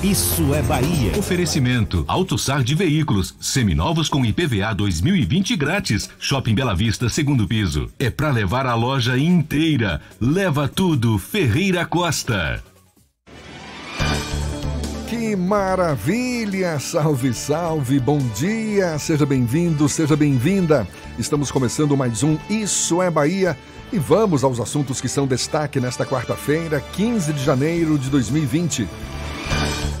Isso é Bahia. Oferecimento: AutoSar de Veículos, seminovos com IPVA 2020 grátis. Shopping Bela Vista, segundo piso. É pra levar a loja inteira. Leva tudo, Ferreira Costa. Que maravilha! Salve, salve, bom dia! Seja bem-vindo, seja bem-vinda. Estamos começando mais um Isso é Bahia e vamos aos assuntos que são destaque nesta quarta-feira, 15 de janeiro de 2020.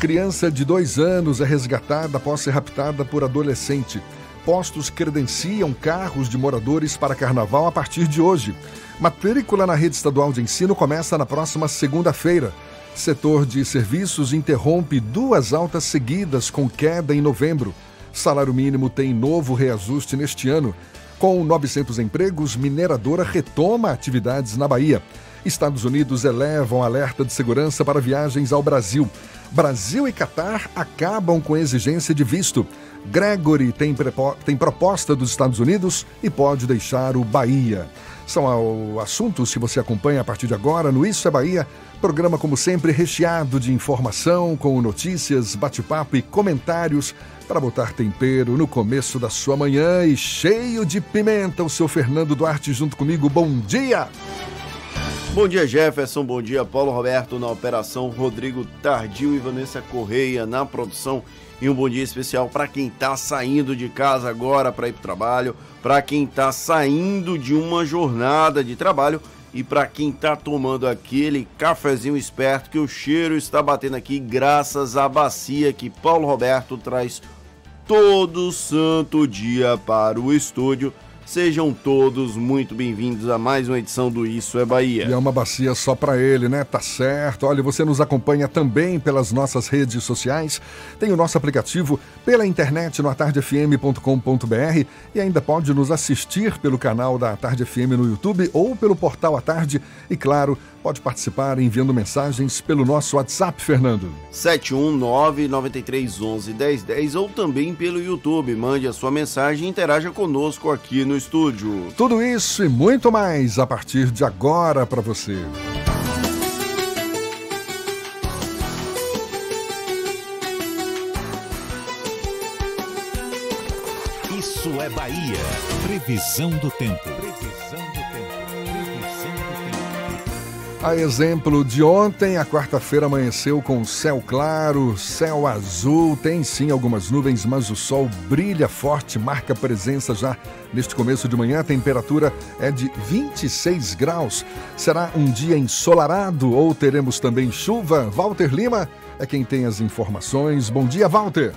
Criança de dois anos é resgatada após ser raptada por adolescente. Postos credenciam carros de moradores para carnaval a partir de hoje. Matrícula na rede estadual de ensino começa na próxima segunda-feira. Setor de serviços interrompe duas altas seguidas com queda em novembro. Salário mínimo tem novo reajuste neste ano. Com 900 empregos, mineradora retoma atividades na Bahia. Estados Unidos elevam alerta de segurança para viagens ao Brasil. Brasil e Catar acabam com exigência de visto. Gregory tem, tem proposta dos Estados Unidos e pode deixar o Bahia. São assuntos que você acompanha a partir de agora no Isso é Bahia. Programa, como sempre, recheado de informação, com notícias, bate-papo e comentários para botar tempero no começo da sua manhã e cheio de pimenta. O seu Fernando Duarte junto comigo. Bom dia! Bom dia, Jefferson. Bom dia, Paulo Roberto na operação, Rodrigo Tardio e Vanessa Correia na produção. E um bom dia especial para quem está saindo de casa agora para ir para o trabalho, para quem está saindo de uma jornada de trabalho e para quem está tomando aquele cafezinho esperto que o cheiro está batendo aqui graças à bacia que Paulo Roberto traz todo santo dia para o estúdio Sejam todos muito bem-vindos a mais uma edição do Isso é Bahia. E é uma bacia só para ele, né? Tá certo. Olha, você nos acompanha também pelas nossas redes sociais. Tem o nosso aplicativo pela internet no atardefm.com.br e ainda pode nos assistir pelo canal da Tarde FM no YouTube ou pelo portal A Tarde. E claro, pode participar enviando mensagens pelo nosso WhatsApp, Fernando. 719-9311-1010 ou também pelo YouTube. Mande a sua mensagem e interaja conosco aqui no estúdio. Tudo isso e muito mais a partir de agora para você. Isso é Bahia. Previsão do tempo. A exemplo de ontem, a quarta-feira amanheceu com céu claro, céu azul, tem sim algumas nuvens, mas o sol brilha forte, marca presença já neste começo de manhã. A temperatura é de 26 graus. Será um dia ensolarado ou teremos também chuva? Walter Lima é quem tem as informações. Bom dia, Walter.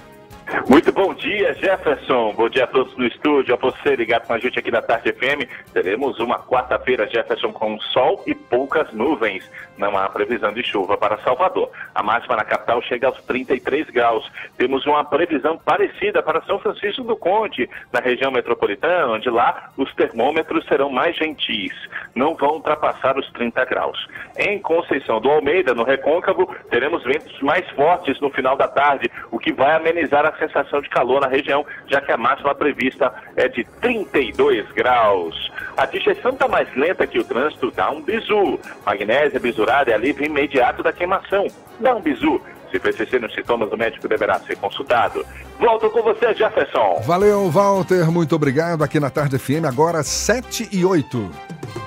Muito bom dia, Jefferson. Bom dia a todos no estúdio, a você ligado com a gente aqui na Tarde FM. Teremos uma quarta-feira, Jefferson, com sol e poucas nuvens. Não há previsão de chuva para Salvador. A máxima na capital chega aos 33 graus. Temos uma previsão parecida para São Francisco do Conde, na região metropolitana, onde lá os termômetros serão mais gentis. Não vão ultrapassar os 30 graus. Em Conceição do Almeida, no Recôncavo, teremos ventos mais fortes no final da tarde, o que vai amenizar a sensação de calor na região, já que a máxima prevista é de 32 graus. A digestão está mais lenta que o trânsito, dá um bizu. Magnésia bisurada é alívio imediato da queimação. Dá um bizu. Se persistir nos sintomas, o médico deverá ser consultado. Volto com você, Jefferson. Valeu, Walter. Muito obrigado. Aqui na Tarde FM, agora 7 e 8.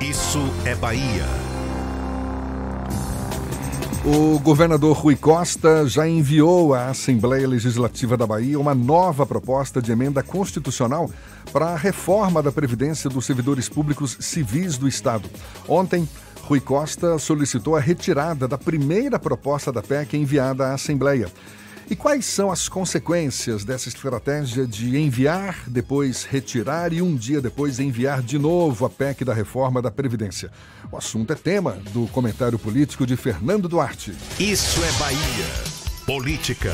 Isso é Bahia. O governador Rui Costa já enviou à Assembleia Legislativa da Bahia uma nova proposta de emenda constitucional para a reforma da Previdência dos servidores públicos civis do Estado. Ontem, Rui Costa solicitou a retirada da primeira proposta da PEC enviada à Assembleia. E quais são as consequências dessa estratégia de enviar, depois retirar e um dia depois enviar de novo a PEC da reforma da Previdência? O assunto é tema do comentário político de Fernando Duarte. Isso é Bahia. Política.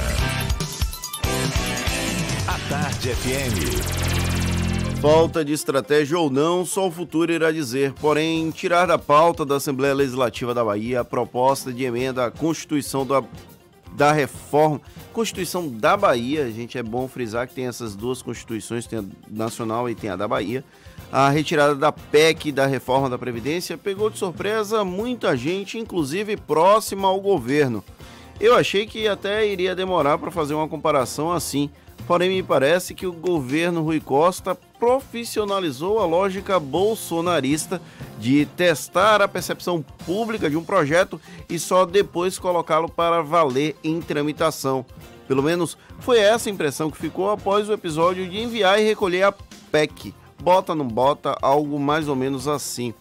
A Tarde FM. Falta de estratégia ou não, só o futuro irá dizer. Porém, tirar da pauta da Assembleia Legislativa da Bahia a proposta de emenda à Constituição da, da Reforma. Constituição da Bahia, gente, é bom frisar que tem essas duas constituições, tem a nacional e tem a da Bahia. A retirada da PEC da reforma da Previdência pegou de surpresa muita gente, inclusive próxima ao governo. Eu achei que até iria demorar para fazer uma comparação assim, porém me parece que o governo Rui Costa profissionalizou a lógica bolsonarista de testar a percepção pública de um projeto e só depois colocá-lo para valer em tramitação. Pelo menos foi essa a impressão que ficou após o episódio de enviar e recolher a PEC. Bota não bota, algo mais ou menos assim.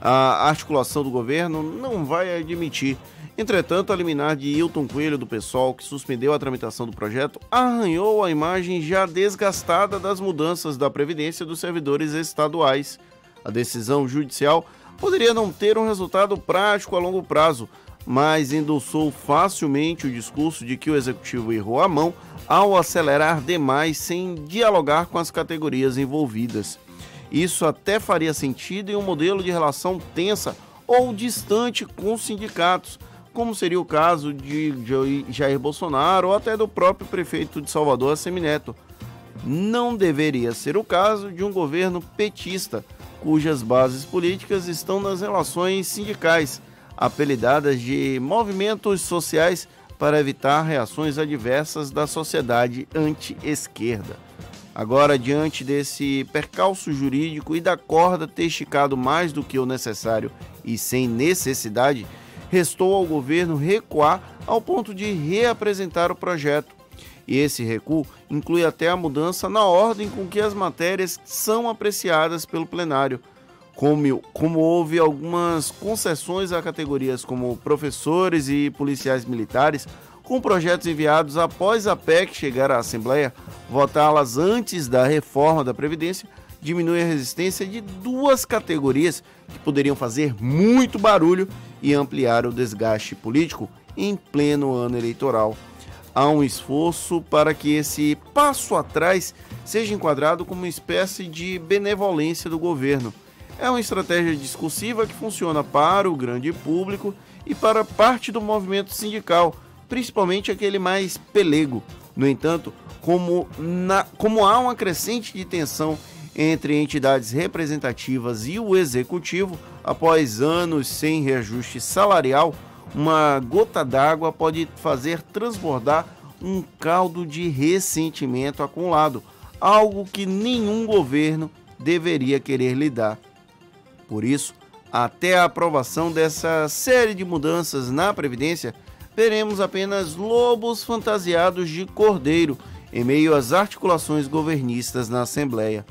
A articulação do governo não vai admitir. Entretanto, a liminar de Hilton Coelho do PSOL, que suspendeu a tramitação do projeto, arranhou a imagem já desgastada das mudanças da Previdência dos servidores estaduais. A decisão judicial poderia não ter um resultado prático a longo prazo, mas endossou facilmente o discurso de que o executivo errou a mão ao acelerar demais sem dialogar com as categorias envolvidas. Isso até faria sentido em um modelo de relação tensa ou distante com os sindicatos, como seria o caso de Jair Bolsonaro ou até do próprio prefeito de Salvador, Semineto. Não deveria ser o caso de um governo petista, cujas bases políticas estão nas relações sindicais apelidadas de movimentos sociais para evitar reações adversas da sociedade anti-esquerda. Agora, diante desse percalço jurídico e da corda ter esticado mais do que o necessário e sem necessidade, restou ao governo recuar ao ponto de reapresentar o projeto. E esse recuo inclui até a mudança na ordem com que as matérias são apreciadas pelo plenário como, como houve algumas concessões a categorias como professores e policiais militares, com projetos enviados após a PEC chegar à Assembleia, votá-las antes da reforma da Previdência diminui a resistência de duas categorias que poderiam fazer muito barulho e ampliar o desgaste político em pleno ano eleitoral. Há um esforço para que esse passo atrás seja enquadrado como uma espécie de benevolência do governo é uma estratégia discursiva que funciona para o grande público e para parte do movimento sindical, principalmente aquele mais pelego. No entanto, como, na, como há uma crescente de tensão entre entidades representativas e o executivo, após anos sem reajuste salarial, uma gota d'água pode fazer transbordar um caldo de ressentimento acumulado, algo que nenhum governo deveria querer lidar. Por isso, até a aprovação dessa série de mudanças na Previdência, veremos apenas lobos fantasiados de cordeiro em meio às articulações governistas na Assembleia.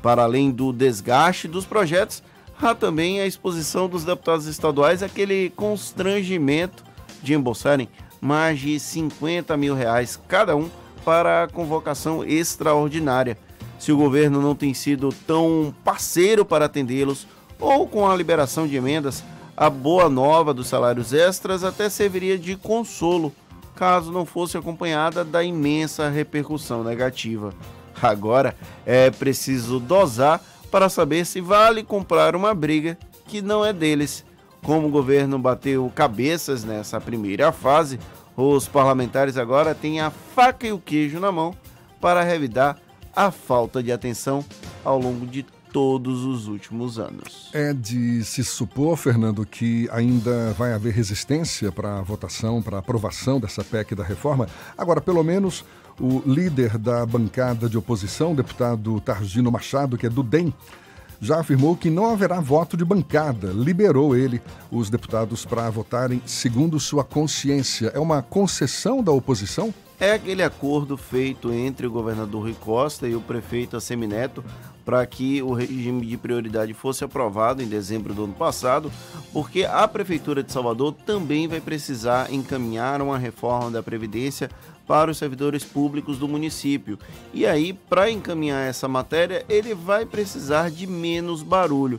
Para além do desgaste dos projetos, há também a exposição dos deputados estaduais àquele constrangimento de embolsarem mais de 50 mil reais cada um para a convocação extraordinária. Se o governo não tem sido tão parceiro para atendê-los, ou com a liberação de emendas, a boa nova dos salários extras até serviria de consolo, caso não fosse acompanhada da imensa repercussão negativa. Agora é preciso dosar para saber se vale comprar uma briga que não é deles. Como o governo bateu cabeças nessa primeira fase, os parlamentares agora têm a faca e o queijo na mão para revidar a falta de atenção ao longo de todos os últimos anos. É de se supor, Fernando, que ainda vai haver resistência para a votação, para a aprovação dessa PEC da reforma. Agora, pelo menos o líder da bancada de oposição, deputado Targino Machado, que é do DEM, já afirmou que não haverá voto de bancada. Liberou ele os deputados para votarem segundo sua consciência. É uma concessão da oposição? É aquele acordo feito entre o governador Rui Costa e o prefeito Assemineto para que o regime de prioridade fosse aprovado em dezembro do ano passado, porque a Prefeitura de Salvador também vai precisar encaminhar uma reforma da Previdência para os servidores públicos do município. E aí, para encaminhar essa matéria, ele vai precisar de menos barulho.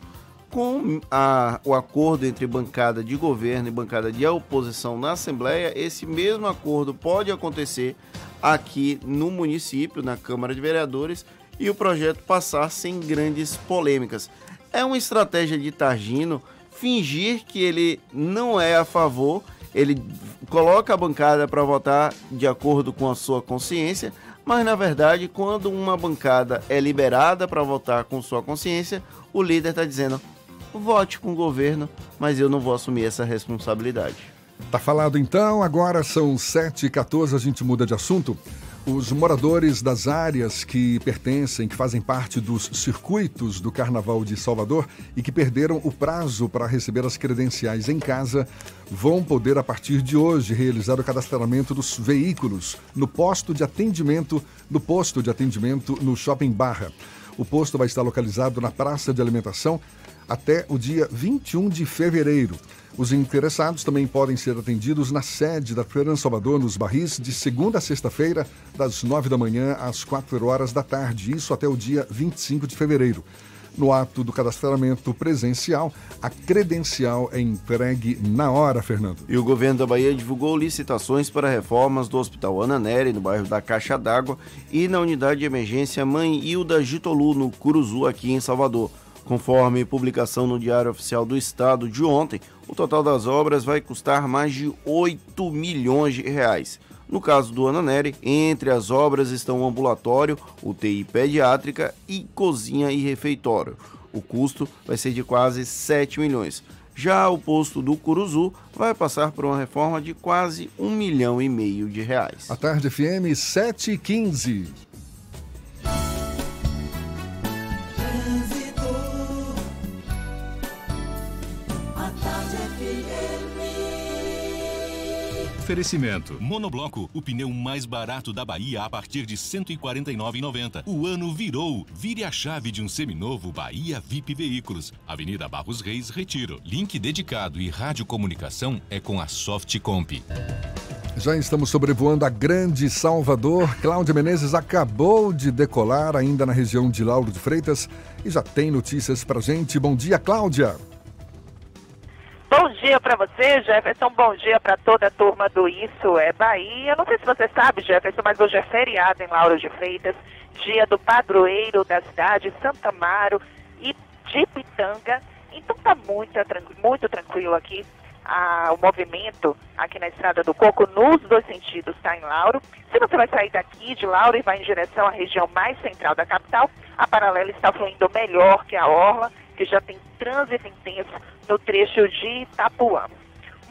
Com a, o acordo entre bancada de governo e bancada de oposição na Assembleia, esse mesmo acordo pode acontecer aqui no município, na Câmara de Vereadores, e o projeto passar sem grandes polêmicas. É uma estratégia de Targino fingir que ele não é a favor, ele coloca a bancada para votar de acordo com a sua consciência, mas na verdade, quando uma bancada é liberada para votar com sua consciência, o líder está dizendo: vote com o governo, mas eu não vou assumir essa responsabilidade. Tá falado então, agora são 7h14, a gente muda de assunto. Os moradores das áreas que pertencem, que fazem parte dos circuitos do Carnaval de Salvador e que perderam o prazo para receber as credenciais em casa, vão poder, a partir de hoje, realizar o cadastramento dos veículos no posto de atendimento, no posto de atendimento no Shopping Barra. O posto vai estar localizado na Praça de Alimentação até o dia 21 de fevereiro. Os interessados também podem ser atendidos na sede da Feira Salvador, nos Barris, de segunda a sexta-feira, das nove da manhã às quatro horas da tarde, isso até o dia 25 de fevereiro. No ato do cadastramento presencial, a credencial é entregue na hora, Fernando. E o governo da Bahia divulgou licitações para reformas do Hospital Ana Nery, no bairro da Caixa d'Água, e na unidade de emergência Mãe Hilda Gitolu, no Curuzu, aqui em Salvador. Conforme publicação no Diário Oficial do Estado de ontem, o total das obras vai custar mais de 8 milhões de reais. No caso do Ananeri, entre as obras estão o ambulatório, UTI pediátrica e cozinha e refeitório. O custo vai ser de quase 7 milhões. Já o posto do Curuzu vai passar por uma reforma de quase 1 milhão e meio de reais. A tarde FM 715. Oferecimento. Monobloco, o pneu mais barato da Bahia a partir de R$ 149,90. O ano virou. Vire a chave de um seminovo Bahia VIP Veículos. Avenida Barros Reis, Retiro. Link dedicado e radiocomunicação é com a Softcomp. Já estamos sobrevoando a grande Salvador. Cláudia Menezes acabou de decolar ainda na região de Lauro de Freitas e já tem notícias pra gente. Bom dia, Cláudia. Bom dia para você, Jefferson. Bom dia para toda a turma do Isso é Bahia. Não sei se você sabe, Jefferson, mas hoje é feriado em Lauro de Freitas, dia do padroeiro da cidade, Santa Amaro e de Pitanga. Então tá muito, muito tranquilo aqui. Ah, o movimento aqui na Estrada do Coco, nos dois sentidos, está em Lauro. Se você vai sair daqui de Lauro e vai em direção à região mais central da capital, a paralela está fluindo melhor que a Orla que já tem trânsito intenso no trecho de Itapuã.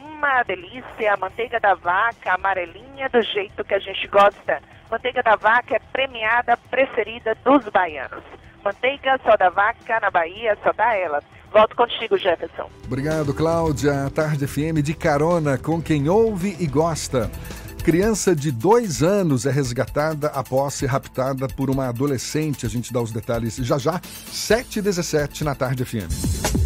Uma delícia, a manteiga da vaca amarelinha do jeito que a gente gosta. Manteiga da vaca é premiada, preferida dos baianos. Manteiga só da vaca na Bahia, só dá ela. Volto contigo, Jefferson. Obrigado, Cláudia. Tarde FM de carona com quem ouve e gosta. Criança de dois anos é resgatada após ser raptada por uma adolescente. A gente dá os detalhes já já. 7 e 17 na tarde FM.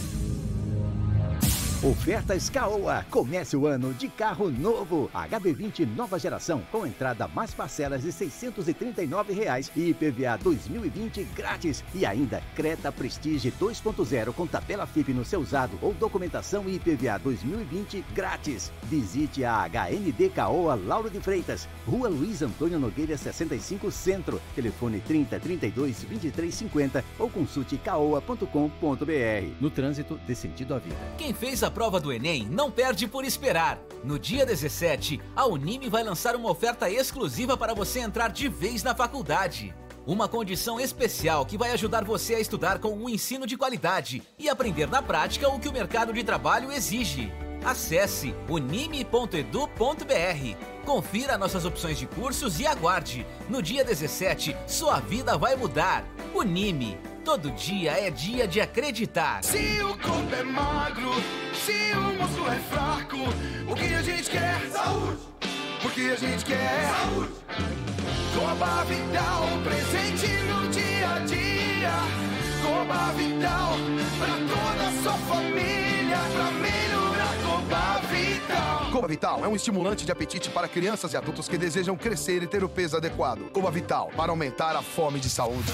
Ofertas Caoa. Comece o ano de carro novo. HB20 nova geração com entrada mais parcelas de 639 reais e IPVA 2020 grátis. E ainda Creta Prestige 2.0 com tabela FIP no seu usado ou documentação IPVA 2020 grátis. Visite a HND Caoa Lauro de Freitas, Rua Luiz Antônio Nogueira 65 Centro. Telefone 30 32 23 50 ou consulte caoa.com.br. No trânsito, dê sentido à vida. Quem fez a prova do Enem, não perde por esperar. No dia 17, a Unime vai lançar uma oferta exclusiva para você entrar de vez na faculdade. Uma condição especial que vai ajudar você a estudar com um ensino de qualidade e aprender na prática o que o mercado de trabalho exige. Acesse unime.edu.br. Confira nossas opções de cursos e aguarde. No dia 17, sua vida vai mudar. Unime. Todo dia é dia de acreditar. Se o corpo é magro, se o músculo é fraco, o que a gente quer? Saúde! O que a gente quer? Saúde! Coba Vital, presente no dia a dia. Coba Vital, pra toda a sua família, pra melhorar Coba Vital. Coba Vital é um estimulante de apetite para crianças e adultos que desejam crescer e ter o peso adequado. Coba Vital, para aumentar a fome de saúde.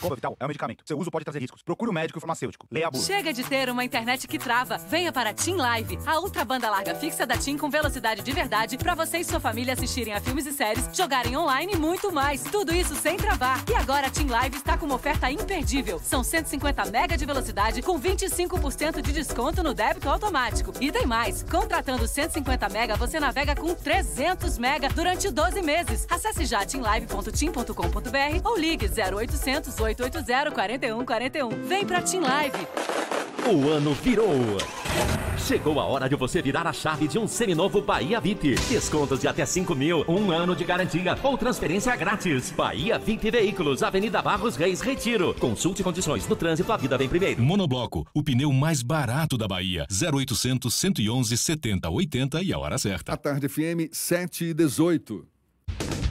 Coba Vital é um medicamento. Seu uso pode trazer riscos. Procure um médico farmacêutico. Leia a bula. Chega de ter uma internet que trava. Venha para a TIM Live, a ultra banda larga fixa da TIM com velocidade de verdade para você e sua família assistirem a filmes e séries, jogarem online e muito mais. Tudo isso sem travar. E agora a TIM Live está com uma oferta imperdível. São 150 mega de velocidade com 25% de desconto no débito automático. E tem mais. Contratando 150 mega, você navega com 300 mega durante 12 meses. Acesse já timlive.tim.com.br ou ligue 0800 880 4141. Vem pra Tim Live. O ano virou. Chegou a hora de você virar a chave de um seminovo Bahia VIP. Descontos de até 5 mil, um ano de garantia ou transferência grátis. Bahia VIP Veículos, Avenida Barros Reis, Retiro. Consulte condições no trânsito, a vida vem primeiro. Monobloco, o pneu mais barato da Bahia. 0800 111 70 80 e a hora certa. A tarde FM 7 e 18.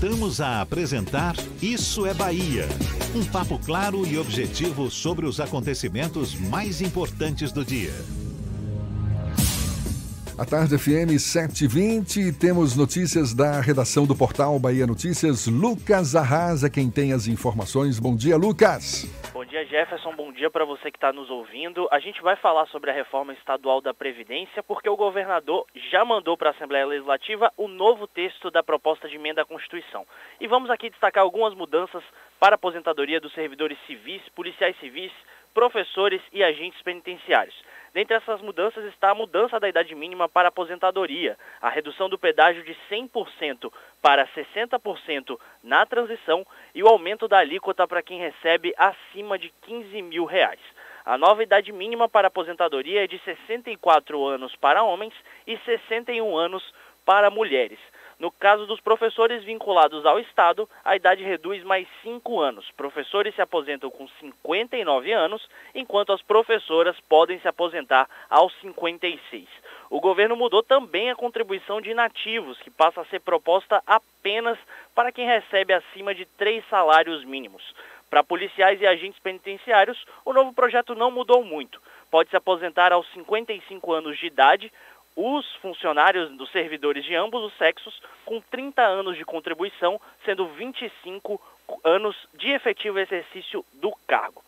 Voltamos a apresentar Isso é Bahia. Um papo claro e objetivo sobre os acontecimentos mais importantes do dia. A tarde FM 720, temos notícias da redação do portal Bahia Notícias. Lucas Arrasa, quem tem as informações. Bom dia, Lucas. Bom dia, Jefferson. Bom dia para você que está nos ouvindo. A gente vai falar sobre a reforma estadual da Previdência, porque o governador já mandou para a Assembleia Legislativa o novo texto da proposta de emenda à Constituição. E vamos aqui destacar algumas mudanças para a aposentadoria dos servidores civis, policiais civis, professores e agentes penitenciários. Dentre essas mudanças está a mudança da idade mínima para aposentadoria, a redução do pedágio de 100% para 60% na transição e o aumento da alíquota para quem recebe acima de 15 mil reais. A nova idade mínima para aposentadoria é de 64 anos para homens e 61 anos para mulheres. No caso dos professores vinculados ao Estado, a idade reduz mais 5 anos. Professores se aposentam com 59 anos, enquanto as professoras podem se aposentar aos 56. O governo mudou também a contribuição de inativos, que passa a ser proposta apenas para quem recebe acima de três salários mínimos. Para policiais e agentes penitenciários, o novo projeto não mudou muito. Pode se aposentar aos 55 anos de idade, os funcionários dos servidores de ambos os sexos com 30 anos de contribuição, sendo 25 anos de efetivo exercício do cargo.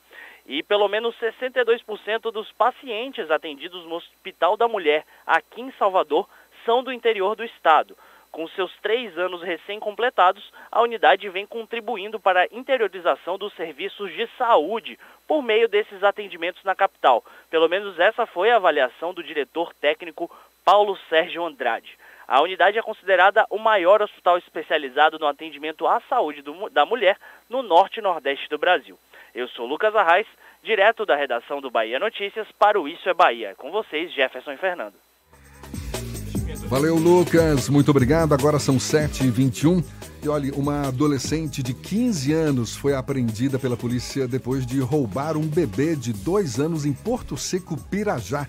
E pelo menos 62% dos pacientes atendidos no Hospital da Mulher aqui em Salvador são do interior do estado. Com seus três anos recém-completados, a unidade vem contribuindo para a interiorização dos serviços de saúde por meio desses atendimentos na capital. Pelo menos essa foi a avaliação do diretor técnico Paulo Sérgio Andrade. A unidade é considerada o maior hospital especializado no atendimento à saúde do, da mulher no norte e nordeste do Brasil. Eu sou Lucas Arraes, direto da redação do Bahia Notícias para o Isso é Bahia. Com vocês, Jefferson e Fernando. Valeu, Lucas. Muito obrigado. Agora são 7h21. E olha, uma adolescente de 15 anos foi apreendida pela polícia depois de roubar um bebê de dois anos em Porto Seco, Pirajá,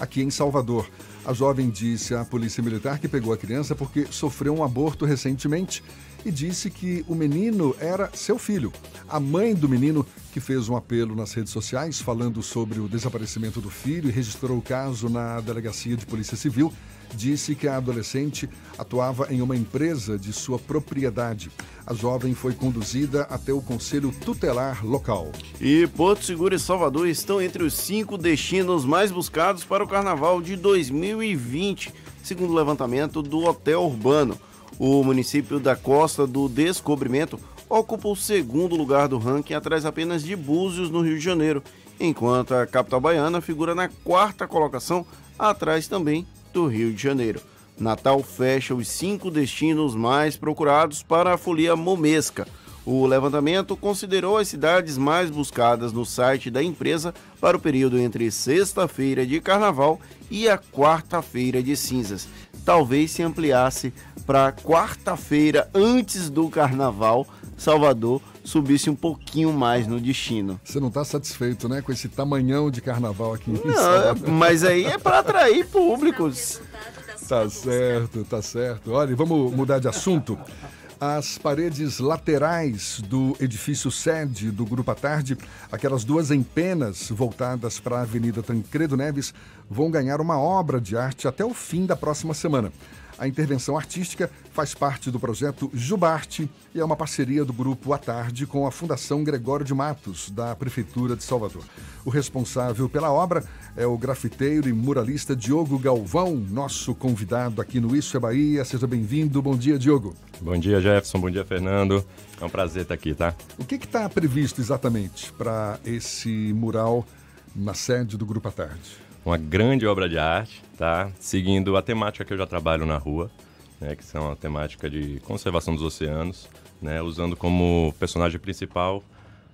aqui em Salvador. A jovem disse à polícia militar que pegou a criança porque sofreu um aborto recentemente e disse que o menino era seu filho. A mãe do menino, que fez um apelo nas redes sociais falando sobre o desaparecimento do filho e registrou o caso na delegacia de Polícia Civil, disse que a adolescente atuava em uma empresa de sua propriedade. A jovem foi conduzida até o conselho tutelar local. E Porto Seguro e Salvador estão entre os cinco destinos mais buscados para o carnaval de 2020, segundo o levantamento do Hotel Urbano. O município da Costa do Descobrimento ocupa o segundo lugar do ranking, atrás apenas de Búzios, no Rio de Janeiro, enquanto a capital baiana figura na quarta colocação, atrás também do Rio de Janeiro. Natal fecha os cinco destinos mais procurados para a folia momesca. O levantamento considerou as cidades mais buscadas no site da empresa para o período entre sexta-feira de carnaval e a quarta-feira de cinzas. Talvez se ampliasse para quarta-feira antes do carnaval, Salvador subisse um pouquinho mais no destino. Você não está satisfeito, né, com esse tamanhão de carnaval aqui em Não, mas aí é para atrair públicos. Tá certo, tá certo. Olha, vamos mudar de assunto. As paredes laterais do edifício sede do Grupo à Tarde, aquelas duas empenas voltadas para a Avenida Tancredo Neves, vão ganhar uma obra de arte até o fim da próxima semana. A intervenção artística faz parte do projeto Jubarte e é uma parceria do Grupo à Tarde com a Fundação Gregório de Matos, da Prefeitura de Salvador. O responsável pela obra é o grafiteiro e muralista Diogo Galvão, nosso convidado aqui no Isso é Bahia. Seja bem-vindo. Bom dia, Diogo. Bom dia, Jefferson. Bom dia, Fernando. É um prazer estar aqui, tá? O que está previsto exatamente para esse mural na sede do Grupo à Tarde? Uma grande obra de arte, tá? Seguindo a temática que eu já trabalho na rua, né? Que são a temática de conservação dos oceanos, né? Usando como personagem principal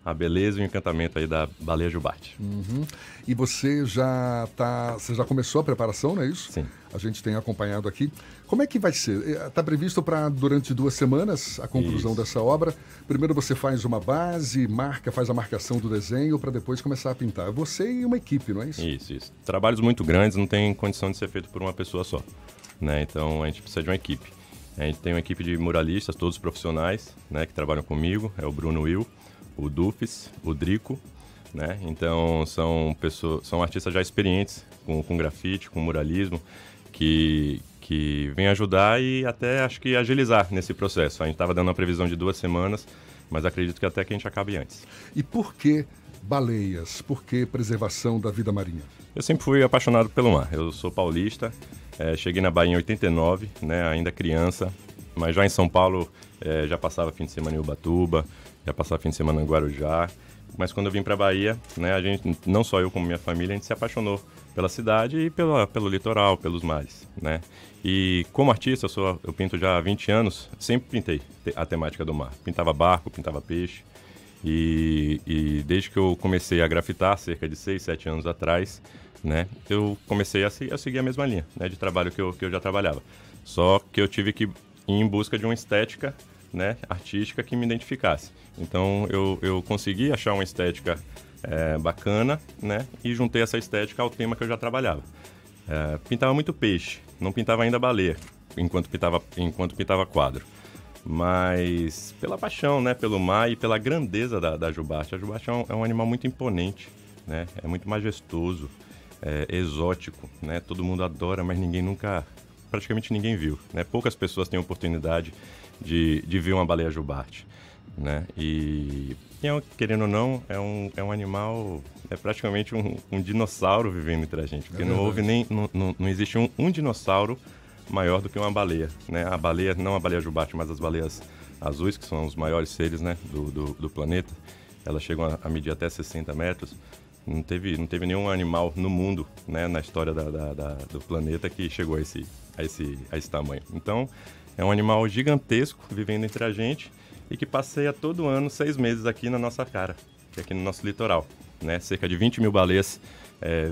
a beleza e o encantamento aí da baleia jubarte. Uhum. E você já tá, você já começou a preparação, não é isso? Sim. A gente tem acompanhado aqui. Como é que vai ser? Está previsto para durante duas semanas a conclusão Isso. dessa obra. Primeiro você faz uma base, marca, faz a marcação do desenho para depois começar a pintar. Você e uma equipe, não é isso? Isso, isso. Trabalhos muito grandes não tem condição de ser feito por uma pessoa só, né? Então a gente precisa de uma equipe. A gente tem uma equipe de muralistas, todos profissionais, né, que trabalham comigo. É o Bruno Will, o Dufes, o Drico, né? Então são pessoas, são artistas já experientes com, com grafite, com muralismo, que que vem ajudar e até acho que agilizar nesse processo. A gente estava dando uma previsão de duas semanas, mas acredito que até que a gente acabe antes. E por que baleias? Por que preservação da vida marinha? Eu sempre fui apaixonado pelo mar. Eu sou paulista, eh, cheguei na Bahia em 89, né, ainda criança, mas já em São Paulo eh, já passava fim de semana em Ubatuba, já passava fim de semana em Guarujá. Mas quando eu vim para Bahia, né, a gente, não só eu como minha família, a gente se apaixonou pela cidade e pela, pelo litoral, pelos mares, né? E como artista, eu, sou, eu pinto já há 20 anos, sempre pintei te- a temática do mar. Pintava barco, pintava peixe. E, e desde que eu comecei a grafitar, cerca de 6, 7 anos atrás, né, eu comecei a, a seguir a mesma linha né, de trabalho que eu, que eu já trabalhava. Só que eu tive que ir em busca de uma estética né, artística que me identificasse. Então eu, eu consegui achar uma estética eh, bacana né, e juntei essa estética ao tema que eu já trabalhava. Eh, pintava muito peixe, não pintava ainda baleia, enquanto pintava, enquanto pintava quadro. Mas pela paixão, né, pelo mar e pela grandeza da, da jubarte. A jubarte é um, é um animal muito imponente, né, é muito majestoso, é exótico, né, todo mundo adora, mas ninguém nunca, praticamente ninguém viu. Né? Poucas pessoas têm oportunidade de, de ver uma baleia jubarte. Né? E, e é um- querendo ou não, é um, é um animal, é praticamente um, um dinossauro vivendo entre a gente. Porque não houve nem, não, não, não existe um, um dinossauro maior do que uma baleia. Né? A baleia, não a baleia jubarte, mas as baleias azuis, que são os maiores seres né, do, do, do planeta, elas chegam a, a medir até 60 metros. Não teve, não teve nenhum animal no mundo, né, na história da, da- da- do planeta que chegou a esse, a, esse, a esse tamanho. Então, é um animal gigantesco vivendo entre a gente e que passeia todo ano seis meses aqui na nossa cara, é aqui no nosso litoral. Né? Cerca de 20 mil baleias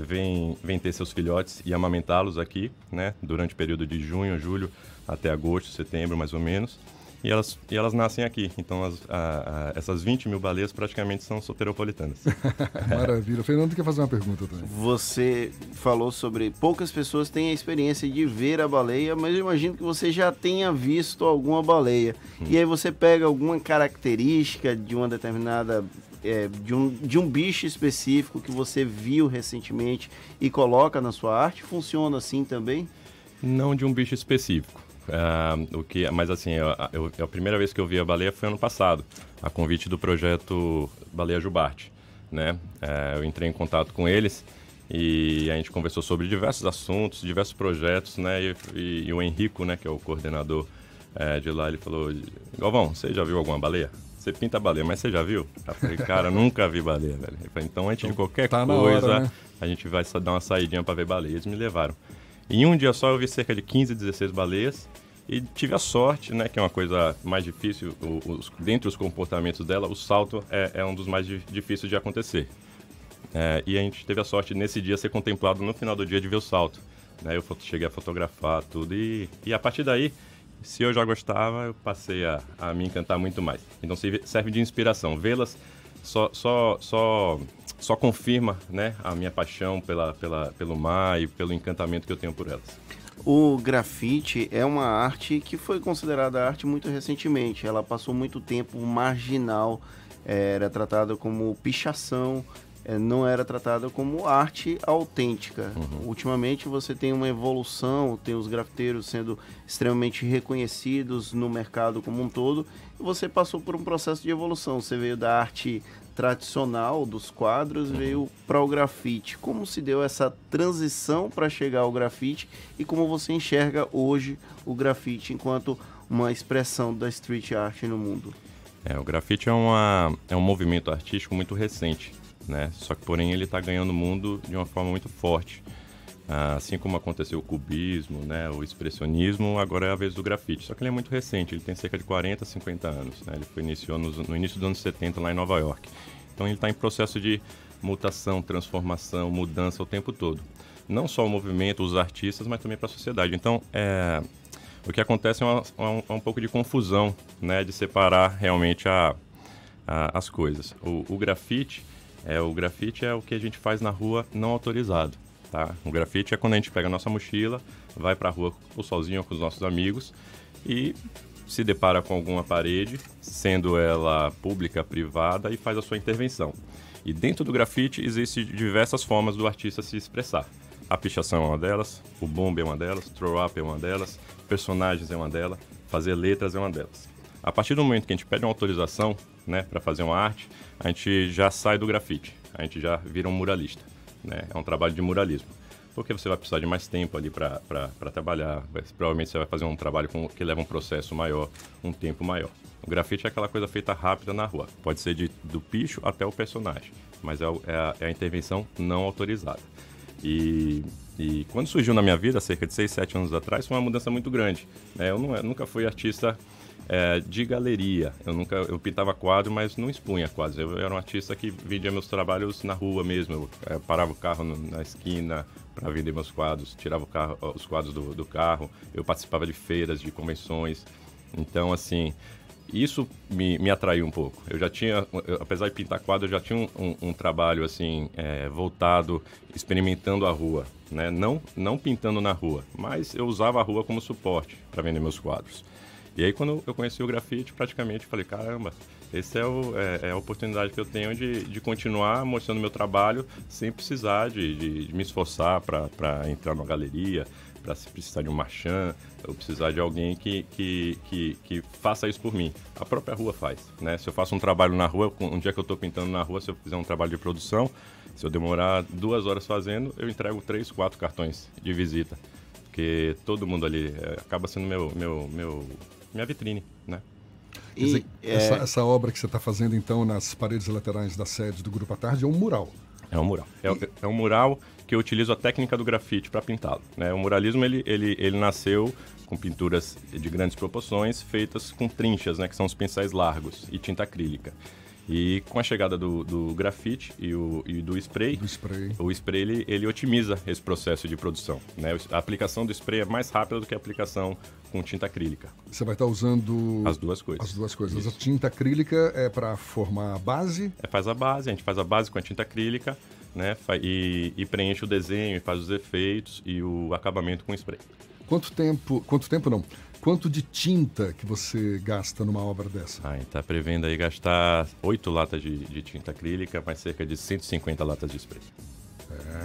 vêm, vêm ter seus filhotes e amamentá-los aqui, né? durante o período de junho, julho até agosto, setembro, mais ou menos. E elas, e elas nascem aqui. Então, as, a, a, essas 20 mil baleias praticamente são soteropolitanas. Maravilha. O Fernando quer fazer uma pergunta também. Você falou sobre poucas pessoas têm a experiência de ver a baleia, mas eu imagino que você já tenha visto alguma baleia. Hum. E aí você pega alguma característica de uma determinada. é, de, um, de um bicho específico que você viu recentemente e coloca na sua arte? Funciona assim também? Não de um bicho específico. Ah, o que, mas assim, eu, eu- a primeira vez que eu vi a baleia foi ano passado, a convite do projeto Baleia Jubarte. Né? Eh, eu entrei em contato com eles e a gente conversou sobre diversos assuntos, diversos projetos, né? E, e- e o Henrico, né, que é o coordenador eh, de lá, ele falou: Galvão, você já viu alguma baleia? Você pinta baleia, mas você já viu? Eu falei, cara, nunca vi baleia, velho. Falou, então antes de qualquer tá na hora, coisa, né? a gente vai dar uma saidinha para ver baleia. Eles me levaram. Em um dia só eu vi cerca de 15, 16 baleias e tive a sorte, né, que é uma coisa mais difícil, os, dentre os comportamentos dela, o salto é, é um dos mais di- difíceis de acontecer. É, e a gente teve a sorte nesse dia ser contemplado no final do dia de ver o salto. Né, eu cheguei a fotografar tudo e, e a partir daí, se eu já gostava, eu passei a, a me encantar muito mais. Então serve de inspiração. Vê-las só, só, só, só confirma né, a minha paixão pela, pela, pelo mar e pelo encantamento que eu tenho por elas. O grafite é uma arte que foi considerada arte muito recentemente. Ela passou muito tempo marginal, eh, era tratada como pichação, eh, não era tratada como arte autêntica. Ultimamente você tem uma evolução, tem os grafiteiros sendo extremamente reconhecidos no mercado como um todo, e você passou por um processo de evolução. Você veio da arte tradicional dos quadros veio para o grafite. Como se deu essa transição para chegar ao grafite e como você enxerga hoje o grafite enquanto uma expressão da street art no mundo? É, o grafite é, uma, é um movimento artístico muito recente, né? Só que, porém, ele está ganhando o mundo de uma forma muito forte. Ah, assim como aconteceu o cubismo, né, o expressionismo, agora é a vez do grafite. Só que ele é muito recente, ele tem cerca de 40, 50 anos. Né? Ele foi iniciou nos- no início dos anos 70 lá em Nova York. Então ele está em processo de mutação, transformação, mudança o tempo todo. Não só o movimento, os artistas, mas também para a sociedade. Então, é, o que acontece é, uma- um, é um pouco de confusão, né, de separar realmente a, a- as coisas. O, o grafite é o grafite é o que a gente faz na rua não autorizado, tá? O grafite é quando a gente pega a nossa mochila, vai para a rua ou sozinho ou com os nossos amigos e se depara com alguma parede, sendo ela pública, privada, e faz a sua intervenção. E dentro do grafite existem diversas formas do artista se expressar. A pichação é uma delas, o bombe é uma delas, throw-up é uma delas, personagens é uma delas, fazer letras é uma delas. A partir do momento que a gente pede uma autorização né, para fazer uma arte, a gente já sai do grafite, a gente já vira um muralista. Né? É um trabalho de muralismo. Porque você vai precisar de mais tempo ali para trabalhar. Provavelmente você vai fazer um trabalho com- que leva um processo maior, um tempo maior. O grafite é aquela coisa feita rápida na rua. Pode ser de, do picho até o personagem, mas é, é a, é a intervenção não autorizada. E, e quando surgiu na minha vida, cerca de 6, 7 anos atrás, foi uma mudança muito grande. né? Eu, não, eu nunca fui artista é, de galeria. Eu nunca eu pintava quadro, mas não expunha quadros. Eu era um artista que vendia meus trabalhos na rua mesmo. Eu é, parava o carro no- na esquina para vender meus quadros, tirava carro- os quadros do, do carro. Eu participava de feiras, de convenções. Então, assim, isso me, me atraiu um pouco. Eu já tinha, eu, apesar de pintar quadro, eu já tinha um, um- um trabalho assim é, voltado, experimentando a rua, né? Não, não pintando na rua, mas eu usava a rua como suporte para vender meus quadros. E aí quando eu conheci o grafite, praticamente falei, caramba, essa é, o- é- é a oportunidade que eu tenho de, de continuar mostrando meu trabalho sem precisar de, de- de me esforçar para entrar numa galeria, para se precisar de um marchand, ou precisar de alguém que, que, que, que faça isso por mim. A própria rua faz, né? Se eu faço um trabalho na rua, um dia que eu estou pintando na rua, se eu fizer um trabalho de produção, se eu demorar duas horas fazendo, eu entrego três, quatro cartões de visita. Porque todo mundo ali é, acaba sendo meu, meu, meu, minha vitrine, né? Quer dizer, essa, essa obra que você está fazendo, então, nas paredes laterais da sede do Grupo à Tarde é um mural. É um mural. É, é um mural que eu utilizo a técnica do grafite para pintá-lo. Né? O muralismo ele, ele, ele nasceu com pinturas de grandes proporções feitas com trinchas, né? que são os pincéis largos, e tinta acrílica. E com a chegada do, do grafite e, o, e do spray, spray. o spray ele, ele otimiza esse processo de produção. Né? A aplicação do spray é mais rápida do que a aplicação com tinta acrílica. Você vai estar usando As duas coisas. as duas coisas. A tinta acrílica é para formar a base. É, faz a base, a gente faz a base com a tinta acrílica, né? E, e preenche o desenho, e faz os efeitos e o acabamento com spray. Quanto tempo, quanto tempo não? Quanto de tinta que você gasta numa obra dessa? Ah, está prevendo aí gastar 8 latas de, de tinta acrílica, mais cerca de 150 latas de spray.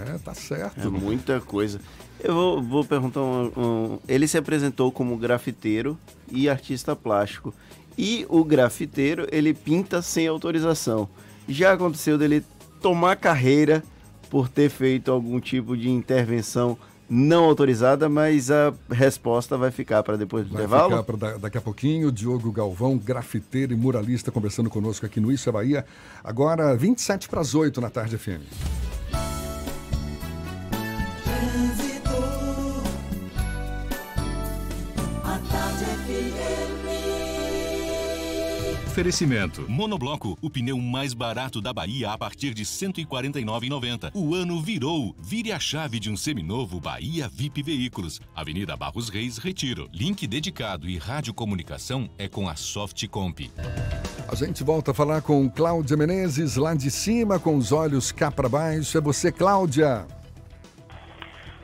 É, tá certo. É muita coisa. Eu vou, vou perguntar um, um- Ele se apresentou como grafiteiro e artista plástico. E o grafiteiro, ele pinta sem autorização. Já aconteceu dele tomar carreira por ter feito algum tipo de intervenção não autorizada, mas a resposta vai ficar para depois do Vai intervalo. ficar para daqui a pouquinho. Diogo Galvão, grafiteiro e muralista, conversando conosco aqui no Isso é Bahia. Agora, 27 para as 8 na tarde FM. Oferecimento. Monobloco, o pneu mais barato da Bahia a partir de R$ 149,90. O ano virou. Vire a chave de um seminovo Bahia VIP Veículos. Avenida Barros Reis, Retiro. Link dedicado e radiocomunicação é com a Softcomp. A gente volta a falar com Cláudia Menezes, lá de cima, com os olhos cá para baixo. É você, Cláudia.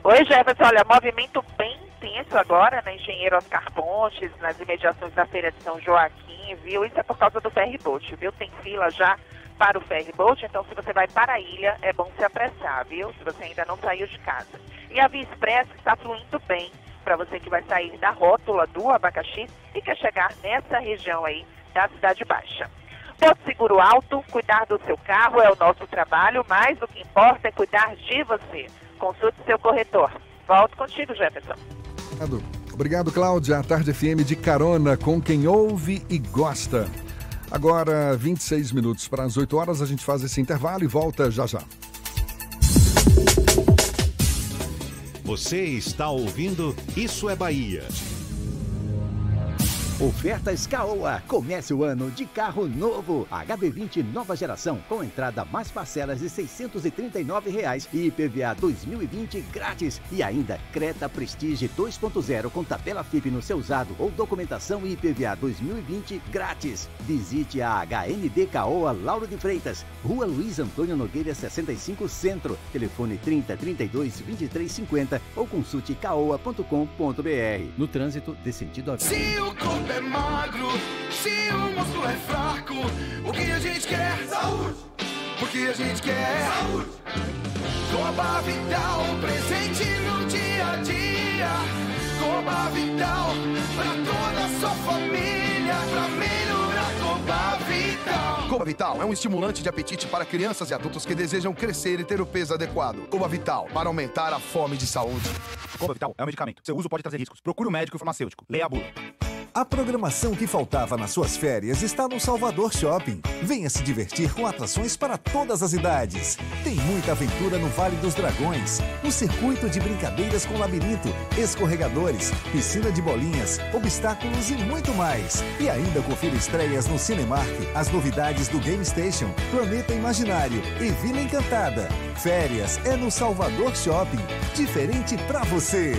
Oi, Jefferson. Olha, movimento bem intenso agora na Engenheiro Oscar Pontes, nas imediações da Feira de São Joaquim, viu? Isso é por causa do ferryboat, viu? Tem fila já para o ferryboat, então se você vai para a ilha, é bom se apressar, viu? Se você ainda não saiu de casa. E a Via Express está fluindo bem para você que vai sair da rótula do abacaxi e quer chegar nessa região aí da Cidade Baixa. Porto Seguro Alto, cuidar do seu carro é o nosso trabalho, mas o que importa é cuidar de você. Consulte seu corretor. Volto contigo, Jefferson. Obrigado. Obrigado, Cláudia. A Tarde FM de carona com quem ouve e gosta. Agora, 26 minutos para as 8 horas, a gente faz esse intervalo e volta já já. Você está ouvindo Isso é Bahia. Ofertas Caoa. Comece o ano de carro novo. HB20 nova geração com entrada mais parcelas de 639 reais e IPVA 2020 grátis. E ainda Creta Prestige 2.0 com tabela FIP no seu usado ou documentação e IPVA 2020 grátis. Visite a HND Caoa Lauro de Freitas, Rua Luiz Antônio Nogueira 65 Centro. Telefone 30 32 23 50 ou consulte caoa.com.br. No trânsito, dê sentido à vida. Se o corpo é magro, se o músculo é fraco, o que a gente quer? Saúde! O que a gente quer? Saúde! Coba Vital, presente no dia a dia. Coba Vital, pra toda a sua família, pra melhorar Coba Vital. Coba Vital é um estimulante de apetite para crianças e adultos que desejam crescer e ter o peso adequado. Coba Vital, para aumentar a fome de saúde. Coba Vital é um medicamento. Seu uso pode trazer riscos. Procure um médico farmacêutico. Leia a bula. A programação que faltava nas suas férias está no Salvador Shopping. Venha se divertir com atrações para todas as idades. Tem muita aventura no Vale dos Dragões, um circuito de brincadeiras com labirinto, escorregadores, piscina de bolinhas, obstáculos e muito mais. E ainda confira estreias no Cinemark, as novidades do Game Station, Planeta Imaginário e Vila Encantada. Férias é no Salvador Shopping. Diferente pra você.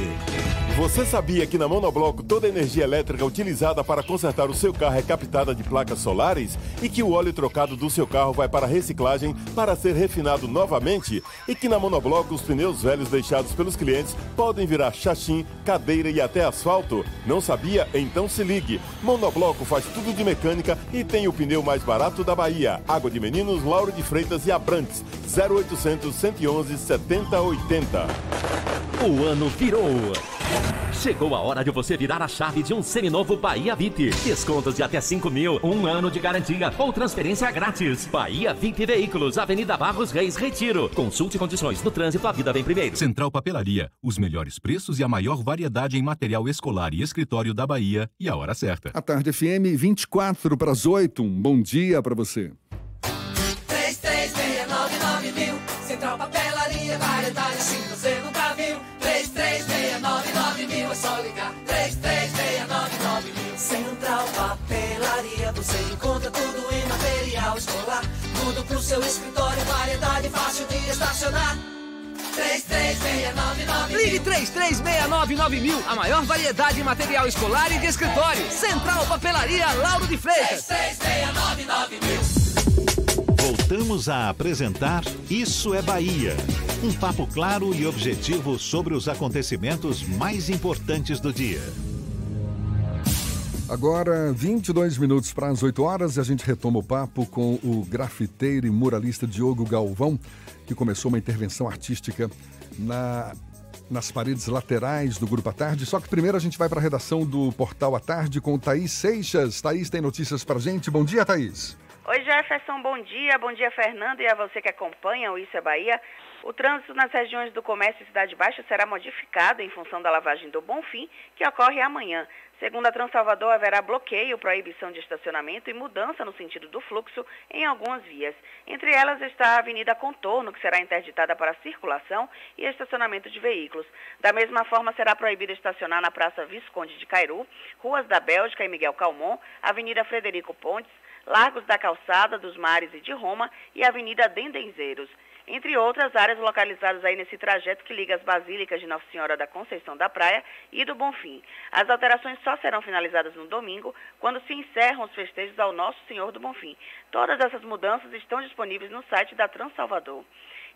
Você sabia que na Monobloco toda a energia elétrica utilizada para consertar o seu carro é captada de placas solares? E que o óleo trocado do seu carro vai para reciclagem para ser refinado novamente? E que na Monobloco os pneus velhos deixados pelos clientes podem virar chachim, cadeira e até asfalto? Não sabia? Então se ligue. Monobloco faz tudo de mecânica e tem o pneu mais barato da Bahia. Água de Meninos, Lauro de Freitas e Abrantes. 0800 111 7080. O ano virou. Chegou a hora de você virar a chave de um seminovo Bahia VIP. Descontos de até 5 mil, um ano de garantia ou transferência grátis. Bahia VIP Veículos, Avenida Barros Reis, Retiro. Consulte condições no trânsito, a vida vem primeiro. Central Papelaria, os melhores preços e a maior variedade em material escolar e escritório da Bahia e a hora certa. A Tarde FM, 24 para as 8. Um bom dia para você. 3369 mil. Central Papelaria, variedade Ligue 3369 mil. A maior variedade em material escolar e de escritório. Central Papelaria Lauro de Freitas. 33699000 Voltamos a apresentar Isso é Bahia. Um papo claro e objetivo sobre os acontecimentos mais importantes do dia. Agora, 22 minutos para as 8 horas e a gente retoma o papo com o grafiteiro e muralista Diogo Galvão, que começou uma intervenção artística na, nas paredes laterais do Grupo à Tarde. Só que primeiro a gente vai para a redação do Portal à Tarde com Thaís Seixas. Thaís tem notícias para gente. Bom dia, Thaís. Oi, Jefferson, bom dia. Bom dia, Fernando, e a você que acompanha o Isso é Bahia. O trânsito nas regiões do comércio e Cidade Baixa será modificado em função da lavagem do Bonfim, que ocorre amanhã. Segundo a Transalvador, haverá bloqueio, proibição de estacionamento e mudança no sentido do fluxo em algumas vias. Entre elas está a Avenida Contorno, que será interditada para circulação e estacionamento de veículos. Da mesma forma, será proibido estacionar na Praça Visconde de Cairu, Ruas da Bélgica e Miguel Calmon, Avenida Frederico Pontes, Largos da Calçada, dos Mares e de Roma e Avenida Dendenzeiros entre outras áreas localizadas aí nesse trajeto que liga as basílicas de Nossa Senhora da Conceição da Praia e do Bonfim. As alterações só serão finalizadas no domingo, quando se encerram os festejos ao Nosso Senhor do Bonfim. Todas essas mudanças estão disponíveis no site da Transalvador.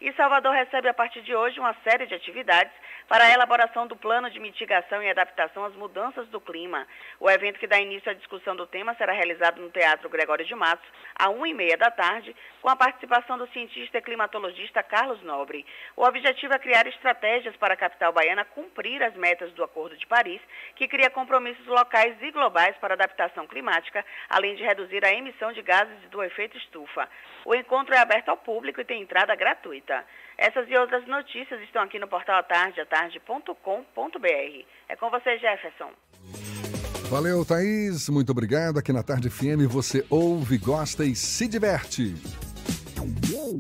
E Salvador recebe a partir de hoje uma série de atividades para a elaboração do plano de mitigação e adaptação às mudanças do clima. O evento que dá início à discussão do tema será realizado no Teatro Gregório de Matos, às 1h30 da tarde, com a participação do cientista e climatologista Carlos Nobre. O objetivo é criar estratégias para a capital baiana cumprir as metas do Acordo de Paris, que cria compromissos locais e globais para adaptação climática, além de reduzir a emissão de gases do efeito estufa. O encontro é aberto ao público e tem entrada gratuita. Essas e outras notícias estão aqui no portal atardeatarde.com.br. É com você, Jefferson. Valeu, Thaís. Muito obrigado. Aqui na Tarde FM você ouve, gosta e se diverte.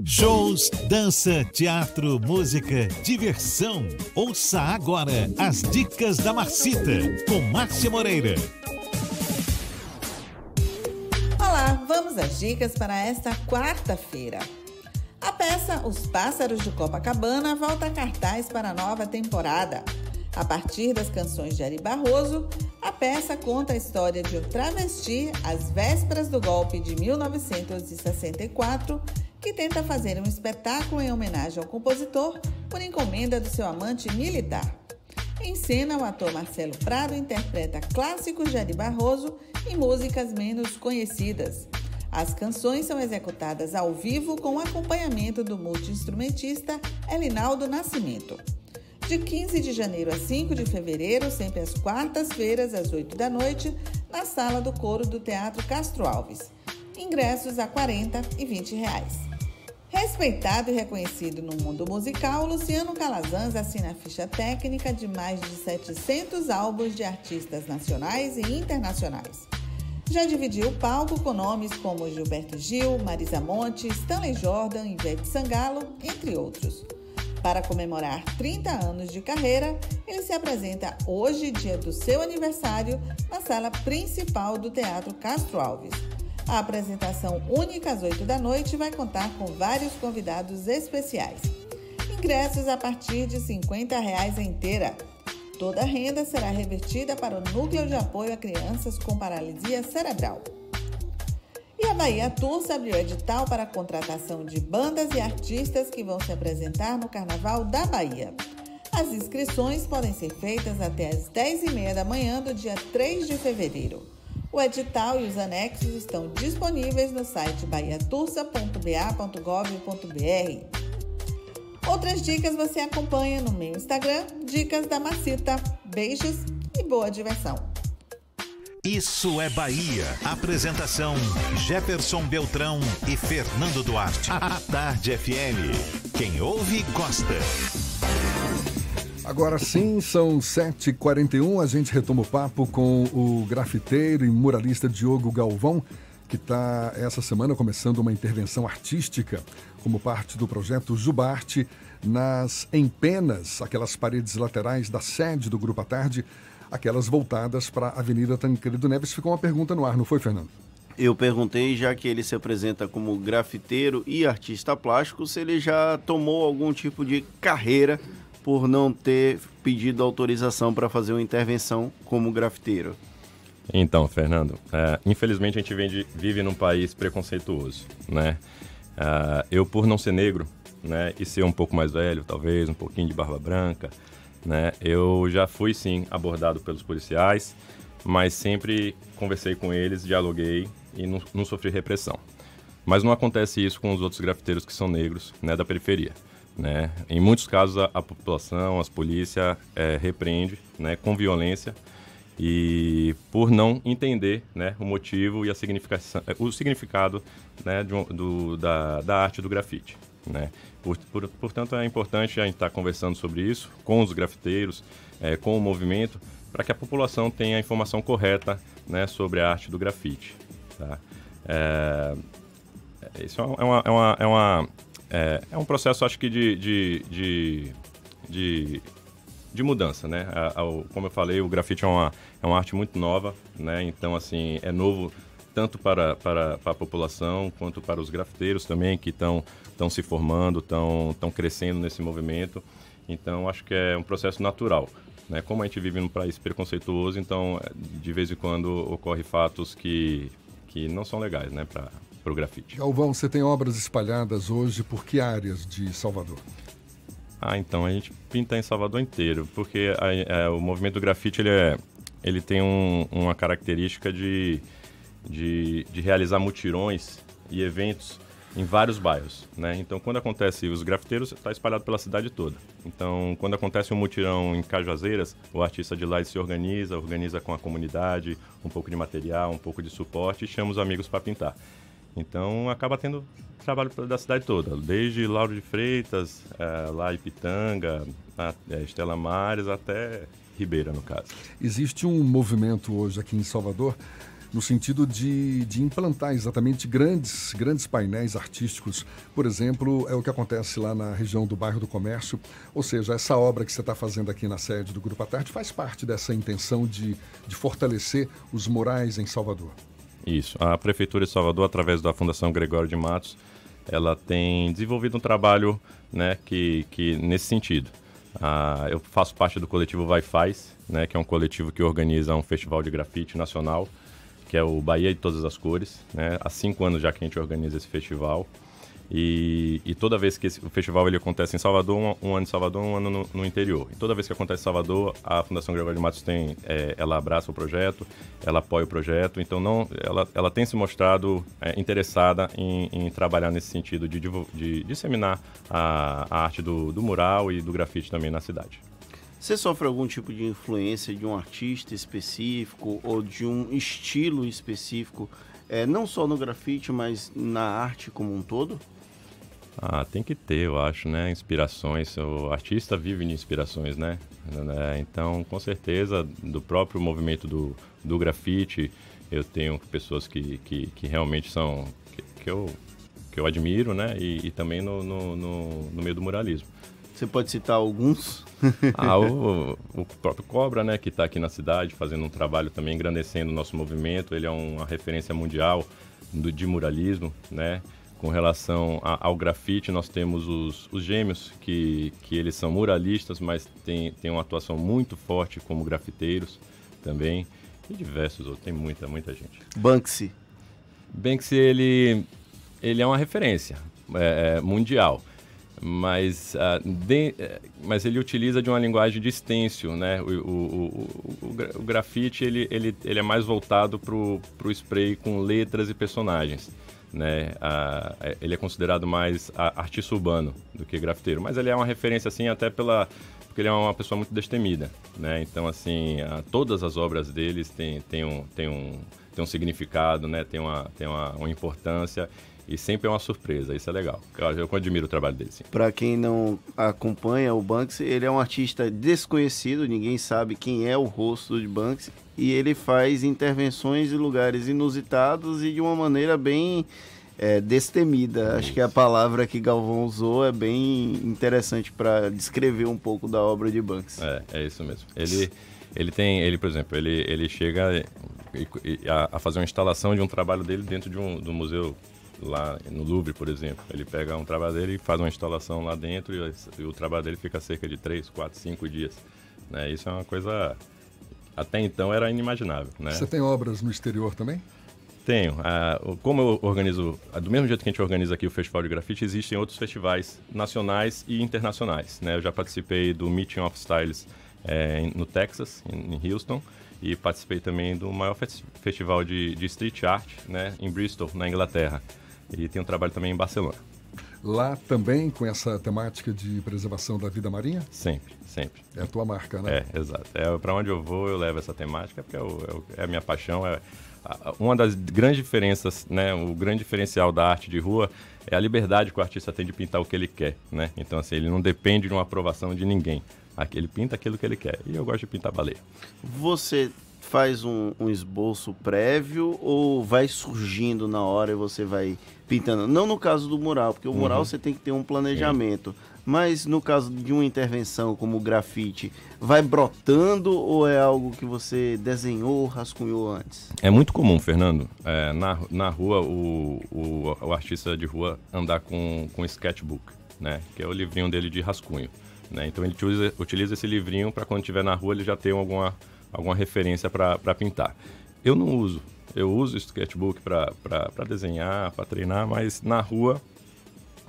Shows, dança, teatro, música, diversão. Ouça agora as dicas da Marcita com Márcia Moreira. Olá, vamos às dicas para esta quarta-feira. A peça Os Pássaros de Copacabana volta a cartaz para a nova temporada. A partir das canções de Ari Barroso, a peça conta a história de um travesti às vésperas do golpe de 1964 que tenta fazer um espetáculo em homenagem ao compositor por encomenda do seu amante militar. Em cena, o ator Marcelo Prado interpreta clássicos de Ari Barroso e músicas menos conhecidas. As canções são executadas ao vivo com acompanhamento do multiinstrumentista Elinaldo Nascimento. De 15 de janeiro a 5 de fevereiro, sempre às quartas-feiras, às 8 da noite, na sala do coro do Teatro Castro Alves. Ingressos a 40 e 20 reais. Respeitado e reconhecido no mundo musical, Luciano Calazans assina a ficha técnica de mais de 700 álbuns de artistas nacionais e internacionais. Já dividiu o palco com nomes como Gilberto Gil, Marisa Monte, Stanley Jordan, Ivete Sangalo, entre outros. Para comemorar 30 anos de carreira, ele se apresenta hoje, dia do seu aniversário, na sala principal do Teatro Castro Alves. A apresentação única às 8 da noite vai contar com vários convidados especiais. Ingressos a partir de 50 reais inteira. Toda a renda será revertida para o Núcleo de Apoio a Crianças com Paralisia Cerebral. E a Bahia Tours abriu edital para a contratação de bandas e artistas que vão se apresentar no Carnaval da Bahia. As inscrições podem ser feitas até às 10h30 da manhã do dia 3 de fevereiro. O edital e os anexos estão disponíveis no site bahiatursa.ba.gov.br. Outras dicas você acompanha no meu Instagram, Dicas da Macita. Beijos e boa diversão! Isso é Bahia. Apresentação: Jefferson Beltrão e Fernando Duarte. A Tarde FM. Quem ouve, gosta. Agora sim, são 7h41. A gente retoma o papo com o grafiteiro e muralista Diogo Galvão, que está essa semana começando uma intervenção artística como parte do projeto Jubarte nas empenas, aquelas paredes laterais da sede do Grupo à Tarde, aquelas voltadas para a Avenida Tancredo Neves. Ficou uma pergunta no ar, não foi, Fernando? Eu perguntei, já que ele se apresenta como grafiteiro e artista plástico, se ele já tomou algum tipo de carreira por não ter pedido autorização para fazer uma intervenção como grafiteiro. Então, Fernando, é, infelizmente a gente vive, vive num país preconceituoso, né? Uh, eu, por não ser negro, né, e ser um pouco mais velho, talvez, um pouquinho de barba branca, né, eu já fui, sim, abordado pelos policiais, mas sempre conversei com eles, dialoguei e não, não sofri repressão. Mas não acontece isso com os outros grafiteiros que são negros, né, da periferia. Né? Em muitos casos, a, a população, as polícias é, repreende né, com violência e por não entender né, o motivo e a significação, o significado né, do, da, da arte do grafite. Né? Por, por, portanto, é importante a gente estar conversando sobre isso com os grafiteiros, é, com o movimento, para que a população tenha a informação correta né, sobre a arte do grafite. Tá? É, isso é uma, é uma, é uma é, é um processo, acho que, de, de, de, de, de mudança, né? A, a, como eu falei, o grafite é uma, é uma arte muito nova, né? Então, assim, é novo tanto para, para, para a população quanto para os grafiteiros também, que estão se formando, estão crescendo nesse movimento. Então, acho que é um processo natural. Né? Como a gente vive num país preconceituoso, então, de vez em quando, ocorre fatos que, que não são legais né? para para o grafite. Galvão, você tem obras espalhadas hoje por que áreas de Salvador? Ah, então a gente pinta em Salvador inteiro, porque a, a, é, o movimento do grafite ele, é, ele tem um, uma característica de, de, de realizar mutirões e eventos em vários bairros, né? Então, quando acontece os grafiteiros, está espalhado pela cidade toda. Então, quando acontece um mutirão em Cajazeiras, o artista de lá se organiza, organiza com a comunidade, um pouco de material, um pouco de suporte e chama os amigos para pintar. Então acaba tendo trabalho da cidade toda, desde Lauro de Freitas, é, lá Ipitanga, a, é, Estela Mares até Ribeira, no caso. Existe um movimento hoje aqui em Salvador no sentido de, de implantar exatamente grandes, grandes painéis artísticos. Por exemplo, é o que acontece lá na região do bairro do Comércio. Ou seja, essa obra que você está fazendo aqui na sede do Grupo Atarte faz parte dessa intenção de, de fortalecer os morais em Salvador. Isso. A Prefeitura de Salvador, através da Fundação Gregório de Matos, ela tem desenvolvido um trabalho né, que, que nesse sentido. Ah, eu faço parte do coletivo Vai Faz, né, que é um coletivo que organiza um festival de grafite nacional, que é o Bahia de Todas as Cores. Né? Há cinco anos já que a gente organiza esse festival. E, e, toda vez que esse, o festival ele acontece em Salvador, um, um ano em Salvador, um ano no, no, interior. E toda vez que acontece em Salvador, a Fundação Gregório de Matos tem, é, ela abraça o projeto, ela apoia o projeto. Então não, ela, ela tem se mostrado é, interessada em, em, trabalhar nesse sentido de, de disseminar a, a arte do, do mural e do grafite também na cidade. Você sofre algum tipo de influência de um artista específico ou de um estilo específico, é, não só no grafite, mas na arte como um todo? Ah, tem que ter, eu acho, né? Inspirações. O artista vive de inspirações, né? né? Então, com certeza, do próprio movimento do, do grafite, eu tenho pessoas que, que, que realmente são. Que, que, eu, que eu admiro, né? E, e também no, no, no, no meio do muralismo. Você pode citar alguns? ah, o, o, próprio Cobra, né, que está aqui na cidade fazendo um trabalho também engrandecendo o nosso movimento. Ele é uma referência mundial do, de muralismo, né? Com relação a, ao grafite, nós temos os, os, gêmeos, que, que eles são muralistas, mas têm, têm uma atuação muito forte como grafiteiros também. E diversos outros, tem muita, muita gente. Banksy. Banksy, ele, ele é uma referência é, é mundial. Mas, uh, de, mas ele utiliza de uma linguagem de stencil, né? O, o, o, o, o grafite ele, ele, ele é mais voltado para o spray com letras e personagens né? A, ele é considerado mais artista urbano do que grafiteiro, mas ele é uma referência assim até pela porque ele é uma pessoa muito destemida, né? Então assim, a, todas as obras deles têm, um, têm, um, têm um significado, né? Tem uma, tem uma, uma importância e sempre é uma surpresa, isso é legal. Eu, eu admiro o trabalho dele, sim. Para quem não acompanha o Banksy, ele é um artista desconhecido, ninguém sabe quem é o rosto de Banksy, e ele faz intervenções em lugares inusitados e de uma maneira bem é, destemida. Acho que a palavra que Galvão usou é bem interessante para descrever um pouco da obra de Banksy. É, é isso mesmo. Ele Ele tem, ele, por exemplo, ele, ele chega a, a fazer uma instalação de um trabalho dele dentro de um do museu lá no Louvre, por exemplo. Ele pega um trabalho dele e faz uma instalação lá dentro e, e o trabalho dele fica cerca de 3, 4, 5 dias. Né? Isso é uma coisa até então era inimaginável, né? Você tem obras no exterior também? Tenho. Ah, como eu organizo, ah, do mesmo jeito que a gente organiza aqui o Festival de Grafite, existem outros festivais nacionais e internacionais. Né? Eu já participei do Meeting of Styles em- no Texas, em, Houston, e participei também do maior fes- festival de, de street art né, em Bristol, na Inglaterra. E tenho um trabalho também em Barcelona. Lá também com essa temática de preservação da vida marinha? Sempre, sempre. É a tua marca, né? É, exato. É, para onde eu vou, eu levo essa temática, porque é, o- é é a minha paixão. É, a- uma das grandes diferenças, né, o grande diferencial da arte de rua é a liberdade que o artista tem de pintar o que ele quer, né? Então, assim, ele não depende de uma aprovação de ninguém. Ele pinta aquilo que ele quer. E eu gosto de pintar baleia. Você faz um, um esboço prévio ou vai surgindo na hora e você vai pintando? Não no caso do mural, porque o mural Uhum. você tem que ter um planejamento. Mas no caso de uma intervenção como o grafite, vai brotando ou é algo que você desenhou, rascunhou antes? É muito comum, Fernando, é, na, na rua, o, o, o artista de rua andar com, com sketchbook, né? Que é o livrinho dele de rascunho. Né? Então ele utiliza, utiliza esse livrinho para quando estiver na rua ele já ter alguma, alguma referência para pintar. Eu não uso. Eu uso o sketchbook para desenhar, para treinar, mas na rua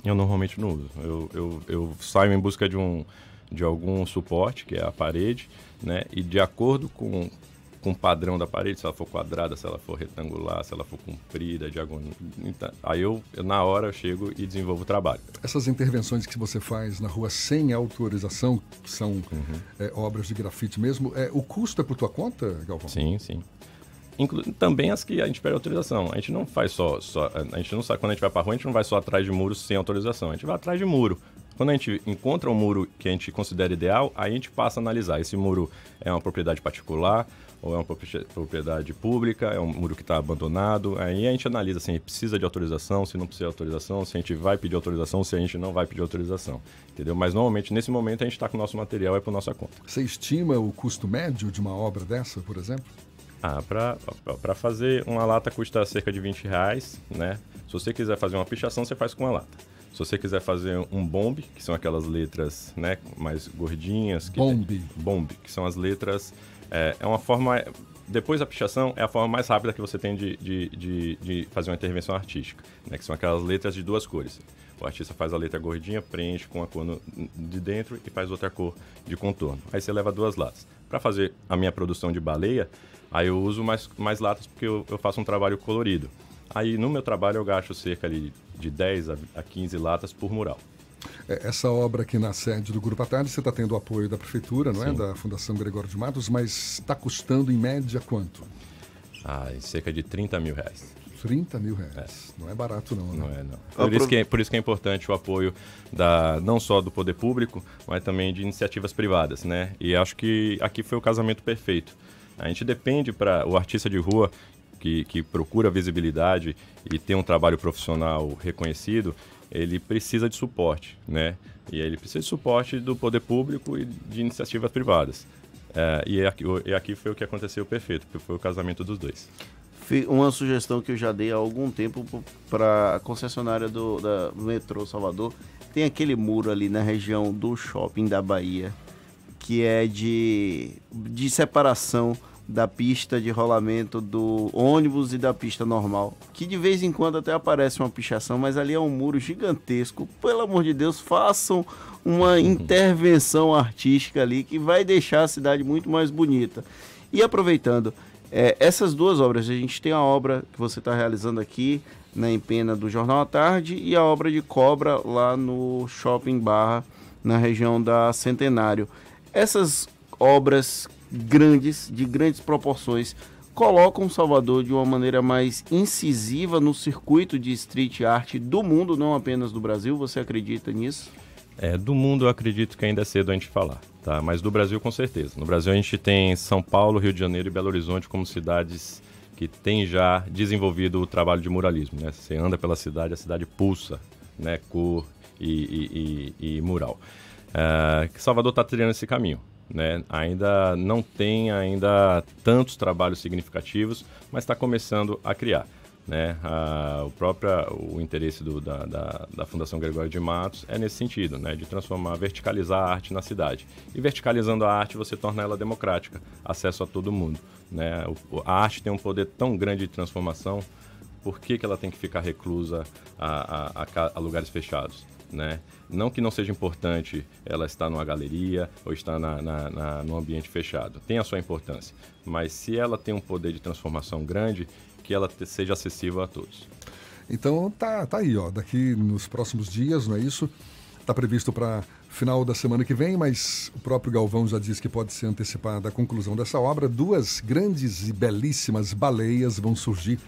eu normalmente não uso. Eu, eu, eu saio em busca de, um, de algum suporte, que é a parede, né? E de acordo com, com o padrão da parede, se ela for quadrada, se ela for retangular, se ela for comprida, diagonal. Então, aí eu, na hora, eu chego e desenvolvo o trabalho. Essas intervenções que você faz na rua sem autorização, que são Uhum. é, obras de grafite mesmo, é, o custo é por tua conta, Galvão? Sim, sim. Inclu também as que a gente pede autorização. A gente não faz só, só. A gente não sabe. Quando a gente vai para rua, a gente não vai só atrás de muros sem autorização. A gente vai atrás de muro. Quando a gente encontra um muro que a gente considera ideal, aí a gente passa a analisar. Esse muro é uma propriedade particular ou é uma propri- propriedade pública, é um muro que está abandonado. Aí a gente analisa se precisa de autorização, se não precisa de autorização, se a gente vai pedir autorização, se a gente não vai pedir autorização. Entendeu? Mas normalmente, nesse momento, a gente está com o nosso material, é por nossa conta. Você estima o custo médio de uma obra dessa, por exemplo? Ah, para fazer uma lata custa cerca de 20 reais, né? Se você quiser fazer uma pichação, você faz com a lata. Se você quiser fazer um bombe, que são aquelas letras né, mais gordinhas. Que Bombe. Tem, bombe, que são as letras. É, é uma forma. Depois da pichação, é a forma mais rápida que você tem de, de, de, de fazer uma intervenção artística, né? Que são aquelas letras de duas cores. O artista faz a letra gordinha, preenche com a cor no- de dentro e faz outra cor de contorno. Aí você leva duas latas. Para fazer a minha produção de baleia, aí eu uso mais, mais latas porque eu, eu faço um trabalho colorido. Aí no meu trabalho eu gasto cerca ali de 10 a a 15 latas por mural. É, Essa obra aqui na sede do Grupo Tarde, você está tendo o apoio da Prefeitura, não é? Sim. Da Fundação Gregório de Matos, mas está custando em média quanto? Ah, em cerca de 30 mil reais. 30 mil reais. Não é barato não, né? Não é, não. Por isso, que é, por isso que é importante o apoio da, não só do poder público, mas também de iniciativas privadas, né? E acho que aqui foi o casamento perfeito. A gente depende para o artista de rua que, que procura visibilidade e tem um trabalho profissional reconhecido, ele precisa de suporte, né? E ele precisa de suporte do poder público e de iniciativas privadas. É, e, aqui, o- e aqui foi o que aconteceu perfeito, porque foi o casamento dos dois. Uma sugestão que eu já dei há algum tempo para a concessionária do da metrô Salvador. Tem aquele muro ali na região do shopping da Bahia, que é de, de separação da pista de rolamento do ônibus e da pista normal. Que de vez em quando até aparece uma pichação, mas ali é um muro gigantesco. Pelo amor de Deus, façam uma intervenção artística ali que vai deixar a cidade muito mais bonita. E aproveitando, é, essas duas obras, a gente tem a obra que você está realizando aqui na Empena do Jornal à Tarde e a obra de Cobra lá no Shopping Barra, na região da Centenário. Essas obras grandes, de grandes proporções, colocam Salvador de uma maneira mais incisiva no circuito de street art do mundo, não apenas do Brasil. Você acredita nisso? É, do mundo eu acredito que ainda é cedo a gente falar, tá? Mas do Brasil com certeza. No Brasil a gente tem São Paulo, Rio de Janeiro e Belo Horizonte como cidades que têm já desenvolvido o trabalho de muralismo, né? Você anda pela cidade, a cidade pulsa, né? Cor e, e- e- e mural. É, que Salvador está trilhando esse caminho. Né? Ainda não tem ainda tantos trabalhos significativos, mas está começando a criar. Né? o próprio o interesse do, da, da, da, Fundação Gregório de Matos é nesse sentido, né? de transformar, verticalizar a arte na cidade. E verticalizando a arte, você torna ela democrática, acesso a todo mundo. Né? O, a arte tem um poder tão grande de transformação, por que, que ela tem que ficar reclusa a, a, a, a lugares fechados? Né? Não que não seja importante ela estar numa galeria ou estar na, na, na, no ambiente fechado. Tem a sua importância. Mas se ela tem um poder de transformação grande, que ela seja acessível a todos. Então tá, tá aí, ó. Daqui nos próximos dias, não é isso? Está previsto para final da semana que vem, mas o próprio Galvão já disse que pode ser antecipada a conclusão dessa obra. Duas grandes e belíssimas baleias vão surgir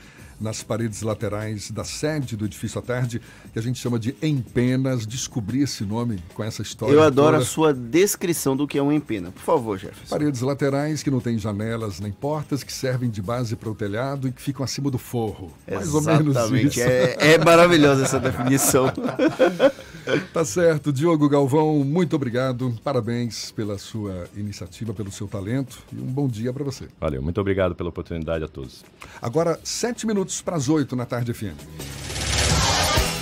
nas paredes laterais da sede do edifício à tarde, que a gente chama de Empenas. Descobri esse nome com essa história. Eu adoro toda. a sua descrição do que é um empena. Por favor, Jefferson. Paredes laterais que não têm janelas nem portas, que servem de base para o telhado e que ficam acima do forro. Mais ou menos isso. É, é maravilhosa essa definição. tá certo. Diogo Galvão, muito obrigado. Parabéns pela sua iniciativa, pelo seu talento e um bom dia para você. Valeu, muito obrigado pela oportunidade a todos. Agora, sete minutos para as oito na tarde FM.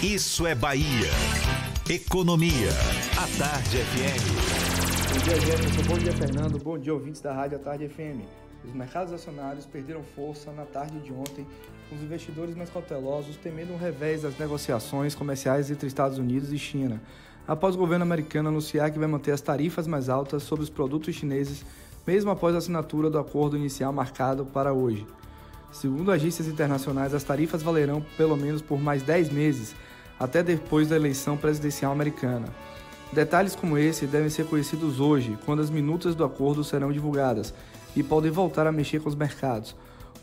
Isso é Bahia. Economia. A Tarde FM. Bom dia, Jefferson. Bom dia, Fernando. Bom dia, ouvintes da Rádio A Tarde FM. Os mercados acionários perderam força na tarde de ontem, com os investidores mais cautelosos temendo um revés das negociações comerciais entre Estados Unidos e China, após o governo americano anunciar que vai manter as tarifas mais altas sobre os produtos chineses, mesmo após a assinatura do acordo inicial marcado para hoje. Segundo agências internacionais, as tarifas valerão pelo menos por mais 10 meses, até depois da eleição presidencial americana. Detalhes como esse devem ser conhecidos hoje, quando as minutas do acordo serão divulgadas, e podem voltar a mexer com os mercados.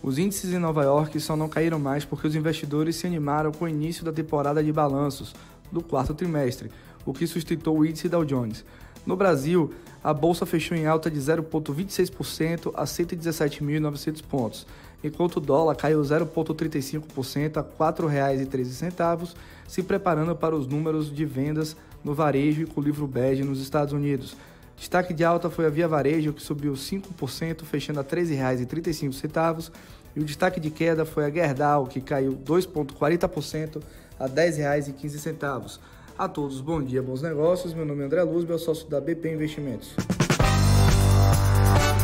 Os índices em Nova York só não caíram mais porque os investidores se animaram com o início da temporada de balanços do quarto trimestre, o que sustentou o índice Dow Jones. No Brasil, a bolsa fechou em alta de 0,26% a 117.900 pontos, enquanto o dólar caiu 0,35% a R$ 4,13, se preparando para os números de vendas no varejo e com o livro bege nos Estados Unidos. Destaque de alta foi a Via Varejo, que subiu 5%, fechando a R$ 13,35, e o destaque de queda foi a Gerdau, que caiu 2,40% a R$ 10,15. A todos, bom dia, bons negócios. Meu nome é André Luz, meu sócio da BP Investimentos.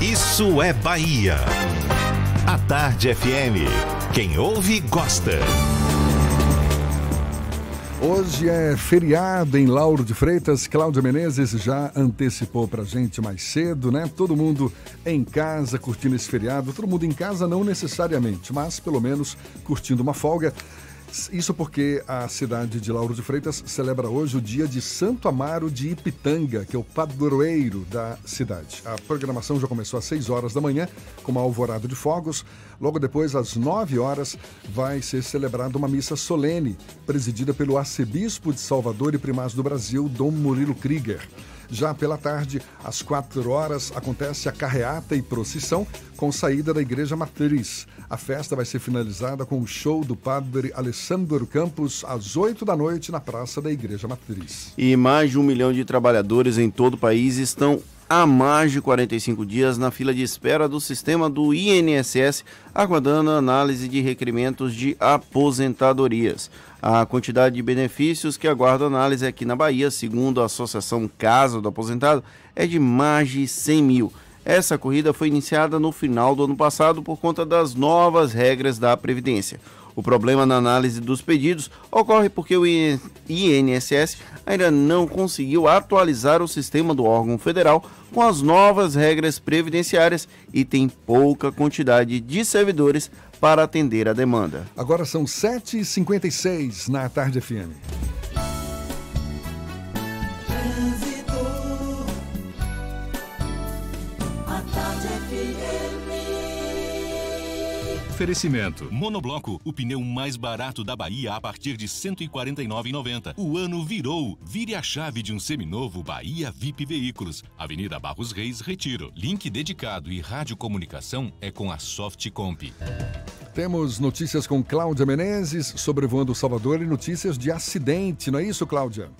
Isso é Bahia. A Tarde FM. Quem ouve, gosta. Hoje é feriado em Lauro de Freitas. Cláudia Menezes já antecipou pra gente mais cedo, né? Todo mundo em casa curtindo esse feriado. Todo mundo em casa não necessariamente, mas pelo menos curtindo uma folga. Isso porque a cidade de Lauro de Freitas celebra hoje o dia de Santo Amaro de Ipitanga, que é o padroeiro da cidade. A programação já começou às 6 horas da manhã, com uma alvorada de fogos. Logo depois, às 9 horas, vai ser celebrada uma missa solene, presidida pelo arcebispo de Salvador e primaz do Brasil, Dom Murilo Krieger. Já pela tarde, às 4 horas, acontece a carreata e procissão com saída da Igreja Matriz. A festa vai ser finalizada com o show do padre Alessandro Campos às 8 da noite na Praça da Igreja Matriz. E mais de um milhão de trabalhadores em todo o país estão há mais de 45 dias na fila de espera do sistema do INSS, aguardando a análise de requerimentos de aposentadorias. A quantidade de benefícios que aguarda análise aqui na Bahia, segundo a Associação Casa do Aposentado, é de mais de 100 mil. Essa corrida foi iniciada no final do ano passado por conta das novas regras da Previdência. O problema na análise dos pedidos ocorre porque o INSS ainda não conseguiu atualizar o sistema do órgão federal com as novas regras previdenciárias e tem pouca quantidade de servidores para atender a demanda. Agora são 7h56 na Tarde FM. Oferecimento. Monobloco, o pneu mais barato da Bahia a partir de R$ 149,90. O ano virou. Vire a chave de um seminovo Bahia VIP Veículos. Avenida Barros Reis, Retiro. Link dedicado e radiocomunicação é com a Softcomp. Temos notícias com Cláudia Menezes, sobrevoando Salvador e notícias de acidente, não é isso, Cláudia?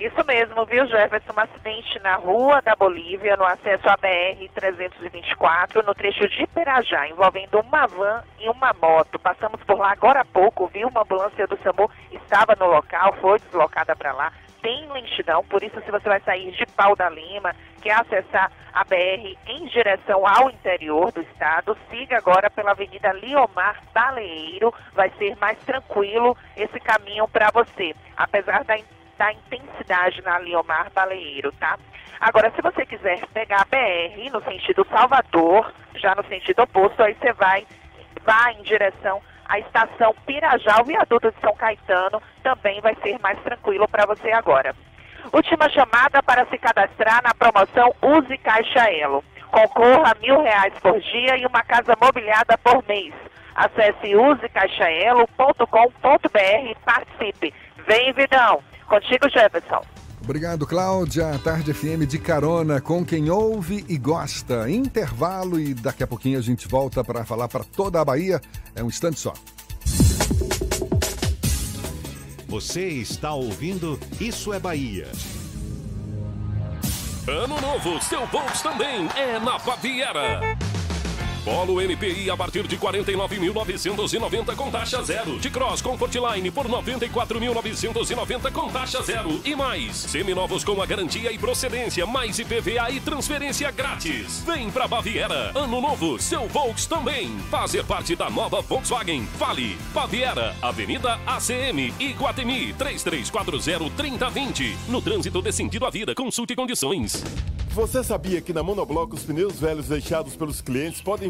Isso mesmo, viu, Jefferson? Um acidente na rua da Bolívia, no acesso à BR-324, no trecho de Perajá, envolvendo uma van e uma moto. Passamos por lá agora há pouco, viu? Uma ambulância do SAMU estava no local, foi deslocada para lá. Tem lentidão, por isso, se você vai sair de Pau da Lima, quer acessar a BR em direção ao interior do estado, siga agora pela Avenida Liomar Baleeiro, vai ser mais tranquilo esse caminho para você. Apesar da da intensidade na Liomar Baleeiro, tá? Agora, se você quiser pegar a BR no sentido Salvador, já no sentido oposto, aí você vai, vai em direção à estação Pirajá, o viaduto de São Caetano, também vai ser mais tranquilo para você agora. Última chamada para se cadastrar na promoção Use Caixa Elo. Concorra a mil reais por dia e uma casa mobiliada por mês. Acesse usecaixaelo.com.br e participe. Vem, Vidão! Contigo, Jefferson. Obrigado, Cláudia. Tarde FM de carona com quem ouve e gosta. Intervalo e daqui a pouquinho a gente volta para falar para toda a Bahia. É um instante só. Você está ouvindo Isso é Bahia. Ano novo, seu Volks também é na Baviera. Polo MPI a partir de 49.990 com taxa zero. De Cross Comfortline por 94.990 com taxa zero. E mais, seminovos com a garantia e procedência, mais IPVA e transferência grátis. Vem pra Baviera. Ano novo, seu Volks também. Fazer parte da nova Volkswagen. Fale. Baviera, Avenida ACM, Iguatemi, 3340-3020. No trânsito de sentido à vida, consulte condições. Você sabia que na Monobloco os pneus velhos deixados pelos clientes podem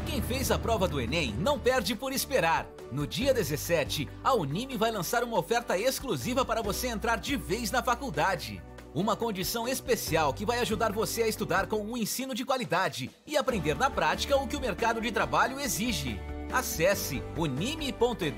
Quem fez a prova do Enem não perde por esperar. No dia 17, a Unime vai lançar uma oferta exclusiva para você entrar de vez na faculdade. Uma condição especial que vai ajudar você a estudar com um ensino de qualidade e aprender na prática o que o mercado de trabalho exige. Acesse unime.edu.br.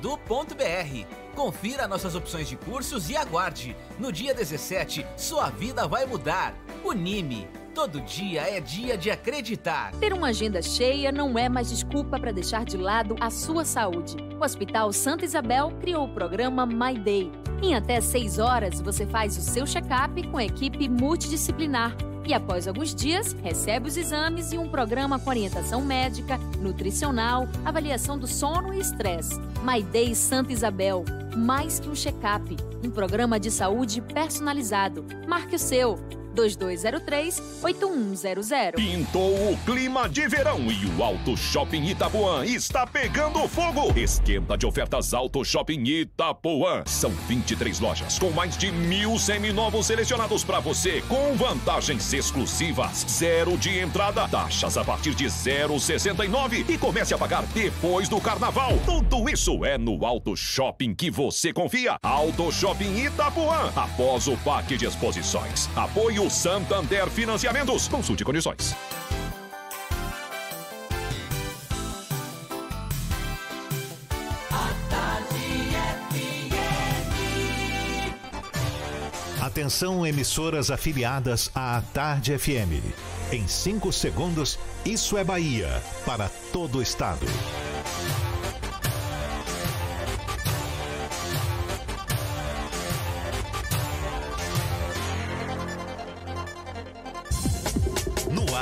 Confira nossas opções de cursos e aguarde. No dia 17, sua vida vai mudar. Unime. Todo dia é dia de acreditar. Ter uma agenda cheia não é mais desculpa para deixar de lado a sua saúde. O Hospital Santa Isabel criou o programa My Day. Em até seis horas, você faz o seu check-up com a equipe multidisciplinar. E após alguns dias, recebe os exames e um programa com orientação médica, nutricional, avaliação do sono e estresse. My Day Santa Isabel. Mais que um check-up. Um programa de saúde personalizado. Marque o seu. 2203-8100. Pintou o clima de verão e o Auto Shopping Itapuã está pegando fogo. Esquenta de ofertas Auto Shopping Itapuã. São 23 lojas com mais de mil seminovos selecionados para você com vantagens exclusivas. Zero de entrada, taxas a partir de 0,69 e comece a pagar depois do carnaval. Tudo isso é no Auto Shopping que você confia. Auto Shopping Itapuã. Após o Parque de Exposições. Apoio Santander Financiamentos. Consulte condições. Atenção, emissoras afiliadas à Tarde FM. Em 5 segundos, isso é Bahia para todo o estado.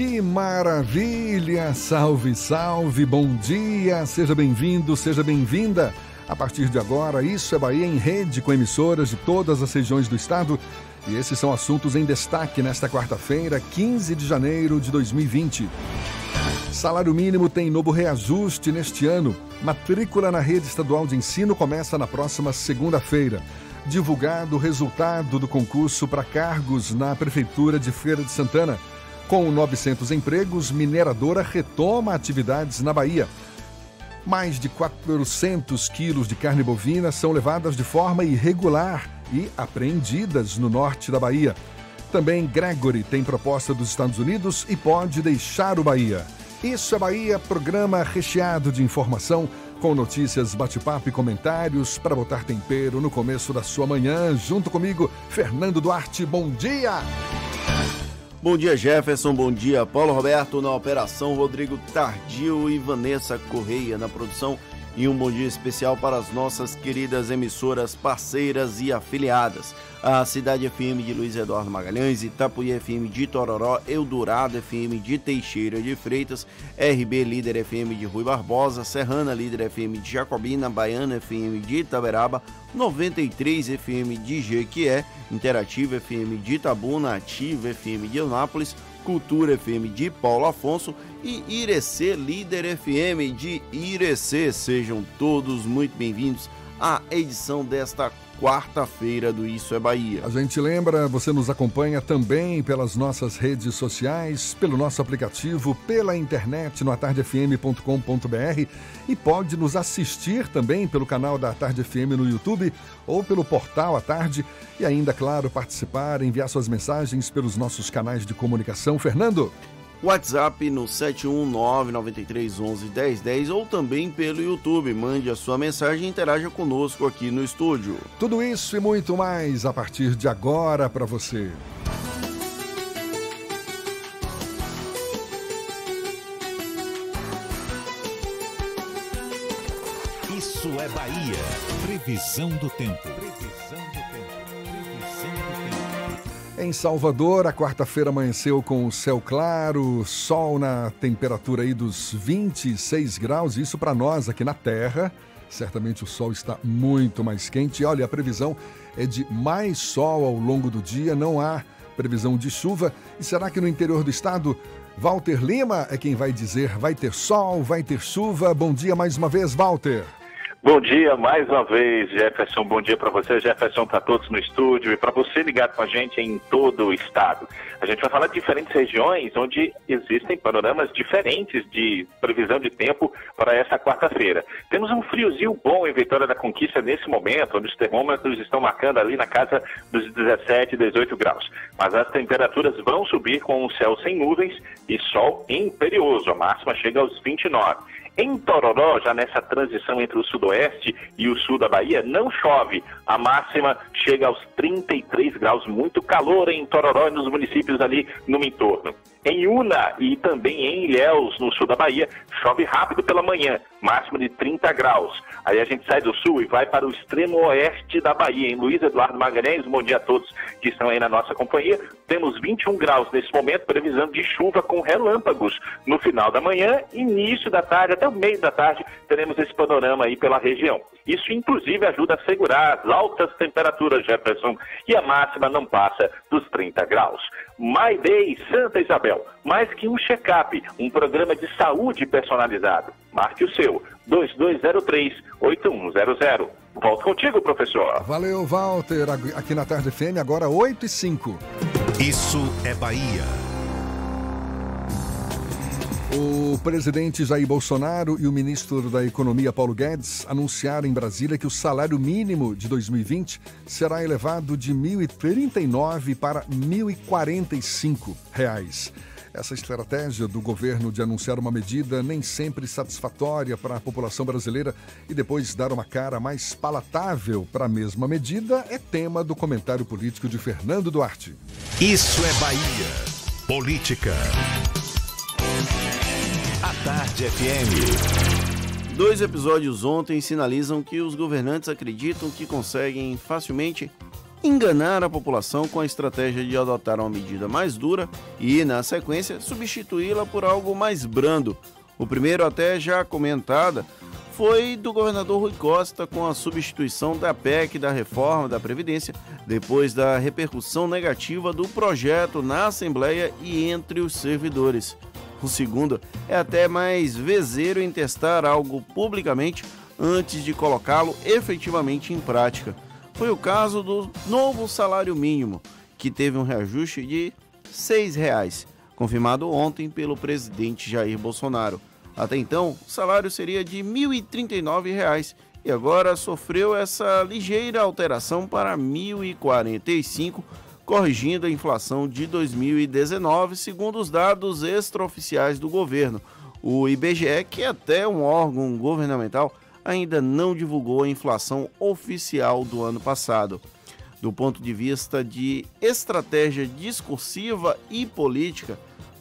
Que maravilha! Salve, salve, bom dia! Seja bem-vindo, seja bem-vinda. A partir de agora, Isso é Bahia em rede com emissoras de todas as regiões do estado. E esses são assuntos em destaque nesta quarta-feira, 15 de janeiro de 2020. Salário mínimo tem novo reajuste neste ano. Matrícula na rede estadual de ensino começa na próxima segunda-feira. Divulgado o resultado do concurso para cargos na Prefeitura de Feira de Santana. Com 900 empregos, mineradora retoma atividades na Bahia. Mais de 400 quilos de carne bovina são levadas de forma irregular e apreendidas no norte da Bahia. Também Gregory tem proposta dos Estados Unidos e pode deixar o Bahia. Isso é Bahia, programa recheado de informação, com notícias, bate-papo e comentários para botar tempero no começo da sua manhã. Junto comigo, Fernando Duarte. Bom dia! Bom dia, Jefferson. Bom dia, Paulo Roberto na operação, Rodrigo Tardio e Vanessa Correia na produção. E um bom dia especial para as nossas queridas emissoras parceiras e afiliadas. A Cidade FM de Luiz Eduardo Magalhães, Itapuí FM de Tororó, Eldorado FM de Teixeira de Freitas, RB Líder FM de Rui Barbosa, Serrana Líder FM de Jacobina, Baiana FM de Itaberaba, 93 FM de Jequié, Interativa FM de Itabuna, Ativa FM de Eunápolis, Cultura FM de Paulo Afonso e Irecê Líder FM de Irecê. Sejam todos muito bem-vindos à edição desta quarta-feira do Isso é Bahia. A gente lembra, você nos acompanha também pelas nossas redes sociais, pelo nosso aplicativo, pela internet no atardefm.com.br e pode nos assistir também pelo canal da Tarde FM no YouTube ou pelo portal à tarde e ainda, claro, participar, enviar suas mensagens pelos nossos canais de comunicação. Fernando? WhatsApp no 71993111010 ou também pelo YouTube. Mande a sua mensagem e interaja conosco aqui no estúdio. Tudo isso e muito mais a partir de agora para você. Isso é Bahia. Previsão do tempo. Previsão Em Salvador, a quarta-feira amanheceu com o céu claro, sol na temperatura aí dos 26 graus, isso para nós aqui na Terra. Certamente o sol está muito mais quente. E olha, a previsão é de mais sol ao longo do dia, não há previsão de chuva. E será que no interior do estado, Walter Lima é quem vai dizer vai ter sol, vai ter chuva? Bom dia mais uma vez, Walter. Bom dia mais uma vez, Jefferson. Bom dia para você, Jefferson, para todos no estúdio e para você ligado com a gente em todo o estado. A gente vai falar de diferentes regiões onde existem panoramas diferentes de previsão de tempo para essa quarta-feira. Temos um friozinho bom em Vitória da Conquista nesse momento, onde os termômetros estão marcando ali na casa dos 17, 18 graus. Mas as temperaturas vão subir com um céu sem nuvens e sol imperioso. A máxima chega aos 29. Em Tororó, já nessa transição entre o sudoeste e o sul da Bahia, não chove. A máxima chega aos 33 graus, muito calor em Tororó e nos municípios ali no entorno. Em Una e também em Ilhéus, no sul da Bahia, chove rápido pela manhã, máxima de 30 graus. Aí a gente sai do sul e vai para o extremo oeste da Bahia, em Luiz Eduardo Magalhães. Bom dia a todos que estão aí na nossa companhia. Temos 21 graus nesse momento, previsão de chuva com relâmpagos no final da manhã, início da tarde, até o meio da tarde, teremos esse panorama aí pela região. Isso, inclusive, ajuda a segurar as altas temperaturas, Jefferson, e a máxima não passa dos 30 graus. My Day Santa Isabel, mais que um check-up, um programa de saúde personalizado. Marque o seu, 2203-8100. Volto contigo, professor. Valeu, Walter. Aqui na Tarde FM, agora 8 e 5. Isso é Bahia. O presidente Jair Bolsonaro e o ministro da Economia Paulo Guedes anunciaram em Brasília que o salário mínimo de 2020 será elevado de R$ 1.039 para 1.045 reais. Essa estratégia do governo de anunciar uma medida nem sempre satisfatória para a população brasileira e depois dar uma cara mais palatável para a mesma medida é tema do comentário político de Fernando Duarte. Isso é Bahia. Política. Tarde FM. Dois episódios ontem sinalizam que os governantes acreditam que conseguem facilmente enganar a população com a estratégia de adotar uma medida mais dura e, na sequência, substituí-la por algo mais brando. O primeiro, até já comentada, foi do governador Rui Costa com a substituição da PEC da reforma da Previdência, depois da repercussão negativa do projeto na Assembleia e entre os servidores. O segundo é até mais vezeiro em testar algo publicamente antes de colocá-lo efetivamente em prática. Foi o caso do novo salário mínimo, que teve um reajuste de R$ 6,00, confirmado ontem pelo presidente Jair Bolsonaro. Até então, o salário seria de R$ 1.039 e agora sofreu essa ligeira alteração para R$ 1.045, corrigindo a inflação de 2019, segundo os dados extraoficiais do governo. O IBGE, que é até um órgão governamental, ainda não divulgou a inflação oficial do ano passado. Do ponto de vista de estratégia discursiva e política,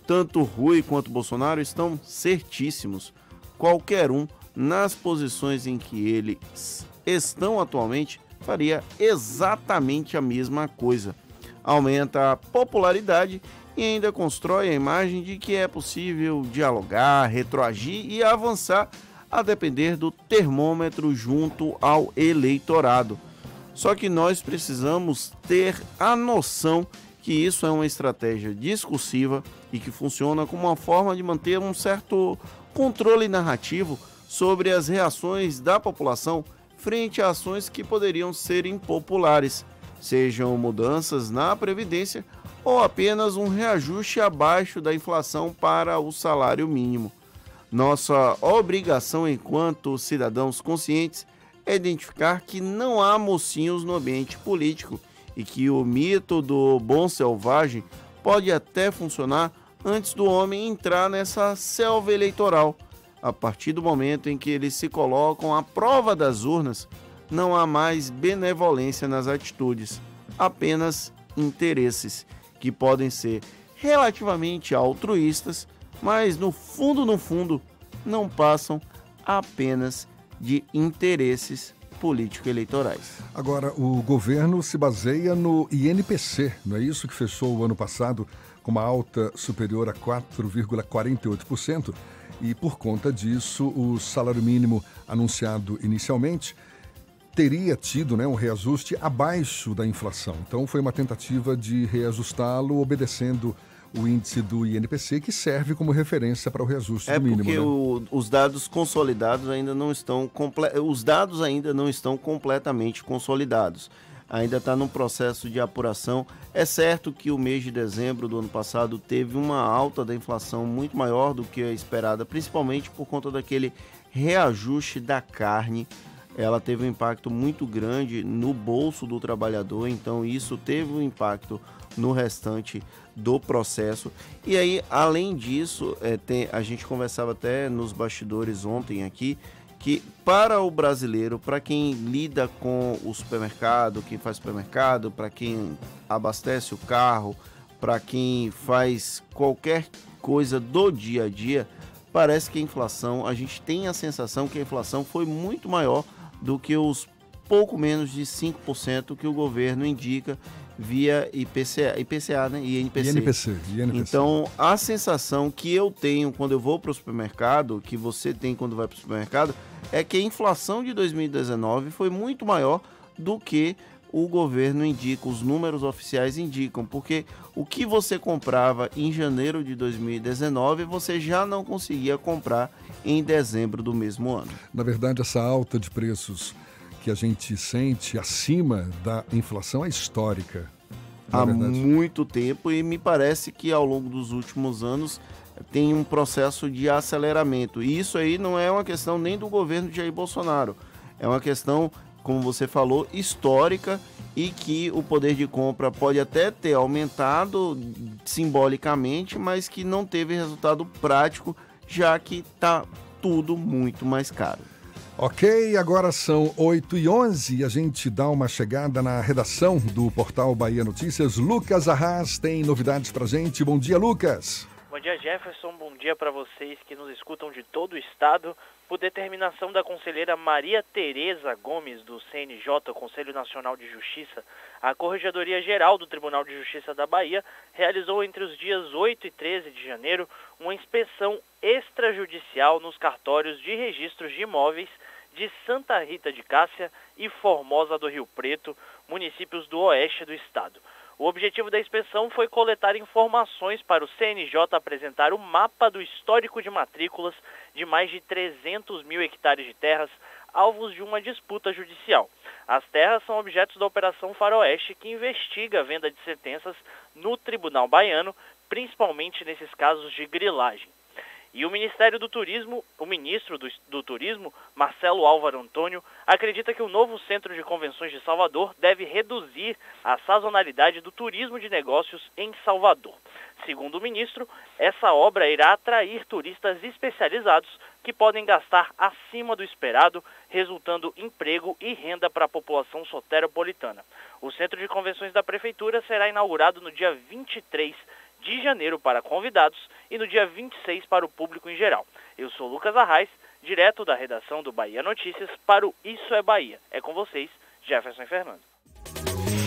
tanto Rui quanto Bolsonaro estão certíssimos. Qualquer um, nas posições em que eles estão atualmente, faria exatamente a mesma coisa. Aumenta a popularidade e ainda constrói a imagem de que é possível dialogar, retroagir e avançar a depender do termômetro junto ao eleitorado. Só que nós precisamos ter a noção que isso é uma estratégia discursiva e que funciona como uma forma de manter um certo controle narrativo sobre as reações da população frente a ações que poderiam ser impopulares, sejam mudanças na previdência ou apenas um reajuste abaixo da inflação para o salário mínimo. Nossa obrigação enquanto cidadãos conscientes é identificar que não há mocinhos no ambiente político e que o mito do bom selvagem pode até funcionar antes do homem entrar nessa selva eleitoral. A partir do momento em que eles se colocam à prova das urnas, não há mais benevolência nas atitudes, apenas interesses que podem ser relativamente altruístas, mas no fundo, no fundo, não passam apenas de interesses político-eleitorais. Agora, o governo se baseia no INPC, não é isso que fechou o ano passado com uma alta superior a 4,48%, e por conta disso, o salário mínimo anunciado inicialmente teria tido né, um reajuste abaixo da inflação. Então, foi uma tentativa de reajustá-lo obedecendo o índice do INPC, que serve como referência para o reajuste é do mínimo. porque né? o- os dados consolidados ainda não estão os dados ainda não estão completamente consolidados. Ainda está num processo de apuração. É certo que o mês de dezembro do ano passado teve uma alta da inflação muito maior do que a esperada, principalmente por conta daquele reajuste da carne. Ela teve um impacto muito grande no bolso do trabalhador, então isso teve um impacto no restante do processo. E aí, além disso, é, tem, a gente conversava até nos bastidores ontem aqui que para o brasileiro, para quem lida com o supermercado, quem faz supermercado, para quem abastece o carro, para quem faz qualquer coisa do dia a dia, parece que a inflação, a gente tem a sensação que a inflação foi muito maior do que os pouco menos de 5% que o governo indica via IPCA, IPCA né? e INPC. INPC, INPC. Então, a sensação que eu tenho quando eu vou para o supermercado, que você tem quando vai para o supermercado, é que a inflação de 2019 foi muito maior do que o governo indica, os números oficiais indicam, porque o que você comprava em janeiro de 2019, você já não conseguia comprar em dezembro do mesmo ano. Na verdade, essa alta de preços que a gente sente acima da inflação é histórica. na há verdade. muito tempo e me parece que ao longo dos últimos anos tem um processo de aceleramento. E isso aí não é uma questão nem do governo de Jair Bolsonaro, é uma questão, como você falou, histórica e que o poder de compra pode até ter aumentado simbolicamente, mas que não teve resultado prático, já que está tudo muito mais caro. Ok, agora são 8 e 11 e a gente dá uma chegada na redação do portal Bahia Notícias. Lucas Arras tem novidades pra gente. Bom dia, Lucas. Bom dia, Jefferson. Bom dia para vocês que nos escutam de todo o estado. Por determinação da conselheira Maria Tereza Gomes, do CNJ, Conselho Nacional de Justiça, a Corregedoria Geral do Tribunal de Justiça da Bahia realizou entre os dias 8 e 13 de janeiro uma inspeção extrajudicial nos cartórios de registros de imóveis de Santa Rita de Cássia e Formosa do Rio Preto, municípios do oeste do estado. O objetivo da inspeção foi coletar informações para o CNJ apresentar o mapa do histórico de matrículas de mais de 300 mil hectares de terras alvos de uma disputa judicial. As terras são objetos da Operação Faroeste, que investiga a venda de sentenças no Tribunal Baiano, principalmente nesses casos de grilagem. E o Ministério do Turismo, o ministro do, do, Turismo, Marcelo Álvaro Antônio, acredita que o novo Centro de Convenções de Salvador deve reduzir a sazonalidade do turismo de negócios em Salvador. Segundo o ministro, essa obra irá atrair turistas especializados que podem gastar acima do esperado, resultando emprego e renda para a população soteropolitana. O Centro de Convenções da Prefeitura será inaugurado no dia 23 de janeiro para convidados e no dia 26 para o público em geral. Eu sou Lucas Arraes, direto da redação do Bahia Notícias para o Isso é Bahia. É com vocês, Jefferson Fernando.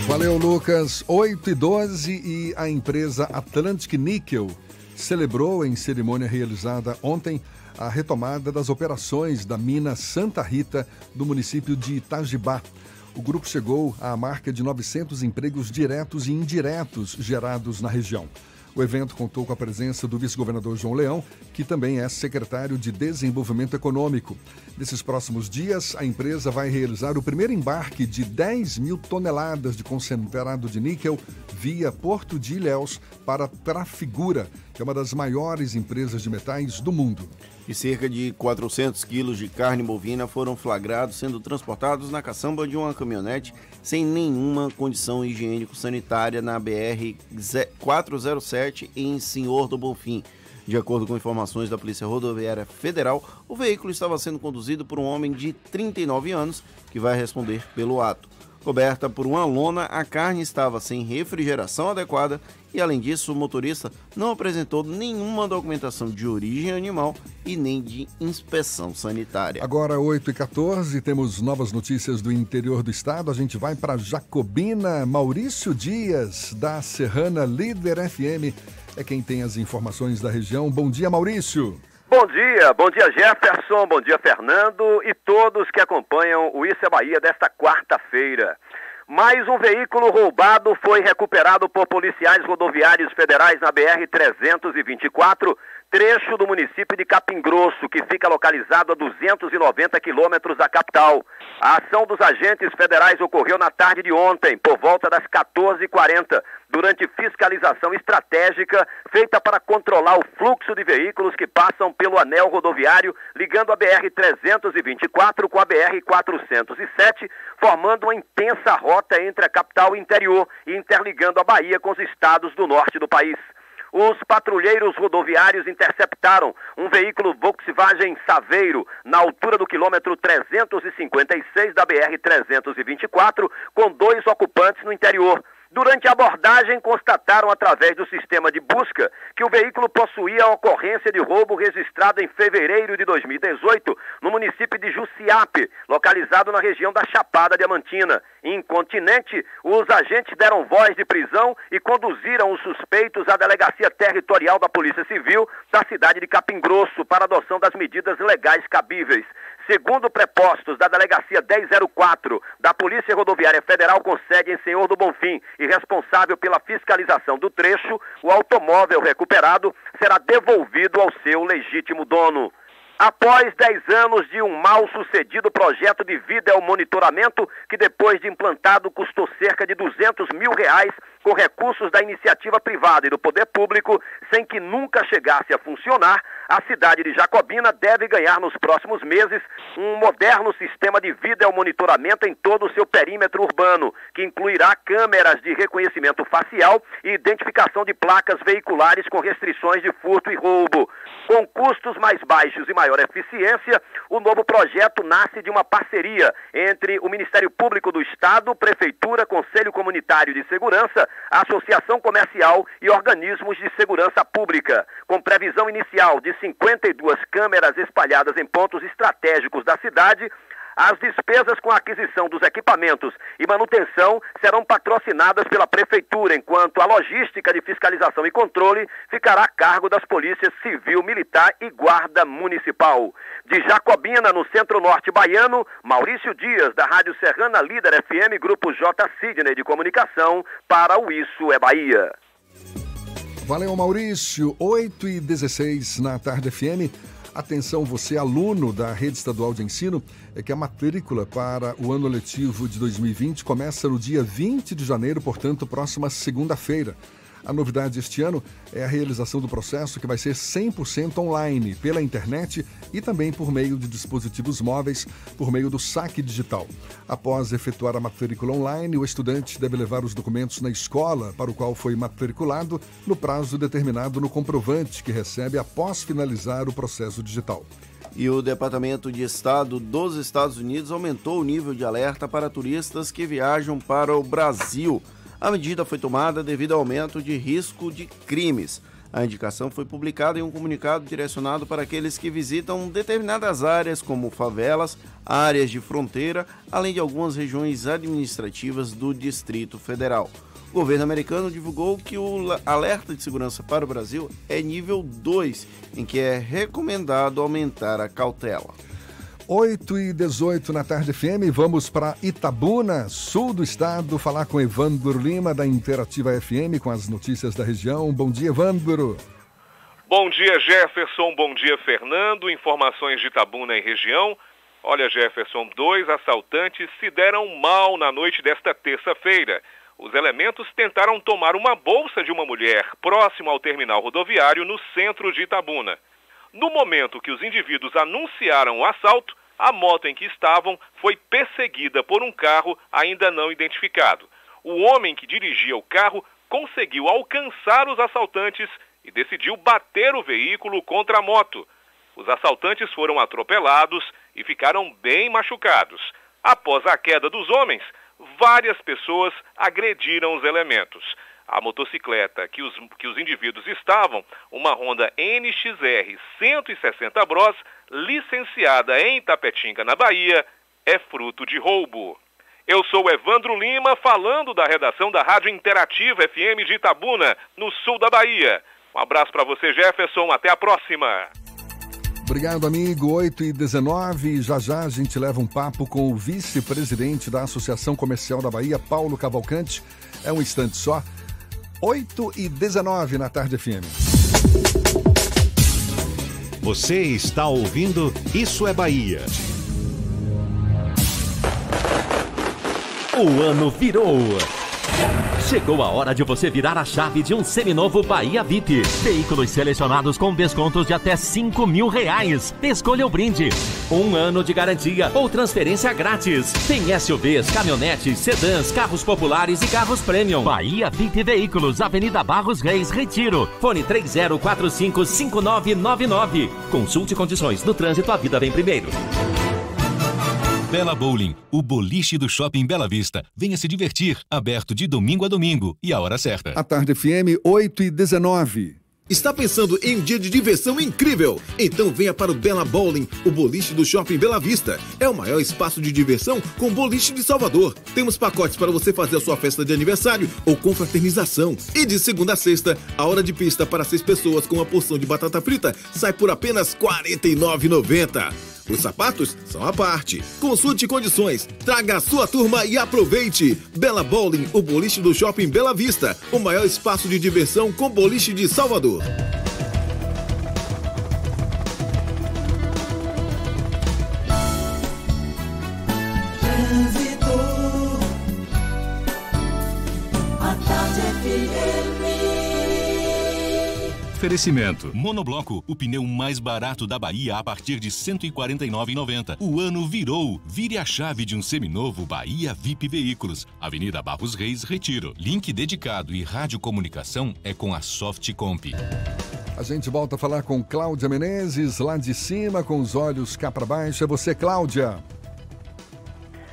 Valeu, Lucas. 8 e 12 e a empresa Atlantic Nickel celebrou em cerimônia realizada ontem a retomada das operações da mina Santa Rita do município de Itajibá. O grupo chegou à marca de 900 empregos diretos e indiretos gerados na região. O evento contou com a presença do vice-governador João Leão, que também é secretário de Desenvolvimento Econômico. Nesses próximos dias, a empresa vai realizar o primeiro embarque de 10 mil toneladas de concentrado de níquel via Porto de Ilhéus para Trafigura, que é uma das maiores empresas de metais do mundo. E cerca de 400 quilos de carne bovina foram flagrados sendo transportados na caçamba de uma caminhonete sem nenhuma condição higiênico-sanitária na BR 407 em Senhor do Bonfim. De acordo com informações da Polícia Rodoviária Federal, o veículo estava sendo conduzido por um homem de 39 anos que vai responder pelo ato. Coberta por uma lona, a carne estava sem refrigeração adequada e, além disso, o motorista não apresentou nenhuma documentação de origem animal e nem de inspeção sanitária. Agora, 8 e 14 temos novas notícias do interior do estado. A gente vai para Jacobina. Maurício Dias, da Serrana Líder FM, é quem tem as informações da região. Bom dia, Maurício. Bom dia, bom dia Jefferson, bom dia Fernando e todos que acompanham o Isso é Bahia desta quarta-feira. Mais um veículo roubado foi recuperado por policiais rodoviários federais na BR-324, trecho do município de Capim Grosso, que fica localizado a 290 quilômetros da capital. A ação dos agentes federais ocorreu na tarde de ontem, por volta das 14h40, durante fiscalização estratégica feita para controlar o fluxo de veículos que passam pelo anel rodoviário ligando a BR-324 com a BR-407, formando uma intensa rota entre a capital e o interior e interligando a Bahia com os estados do norte do país. Os patrulheiros rodoviários interceptaram um veículo Volkswagen Saveiro na altura do quilômetro 356 da BR-324 com dois ocupantes no interior. Durante a abordagem, constataram através do sistema de busca que o veículo possuía a ocorrência de roubo registrada em fevereiro de 2018 no município de Jussiape, localizado na região da Chapada Diamantina. Incontinente, os agentes deram voz de prisão e conduziram os suspeitos à delegacia territorial da Polícia Civil da cidade de Capim Grosso para adoção das medidas legais cabíveis. Segundo prepostos da Delegacia 1004 da Polícia Rodoviária Federal com sede em Senhor do Bonfim e responsável pela fiscalização do trecho, o automóvel recuperado será devolvido ao seu legítimo dono. Após 10 anos de um mal sucedido projeto de videomonitoramento, que depois de implantado custou cerca de 200 mil reais com recursos da iniciativa privada e do poder público, sem que nunca chegasse a funcionar, a cidade de Jacobina deve ganhar nos próximos meses um moderno sistema de videomonitoramento em todo o seu perímetro urbano, que incluirá câmeras de reconhecimento facial e identificação de placas veiculares com restrições de furto e roubo. Com custos mais baixos e maior eficiência, o novo projeto nasce de uma parceria entre o Ministério Público do Estado, Prefeitura, Conselho Comunitário de Segurança, Associação Comercial e organismos de segurança pública, com previsão inicial de 52 câmeras espalhadas em pontos estratégicos da cidade. As despesas com a aquisição dos equipamentos e manutenção serão patrocinadas pela Prefeitura, enquanto a logística de fiscalização e controle ficará a cargo das polícias civil, militar e guarda municipal. De Jacobina, no centro-norte baiano, Maurício Dias, da Rádio Serrana Líder FM, Grupo J. Sidney de Comunicação, para o Isso é Bahia. Valeu, Maurício. 8 e 16 na Tarde FM. Atenção, você, aluno da Rede Estadual de Ensino, é que a matrícula para o ano letivo de 2020 começa no dia 20 de janeiro, portanto, próxima segunda-feira. A novidade este ano é a realização do processo que vai ser 100% online, pela internet e também por meio de dispositivos móveis, por meio do saque digital. Após efetuar a matrícula online, o estudante deve levar os documentos na escola para o qual foi matriculado no prazo determinado no comprovante que recebe após finalizar o processo digital. E o Departamento de Estado dos Estados Unidos aumentou o nível de alerta para turistas que viajam para o Brasil. A medida foi tomada devido ao aumento de risco de crimes. A indicação foi publicada em um comunicado direcionado para aqueles que visitam determinadas áreas, como favelas, áreas de fronteira, além de algumas regiões administrativas do Distrito Federal. O governo americano divulgou que o alerta de segurança para o Brasil é nível 2, em que é recomendado aumentar a cautela. 8 e 18 na tarde FM, vamos para Itabuna, sul do estado, falar com Evandro Lima, da Interativa FM, com as notícias da região. Bom dia, Evandro. Bom dia, Jefferson. Bom dia, Fernando. Informações de Itabuna e região. Olha, Jefferson, dois assaltantes se deram mal na noite desta terça-feira. Os elementos tentaram tomar uma bolsa de uma mulher próximo ao terminal rodoviário no centro de Itabuna. No momento que os indivíduos anunciaram o assalto, a moto em que estavam foi perseguida por um carro ainda não identificado. O homem que dirigia o carro conseguiu alcançar os assaltantes e decidiu bater o veículo contra a moto. Os assaltantes foram atropelados e ficaram bem machucados. Após a queda dos homens, várias pessoas agrediram os elementos. A motocicleta que os, que os indivíduos estavam, uma Honda NXR 160 Bros, licenciada em Tapetinga, na Bahia, é fruto de roubo. Eu sou Evandro Lima, falando da redação da Rádio Interativa FM de Itabuna, no sul da Bahia. Um abraço para você, Jefferson. Até a próxima. Obrigado, amigo. 8 e 19. Já já a gente leva um papo com o vice-presidente da Associação Comercial da Bahia, Paulo Cavalcante. É um instante só. 8 e 19 na Tarde FM. Você está ouvindo Isso é Bahia. O ano virou. Chegou a hora de você virar a chave de um seminovo Bahia VIP. Veículos selecionados com descontos de até 5 mil reais. Escolha o brinde. Um ano de garantia ou transferência grátis. Tem SUVs, caminhonetes, sedãs, carros populares e carros premium. Bahia VIP Veículos, Avenida Barros Reis, Retiro. Fone 30455999. Consulte condições. No trânsito, a vida vem primeiro. Bela Bowling, o boliche do Shopping Bela Vista. Venha se divertir, aberto de domingo a domingo e a hora certa. A Tarde FM, 8 e 19. Está pensando em um dia de diversão incrível? Então venha para o Bela Bowling, o boliche do Shopping Bela Vista. É o maior espaço de diversão com boliche de Salvador. Temos pacotes para você fazer a sua festa de aniversário ou confraternização. E de segunda a sexta, a hora de pista para seis pessoas com uma porção de batata frita sai por apenas R$ 49,90. Os sapatos são à parte. Consulte condições, traga a sua turma e aproveite. Bela Bowling, o boliche do Shopping Bela Vista, o maior espaço de diversão com boliche de Salvador. Oferecimento. Monobloco, o pneu mais barato da Bahia a partir de R$ 149,90. O ano virou. Vire a chave de um seminovo Bahia VIP Veículos. Avenida Barros Reis, Retiro. Link dedicado e radiocomunicação é com a Softcomp. A gente volta a falar com Cláudia Menezes, lá de cima, com os olhos cá para baixo. É você, Cláudia.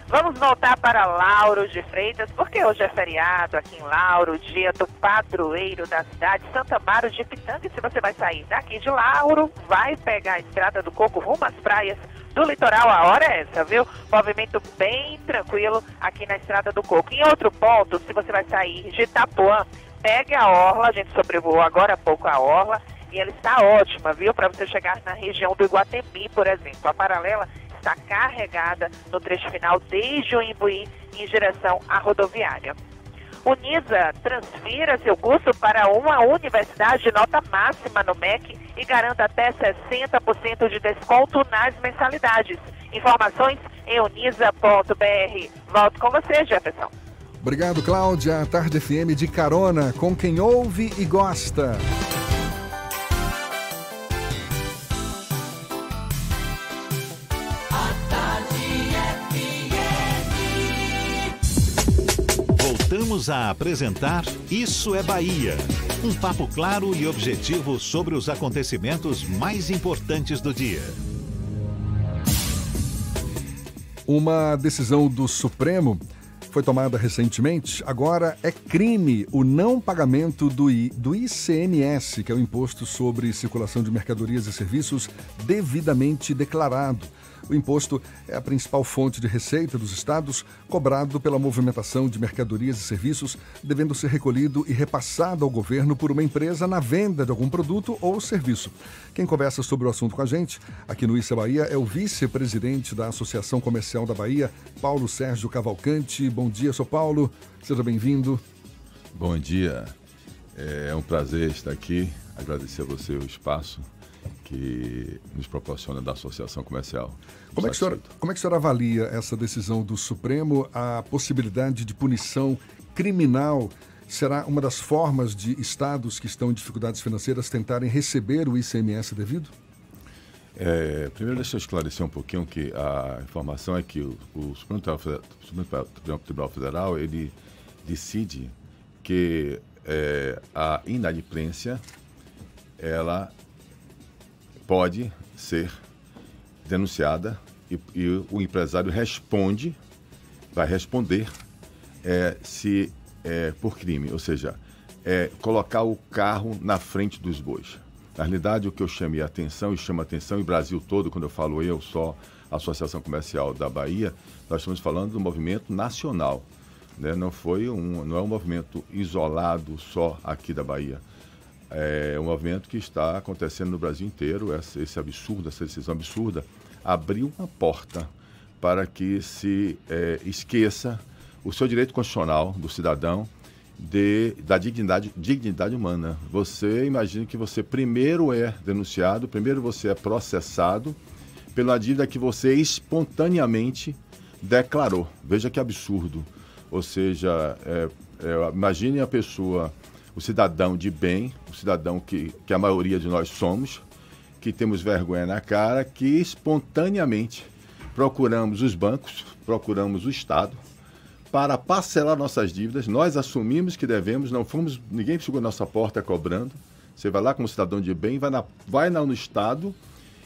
Vamos voltar para Lauro de Freitas, porque hoje é feriado aqui em Lauro, dia do padroeiro da cidade, Santa Amaro de Pitanga. Se você vai sair daqui de Lauro, vai pegar a estrada do Coco rumo às praias do litoral, a hora é essa, viu? Movimento bem tranquilo aqui na Estrada do Coco. Em outro ponto, se você vai sair de Itapuã, pegue a Orla, a gente sobrevoou agora há pouco a Orla, e ela está ótima, viu? Para você chegar na região do Iguatemi, por exemplo. A paralela está carregada no trecho final desde o Imbuí em direção à rodoviária. Unisa, transfira seu curso para uma universidade de nota máxima no MEC e garanta até 60% de desconto nas mensalidades. Informações em unisa.br. Volto com você, Jefferson. Obrigado, Cláudia. Tarde FM de carona com quem ouve e gosta. Voltamos a apresentar Isso é Bahia. Um papo claro e objetivo sobre os acontecimentos mais importantes do dia. Uma decisão do Supremo foi tomada recentemente. Agora é crime o não pagamento do, I, do ICMS, que é o Imposto sobre Circulação de Mercadorias e Serviços, devidamente declarado. O imposto é a principal fonte de receita dos estados, cobrado pela movimentação de mercadorias e serviços, devendo ser recolhido e repassado ao governo por uma empresa na venda de algum produto ou serviço. Quem conversa sobre o assunto com a gente, aqui no Issa Bahia, é o vice-presidente da Associação Comercial da Bahia, Paulo Sérgio Cavalcante. Bom dia, sou Paulo. Seja bem-vindo. Bom dia. É um prazer estar aqui. Agradecer a você o espaço que nos proporciona da Associação Comercial. Como é, que o senhor, como é que o senhor avalia essa decisão do Supremo? A possibilidade de punição criminal será uma das formas de estados que estão em dificuldades financeiras tentarem receber o ICMS devido? É, primeiro, deixa eu esclarecer um pouquinho que a informação é que o, o Supremo, Tribunal Federal ele decide que é, a inadimplência ela pode ser denunciada e, e o empresário responde, vai responder é, se é, por crime, ou seja, é, colocar o carro na frente dos bois. Na realidade, o que eu chamei a atenção e chama a atenção, e Brasil todo, quando eu falo eu só, Associação Comercial da Bahia, nós estamos falando do movimento nacional. Né? Não, foi um, não é um movimento isolado só aqui da Bahia é um movimento que está acontecendo no Brasil inteiro. Esse, absurdo, essa decisão absurda, abriu uma porta para que se é, esqueça o seu direito constitucional do cidadão de, da dignidade, dignidade humana. Você imagina que você primeiro é denunciado, primeiro você é processado pela dívida que você espontaneamente declarou. Veja que absurdo. Ou seja, é, é, imagine a pessoa o cidadão de bem, o cidadão que, que a maioria de nós somos, que temos vergonha na cara, que espontaneamente procuramos os bancos, procuramos o Estado para parcelar nossas dívidas. Nós assumimos que devemos, não fomos, ninguém chegou à nossa porta cobrando. Você vai lá como cidadão de bem, vai, na, vai no Estado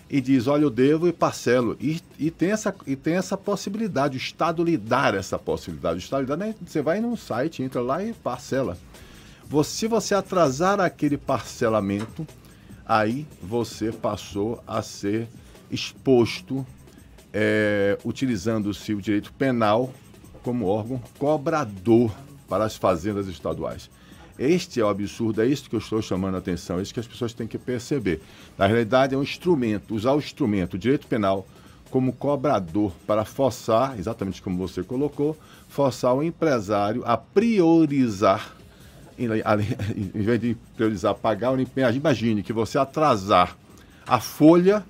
e diz, olha, eu devo e parcelo. E, e, tem, essa, e tem essa possibilidade, o Estado lhe dar essa possibilidade. O Estado lhe dá, né? você vai num site, entra lá e parcela. Se você atrasar aquele parcelamento, aí você passou a ser exposto, é, utilizando-se o direito penal como órgão cobrador para as fazendas estaduais. Este é o absurdo, é isso que eu estou chamando a atenção, é isso que as pessoas têm que perceber. Na realidade, é um instrumento, usar o instrumento, o direito penal, como cobrador para forçar, exatamente como você colocou, forçar o empresário a priorizar em, em vez de priorizar pagar o empenhagem, imagine que você atrasar a folha,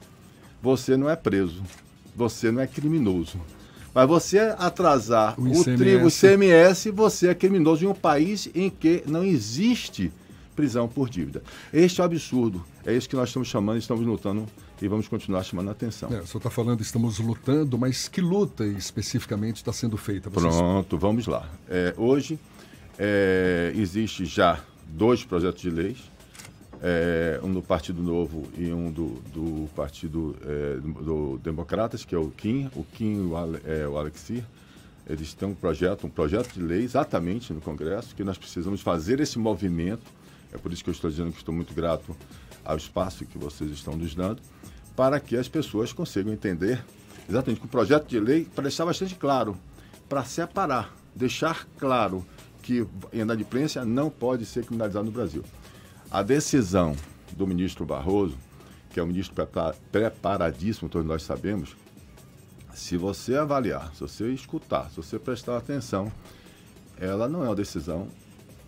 você não é preso, você não é criminoso. Mas você atrasar o, o tribo, o CMS, você é criminoso em um país em que não existe prisão por dívida. Este é o absurdo. É isso que nós estamos chamando, estamos lutando e vamos continuar chamando a atenção. É, o senhor está falando, estamos lutando, mas que luta especificamente está sendo feita? Vocês... Pronto, vamos lá. É, hoje é, existe já dois projetos de leis, é, um do Partido Novo e um do, do Partido é, do, Democratas, que é o Kim, o Kim e o, Ale, é, o Alexir. Eles têm um projeto, um projeto de lei exatamente no Congresso, que nós precisamos fazer esse movimento. É por isso que eu estou dizendo que estou muito grato ao espaço que vocês estão nos dando, para que as pessoas consigam entender exatamente com o projeto de lei para deixar bastante claro, para separar, deixar claro que inadimplência não pode ser criminalizada no Brasil. A decisão do ministro Barroso, que é um ministro preparadíssimo, todos nós sabemos, se você avaliar, se você escutar, se você prestar atenção, ela não é uma decisão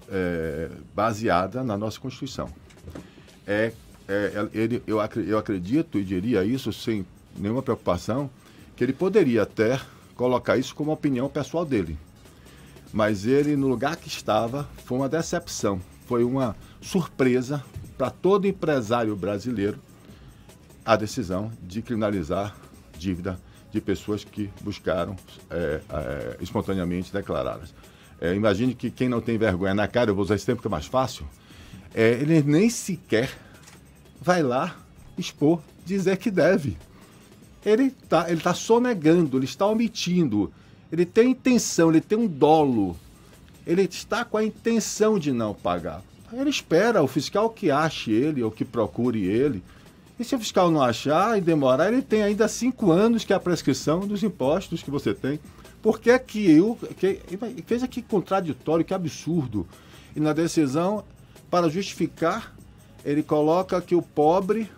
é, baseada na nossa Constituição. É, é, ele, eu, eu acredito e diria isso sem nenhuma preocupação, que ele poderia até colocar isso como opinião pessoal dele. Mas ele, no lugar que estava, foi uma decepção, foi uma surpresa para todo empresário brasileiro a decisão de criminalizar dívida de pessoas que buscaram é, é, espontaneamente declaradas. É, imagine que quem não tem vergonha na cara, eu vou usar esse tempo que é mais fácil, é, ele nem sequer vai lá expor, dizer que deve. Ele está ele tá sonegando, ele está omitindo, ele tem intenção, ele tem um dolo, ele está com a intenção de não pagar. Ele espera o fiscal que ache ele ou que procure ele. E se o fiscal não achar e demorar, ele tem ainda cinco anos que é a prescrição dos impostos que você tem. Por que que eu... Que, veja que contraditório, que absurdo. E na decisão, para justificar, ele coloca que o pobre,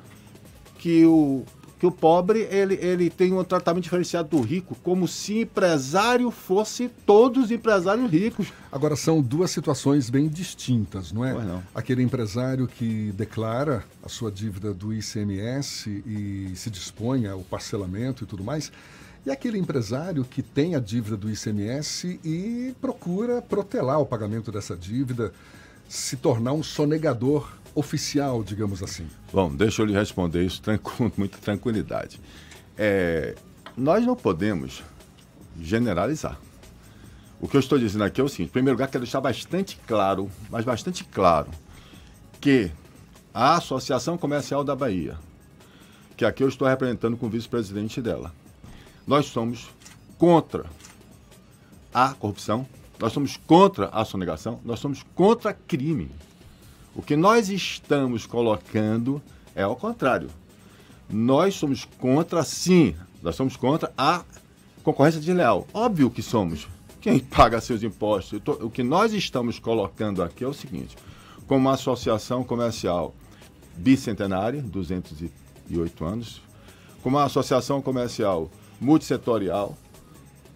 que o que o pobre ele, ele tem um tratamento diferenciado do rico, como se empresário fosse todos empresários ricos. Agora, são duas situações bem distintas, não é? Não. Aquele empresário que declara a sua dívida do ICMS e se dispõe ao parcelamento e tudo mais, e aquele empresário que tem a dívida do ICMS e procura protelar o pagamento dessa dívida, se tornar um sonegador oficial, digamos assim? Bom, deixa eu lhe responder isso com muita tranquilidade. É, nós não podemos generalizar. O que eu estou dizendo aqui é o seguinte: em primeiro lugar, quero deixar bastante claro, mas bastante claro, que a Associação Comercial da Bahia, que aqui eu estou representando com o vice-presidente dela, nós somos contra a corrupção, nós somos contra a sonegação, nós somos contra crime. O que nós estamos colocando é ao contrário. Nós somos contra, sim, nós somos contra a concorrência desleal. Óbvio que somos. Quem paga seus impostos? O que nós estamos colocando aqui é o seguinte: como uma associação comercial bicentenária, 208 anos, como uma associação comercial multissetorial,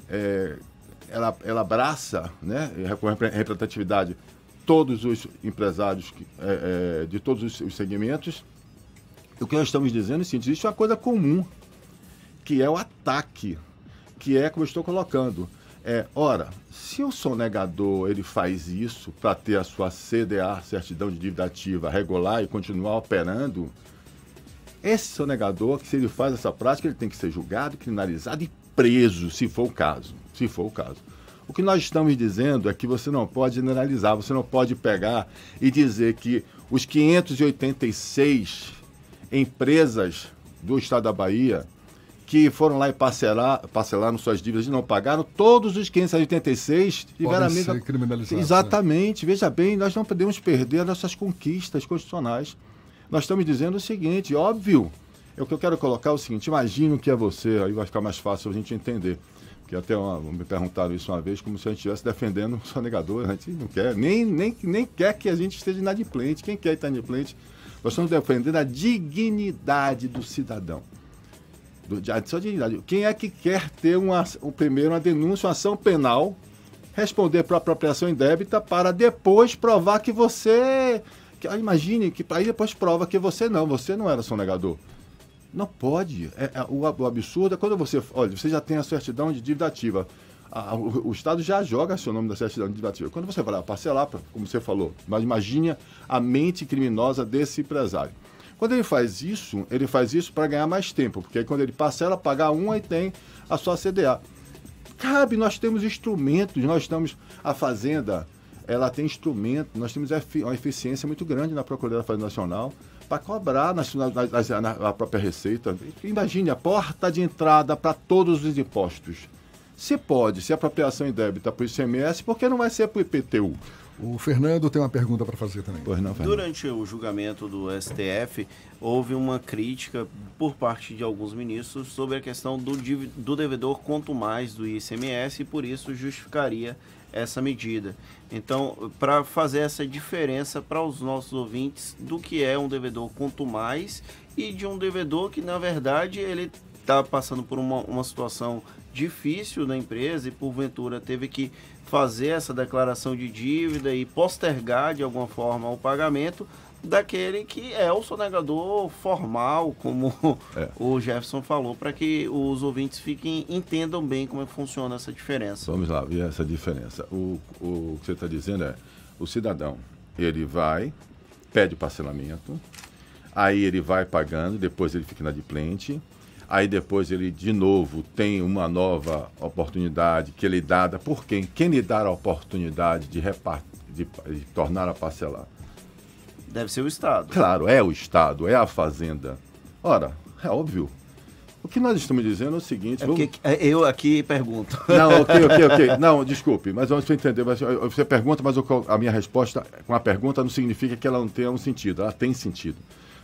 é, ela, ela abraça, né, representatividade todos os empresários é, é, de todos os, segmentos. O que nós estamos dizendo é o seguinte: existe uma coisa comum, que é o ataque, que é como eu estou colocando. É, ora, se o sonegador ele faz isso para ter a sua CDA, certidão de dívida ativa, regular e continuar operando, esse sonegador, que se ele faz essa prática, ele tem que ser julgado, criminalizado e preso, se for o caso. Se for o caso. O que nós estamos dizendo é que você não pode generalizar, você não pode pegar e dizer que os 586 empresas do estado da Bahia que foram lá e parcelar, parcelaram suas dívidas e não pagaram, todos os 586 tiveram a mesma. Né? Exatamente. Né? Veja bem, nós não podemos perder nossas conquistas constitucionais. Nós estamos dizendo o seguinte, óbvio, é o que eu quero colocar é o seguinte, imagino que é você, aí vai ficar mais fácil a gente entender que até uma, me perguntaram isso uma vez, como se a gente estivesse defendendo o sonegador. A gente não quer, nem, nem, nem quer que a gente esteja inadimplente. Quem quer estar inadimplente? Nós estamos defendendo a dignidade do cidadão. Do, a sua dignidade. Quem é que quer ter uma, o primeiro uma denúncia, uma ação penal, responder para apropriação indébita para depois provar que você. Que, imagine que aí depois prova que você não, você não era sonegador. Não pode. É, é, o, o, absurdo é quando você. Olha, você já tem a certidão de dívida ativa. A, o, o, Estado já joga seu nome da certidão de dívida ativa. Quando você vai lá parcelar, como você falou, mas imagine a mente criminosa desse empresário. Quando ele faz isso, ele faz isso para ganhar mais tempo, porque aí quando ele parcela, pagar um, aí tem a sua CDA. Cabe, nós temos instrumentos, nós estamos. A Fazenda, ela tem instrumento, nós temos uma eficiência muito grande na Procuradoria Fazenda Nacional para cobrar na, na, na, própria Receita. Imagine a porta de entrada para todos os impostos. Se pode, se apropriação indébita para o ICMS, por que não vai ser para o IPTU? O Fernando tem uma pergunta para fazer também. Pois não, Fernando. Durante o julgamento do STF, houve uma crítica por parte de alguns ministros sobre a questão do, do devedor quanto mais do ICMS e por isso justificaria essa medida. Então, para fazer essa diferença para os nossos ouvintes do que é um devedor quanto mais e de um devedor que, na verdade, ele está passando por uma, uma situação difícil na empresa e, porventura, teve que fazer essa declaração de dívida e postergar de alguma forma o pagamento daquele que é o sonegador formal, como o Jefferson falou, para que os ouvintes fiquem entendam bem como é que funciona essa diferença. Vamos lá, ver essa diferença. O, o que você está dizendo é, o cidadão, ele vai, pede parcelamento, aí ele vai pagando, depois ele fica inadimplente, aí depois ele de novo tem uma nova oportunidade que lhe é dada por quem? Quem lhe dá a oportunidade de, repar- de, de tornar a parcelar? Deve ser o Estado. Claro, é o Estado, é a Fazenda. Ora, é óbvio. O que nós estamos dizendo é o seguinte. É vamos- é, eu aqui pergunto. Não, ok, ok, ok. Não, desculpe, mas você entender. mas Você pergunta, mas a minha resposta com a pergunta não significa que ela não tenha um sentido. Ela tem sentido.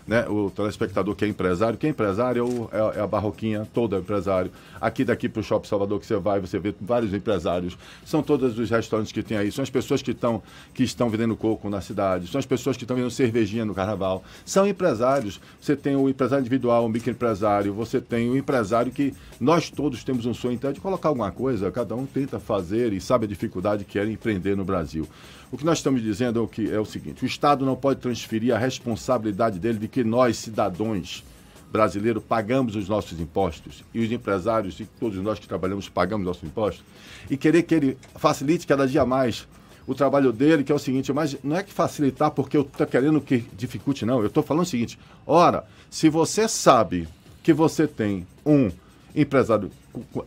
Né? O telespectador que é empresário, quem é empresário é, é- é a barroquinha, todo é empresário. Aqui daqui para o Shopping Salvador que você vai, você vê vários empresários. São todos os restaurantes que tem aí. São as pessoas que estão que estão vendendo coco na cidade. São as pessoas que estão vendendo cervejinha no carnaval. São empresários. Você tem o empresário individual, o microempresário. Você tem o empresário que nós todos temos um sonho então de colocar alguma coisa. Cada um tenta fazer e sabe a dificuldade que é empreender no Brasil. O que nós estamos dizendo é o, que, é o seguinte: o Estado não pode transferir a responsabilidade dele de que nós, cidadãos brasileiros, pagamos os nossos impostos e os empresários e todos nós que trabalhamos pagamos nossos impostos e querer que ele facilite cada dia mais o trabalho dele, que é o seguinte, mas não é que facilitar porque eu estou querendo que dificulte, não. Eu estou falando o seguinte: ora, se você sabe que você tem um empresário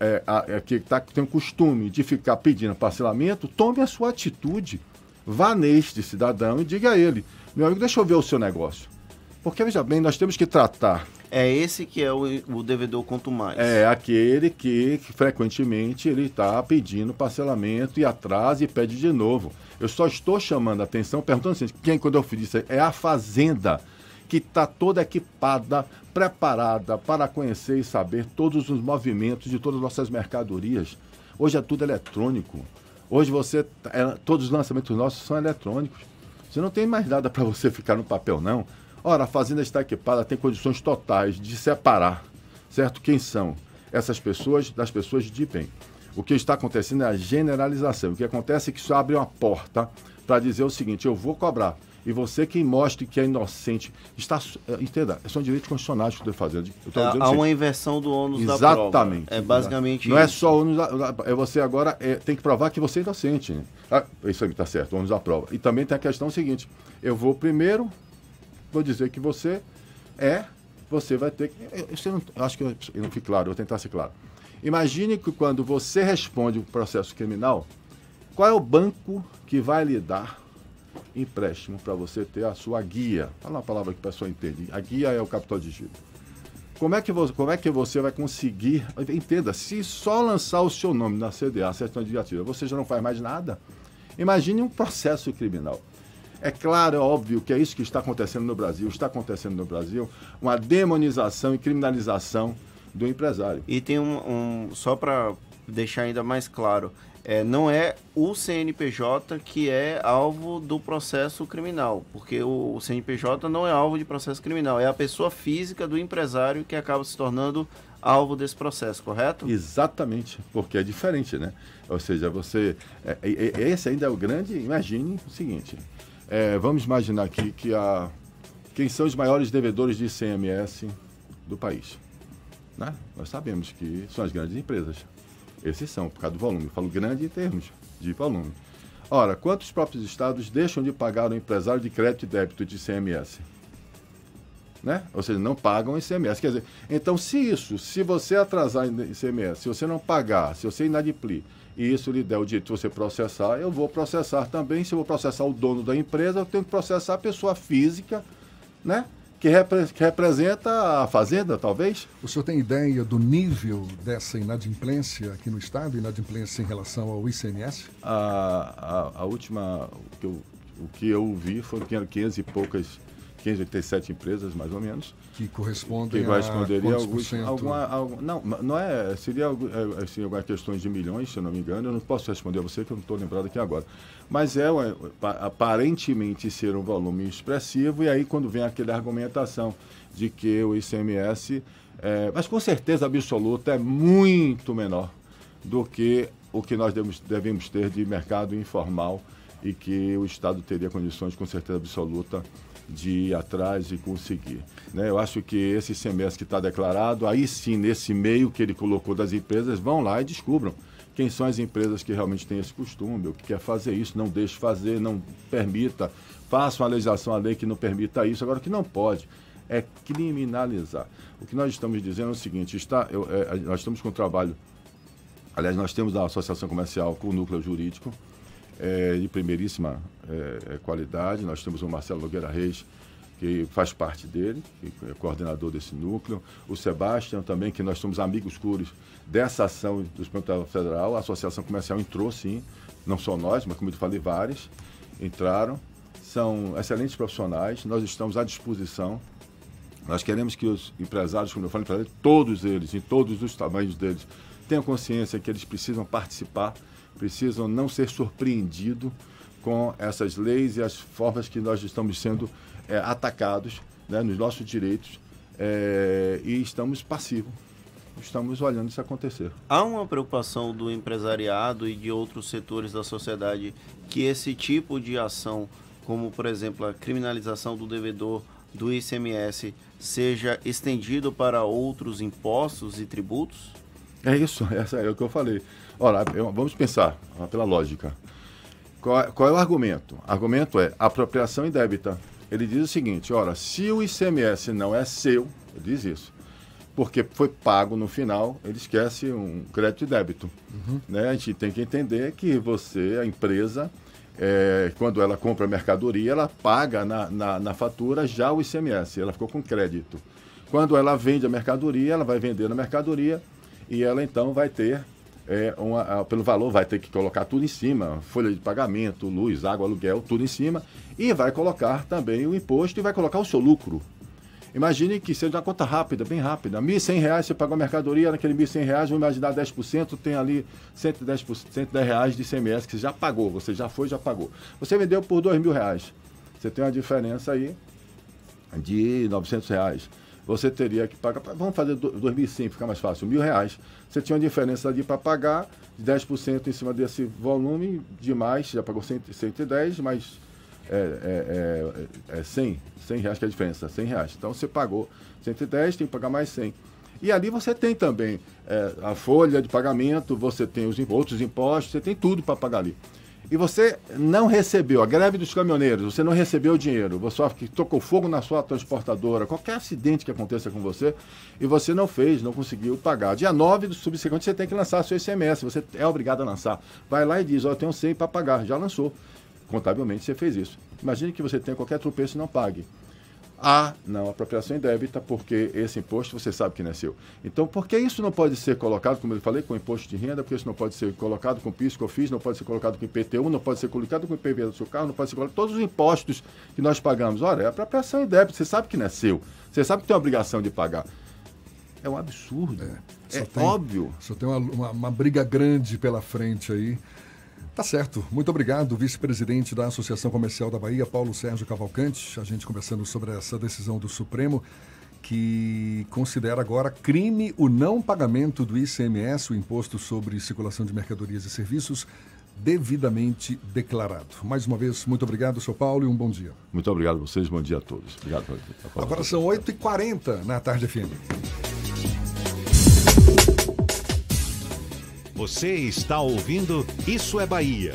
é, é, que tá, tem o costume de ficar pedindo parcelamento, tome a sua atitude. Vá neste cidadão e diga a ele: meu amigo, deixa eu ver o seu negócio. Porque, veja bem, nós temos que tratar. É esse que é o, o devedor quanto mais. É aquele que, que frequentemente ele está pedindo parcelamento e atrasa e pede de novo. Eu só estou chamando a atenção, perguntando assim, quem quando eu fiz isso é a fazenda que está toda equipada, preparada para conhecer e saber todos os movimentos de todas as nossas mercadorias. Hoje é tudo eletrônico. Hoje você é, todos os lançamentos nossos são eletrônicos. Você não tem mais nada para você ficar no papel, não. Ora, a fazenda está equipada, tem condições totais de separar, certo? Quem são essas pessoas das pessoas de bem. O que está acontecendo é a generalização. O que acontece é que isso abre uma porta para dizer o seguinte: eu vou cobrar. E você que mostre que é inocente, está. eh, Entenda, são direitos constitucionais que eu estou fazendo. Eu estou Há, o uma inversão do ônus da prova. Exatamente. É basicamente Não é isso. só o ônus da, é você agora é, tem que provar que você é inocente. Ah, isso aí está certo, o ônus da prova. E também tem a questão seguinte: eu vou primeiro, vou dizer que você é, você vai ter que. eu- eu não, eu acho que eu, eu não fui claro, eu vou tentar ser claro. Imagine que quando você responde um processo criminal, qual é o banco que vai lhe dar empréstimo para você ter a sua guia? Fala uma palavra que a pessoa entende. A guia é o capital de giro. Como é, que você, como é que você vai conseguir. Entenda, se só lançar o seu nome na CDA, certidão administrativa, você já não faz mais nada? Imagine um processo criminal. É claro, é óbvio que é isso que está acontecendo no Brasil. Está acontecendo no Brasil uma demonização e criminalização do empresário. E tem um, um- só para deixar ainda mais claro, é, não é o CNPJ que é alvo do processo criminal, porque o, o CNPJ não é alvo de processo criminal, é a pessoa física do empresário que acaba se tornando alvo desse processo, correto? Exatamente, porque é diferente, né? Ou seja, você. é- é- é- esse ainda é o grande. Imagine o seguinte: é, vamos imaginar aqui que a. Quem são os maiores devedores de ICMS do país? Né? Nós sabemos que são as grandes empresas. Esses são, por causa do volume. Eu falo grande em termos de volume. Ora, quantos próprios estados deixam de pagar o empresário de crédito e débito de ICMS? né? Ou seja, não pagam ICMS. Quer dizer, então se isso, se você atrasar ICMS, se você não pagar, se você inadimplir, e isso lhe der o direito de você processar, eu vou processar também. Se eu vou processar o dono da empresa, eu tenho que processar a pessoa física, né? Que, repre- que representa a fazenda, talvez. O senhor tem ideia do nível dessa inadimplência aqui no Estado, inadimplência em relação ao ICMS? A, a, a última, o que, eu, o que eu vi foram 500 e poucas, 587 empresas, mais ou menos. Que correspondem que a corresponderia a alguns, alguma, algum- não, não é, seria algu- é, assim, algumas questões de milhões, se eu não me engano, eu não posso responder a você que eu não estou lembrado aqui agora. Mas é aparentemente ser um volume expressivo, e aí quando vem aquela argumentação de que o ICMS, é, mas com certeza absoluta, é muito menor do que o que nós devemos, devemos ter de mercado informal e que o Estado teria condições, com certeza absoluta, de ir atrás e conseguir. né? Eu acho que esse semestre que está declarado, aí sim, nesse meio que ele colocou das empresas, vão lá e descubram quem são as empresas que realmente têm esse costume, ou que quer fazer isso, não deixe fazer, não permita, faça uma legislação, a lei que não permita isso. Agora, o que não pode é criminalizar. O que nós estamos dizendo é o seguinte, está, eu- é, nós estamos com um trabalho Aliás, nós temos a Associação Comercial com núcleo jurídico é, de primeiríssima é, é, qualidade. Nós temos o Marcelo Nogueira Reis, que faz parte dele, que é coordenador desse núcleo. O Sebastião também, que nós somos amigos curos dessa ação do Supremo Federal. A Associação Comercial entrou, sim, não só nós, mas como eu falei, vários entraram. São excelentes profissionais, nós estamos à disposição nós queremos que os empresários, como eu empresários, todos eles, em todos os tamanhos deles, tenham consciência que eles precisam participar, precisam não ser surpreendidos com essas leis e as formas que nós estamos sendo eh, atacados né, nos nossos direitos eh, e estamos passivos, estamos olhando isso acontecer. Há uma preocupação do empresariado e de outros setores da sociedade que esse tipo de ação, como por exemplo a criminalização do devedor do ICMS, seja estendido para outros impostos e tributos? É isso, essa é o que eu falei. Ora, vamos pensar pela lógica. Qual é, qual é o argumento? O argumento é apropriação indébita. Ele diz o seguinte: ora, se o ICMS não é seu, ele diz isso, porque foi pago no final, ele esquece um crédito e débito. Né? A gente tem que entender que você, a empresa, é, quando ela compra mercadoria, ela paga na, na, na fatura já o ICMS, ela ficou com crédito. Quando ela vende a mercadoria, ela vai vender na mercadoria e ela então vai ter, é, uma, a- pelo valor, vai ter que colocar tudo em cima, folha de pagamento, luz, água, aluguel, tudo em cima, e vai colocar também o imposto e vai colocar o seu lucro. Imagine que seja uma conta rápida, bem rápida. 1.100 reais você pagou a mercadoria, naquele 1.100 reais, vamos imaginar 10%, tem ali 110, por- 110 reais de ICMS que você já pagou, você já foi, já pagou. Você vendeu por 2.000 reais. Você tem uma diferença aí de 900 reais. Você teria que pagar, vamos fazer do- 2.100, fica mais fácil, 1.000 reais. Você tinha uma diferença ali para pagar, de 10% em cima desse volume, de mais, já pagou 100, 110, mais é, é, é, é 100, 100 reais que é a diferença, 100 reais. Então você pagou 110, tem que pagar mais 100. E ali você tem também é, a folha de pagamento, você tem os outros impostos, você tem tudo para pagar ali. E você não recebeu, a greve dos caminhoneiros, você não recebeu o dinheiro, você que tocou fogo na sua transportadora, qualquer acidente que aconteça com você, e você não fez, não conseguiu pagar. Dia 9 do subsequente você tem que lançar seu ICMS, você é obrigado a lançar. Vai lá e diz, ó, eu tenho 100 para pagar, já lançou. Contabilmente você fez isso. Imagine que você tenha qualquer tropeço e não pague. Ah, não, apropriação indébita, porque esse imposto você sabe que não é seu. Então, por que isso não pode ser colocado, como eu falei, com imposto de renda, porque isso não pode ser colocado com PIS, COFIS, não pode ser colocado com IPTU, não pode ser colocado com IPV do seu carro, não pode ser colocado todos os impostos que nós pagamos. Olha, é apropriação indébita, você sabe que não é seu. Você sabe que tem a obrigação de pagar. É um absurdo. É, Só tem- óbvio. Só tem uma, uma- uma briga grande pela frente aí. Tá certo. Muito obrigado, vice-presidente da Associação Comercial da Bahia, Paulo Sérgio Cavalcante. A gente conversando sobre essa decisão do Supremo, que considera agora crime o não pagamento do ICMS, o Imposto sobre Circulação de Mercadorias e Serviços, devidamente declarado. Mais uma vez, muito obrigado, seu Paulo, e um bom dia. Muito obrigado a vocês, bom dia a todos. Obrigado Agora são 8h40 na Tarde FM. Você está ouvindo Isso é Bahia.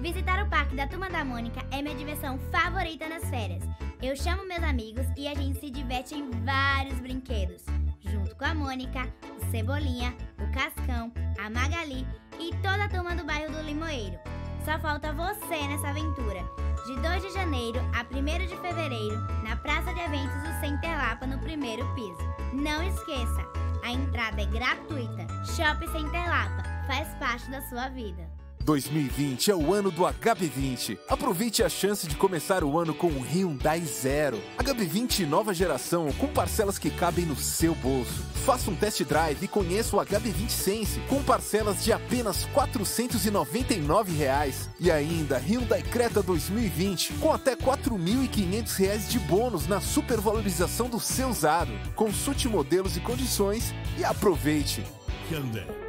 Visitar o Parque da Turma da Mônica é minha diversão favorita nas férias. Eu chamo meus amigos e a gente se diverte em vários brinquedos. Junto com a Mônica, o Cebolinha, o Cascão, a Magali e toda a turma do bairro do Limoeiro. Só falta você nessa aventura. De 2 de janeiro a 1 de fevereiro, na Praça de Eventos do Center Lapa, no primeiro piso. Não esqueça, a entrada é gratuita. Shopping Center Lapa faz parte da sua vida. 2020 é o ano do HB20. Aproveite a chance de começar o ano com um Hyundai Zero. HB20 nova geração com parcelas que cabem no seu bolso. Faça um test drive e conheça o HB20 Sense com parcelas de apenas 499 reais. E ainda Hyundai Creta 2020 com até 4.500 reais de bônus na supervalorização do seu usado. Consulte modelos e condições e aproveite. Hyundai.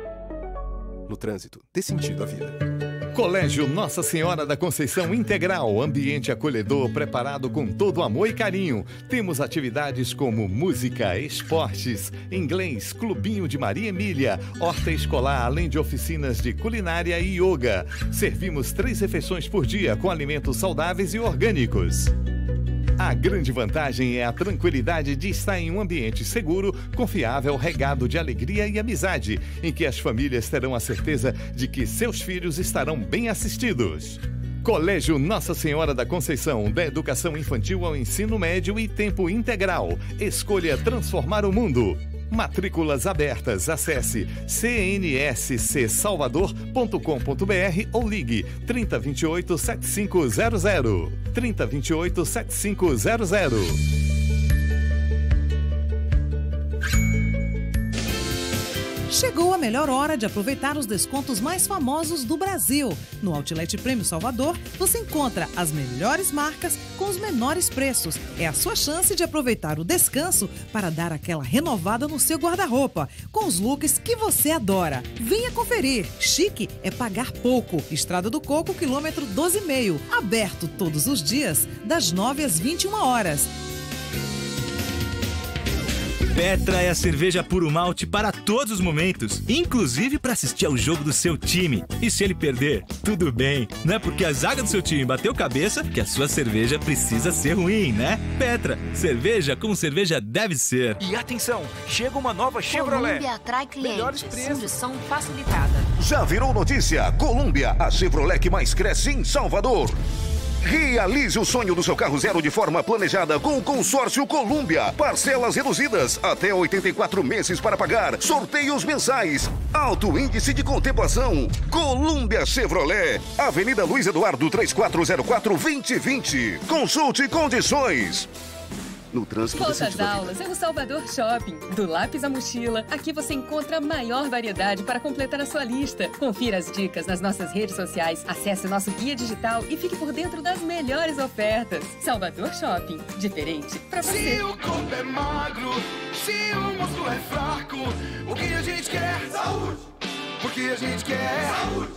No trânsito, dê sentido à vida. Colégio Nossa Senhora da Conceição Integral, ambiente acolhedor preparado com todo amor e carinho. Temos atividades como música, esportes, inglês, clubinho de Maria Emília, horta escolar, além de oficinas de culinária e yoga. Servimos três refeições por dia com alimentos saudáveis e orgânicos. A grande vantagem é a tranquilidade de estar em um ambiente seguro, confiável, regado de alegria e amizade, em que as famílias terão a certeza de que seus filhos estarão bem assistidos. Colégio Nossa Senhora da Conceição, da educação infantil ao ensino médio e tempo integral. Escolha transformar o mundo. Matrículas abertas. Acesse cnscsalvador.com.br ou ligue 3028 7500. 3028 7500. Chegou a melhor hora de aproveitar os descontos mais famosos do Brasil. No Outlet Prêmio Salvador, você encontra as melhores marcas com os menores preços. É a sua chance de aproveitar o descanso para dar aquela renovada no seu guarda-roupa, com os looks que você adora. Venha conferir. Chique é pagar pouco. Estrada do Coco, quilômetro 12,5. Aberto todos os dias, das 9 às 21 horas. Petra é a cerveja puro malte para todos os momentos, inclusive para assistir ao jogo do seu time. E se ele perder, tudo bem. Não é porque a zaga do seu time bateu cabeça que a sua cerveja precisa ser ruim, né? Petra, cerveja como cerveja deve ser. E atenção, chega uma nova Chevrolet. Colômbia atrai Melhores clientes. preços. Condição facilitada. Já virou notícia? Colômbia, a Chevrolet que mais cresce em Salvador. Realize o sonho do seu carro zero de forma planejada com o consórcio Colômbia. Parcelas reduzidas, até 84 meses para pagar. Sorteios mensais. Alto índice de contemplação. Colômbia Chevrolet. Avenida Luiz Eduardo 3404-2020. Consulte condições. No trânsito Volta às aulas é no Salvador Shopping. Do lápis à mochila, aqui você encontra a maior variedade para completar a sua lista. Confira as dicas nas nossas redes sociais, acesse o nosso guia digital e fique por dentro das melhores ofertas. Salvador Shopping, diferente para você. Se o corpo é magro, se o músculo é fraco, o que a gente quer? Saúde! O que a gente quer? Saúde!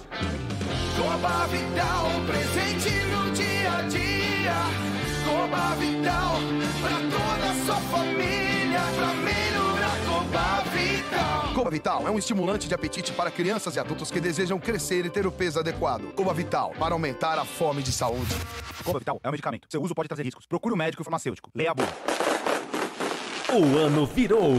Coba Vital, presente no dia a dia. Coba Vital, pra toda a sua família, pra melhorar Coba Vital. Coba Vital é um estimulante de apetite para crianças e adultos que desejam crescer e ter o peso adequado. Coba Vital, para aumentar a fome de saúde. Coba Vital é um medicamento. Seu uso pode trazer riscos. Procure um médico farmacêutico. Leia a bula. O ano virou.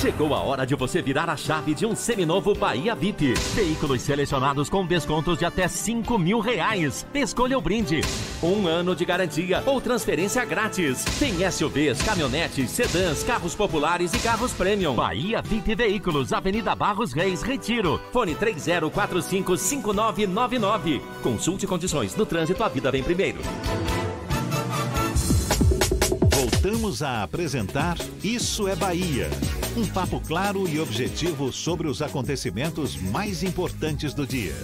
Chegou a hora de você virar a chave de um seminovo Bahia VIP. Veículos selecionados com descontos de até 5 mil reais. Escolha o brinde. Um ano de garantia ou transferência grátis. Tem SUVs, caminhonetes, sedãs, carros populares e carros premium. Bahia VIP Veículos, Avenida Barros Reis, Retiro. Fone 30455999. Consulte condições. No trânsito, a vida vem primeiro. Voltamos a apresentar Isso é Bahia. Um papo claro e objetivo sobre os acontecimentos mais importantes do dia.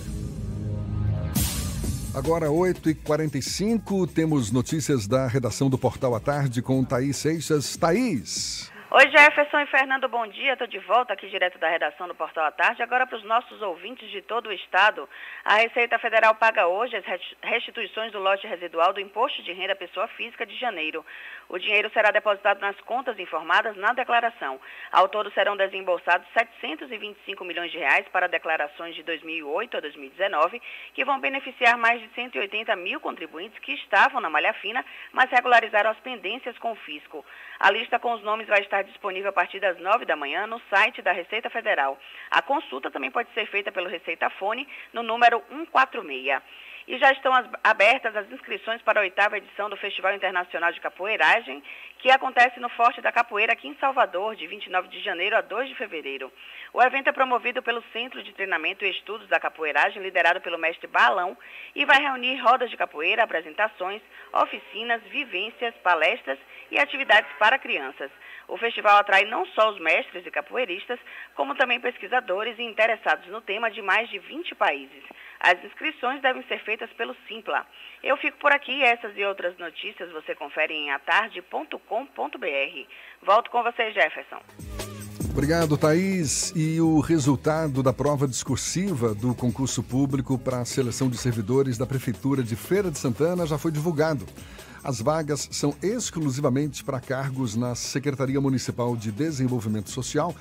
Agora, 8h45, temos notícias da redação do Portal à Tarde com Thaís Seixas. Thaís. Oi, Jefferson e Fernando, bom dia. Estou de volta aqui direto da redação do Portal à Tarde. Agora, para os nossos ouvintes de todo o estado, a Receita Federal paga hoje as restituições do lote residual do Imposto de Renda à Pessoa Física de janeiro. O dinheiro será depositado nas contas informadas na declaração. Ao todo, serão desembolsados 725 milhões de reais para declarações de 2008 a 2019, que vão beneficiar mais de 180 mil contribuintes que estavam na malha fina, mas regularizaram as pendências com o fisco. A lista com os nomes vai estar disponível a partir das 9 da manhã no site da Receita Federal. A consulta também pode ser feita pelo Receita Fone no número 146. E já estão as- abertas as inscrições para a oitava edição do Festival Internacional de Capoeiragem, que acontece no Forte da Capoeira aqui em Salvador, de 29 de janeiro a 2 de fevereiro. O evento é promovido pelo Centro de Treinamento e Estudos da Capoeiragem, liderado pelo mestre Balão, e vai reunir rodas de capoeira, apresentações, oficinas, vivências, palestras e atividades para crianças. O festival atrai não só os mestres e capoeiristas, como também pesquisadores e interessados no tema de mais de 20 países. As inscrições devem ser feitas pelo Simpla. Eu fico por aqui, essas e outras notícias você confere em atarde.com.br. Volto com você, Jefferson. Obrigado, Thaís. E o resultado da prova discursiva do concurso público para a seleção de servidores da Prefeitura de Feira de Santana já foi divulgado. As vagas são exclusivamente para cargos na Secretaria Municipal de Desenvolvimento Social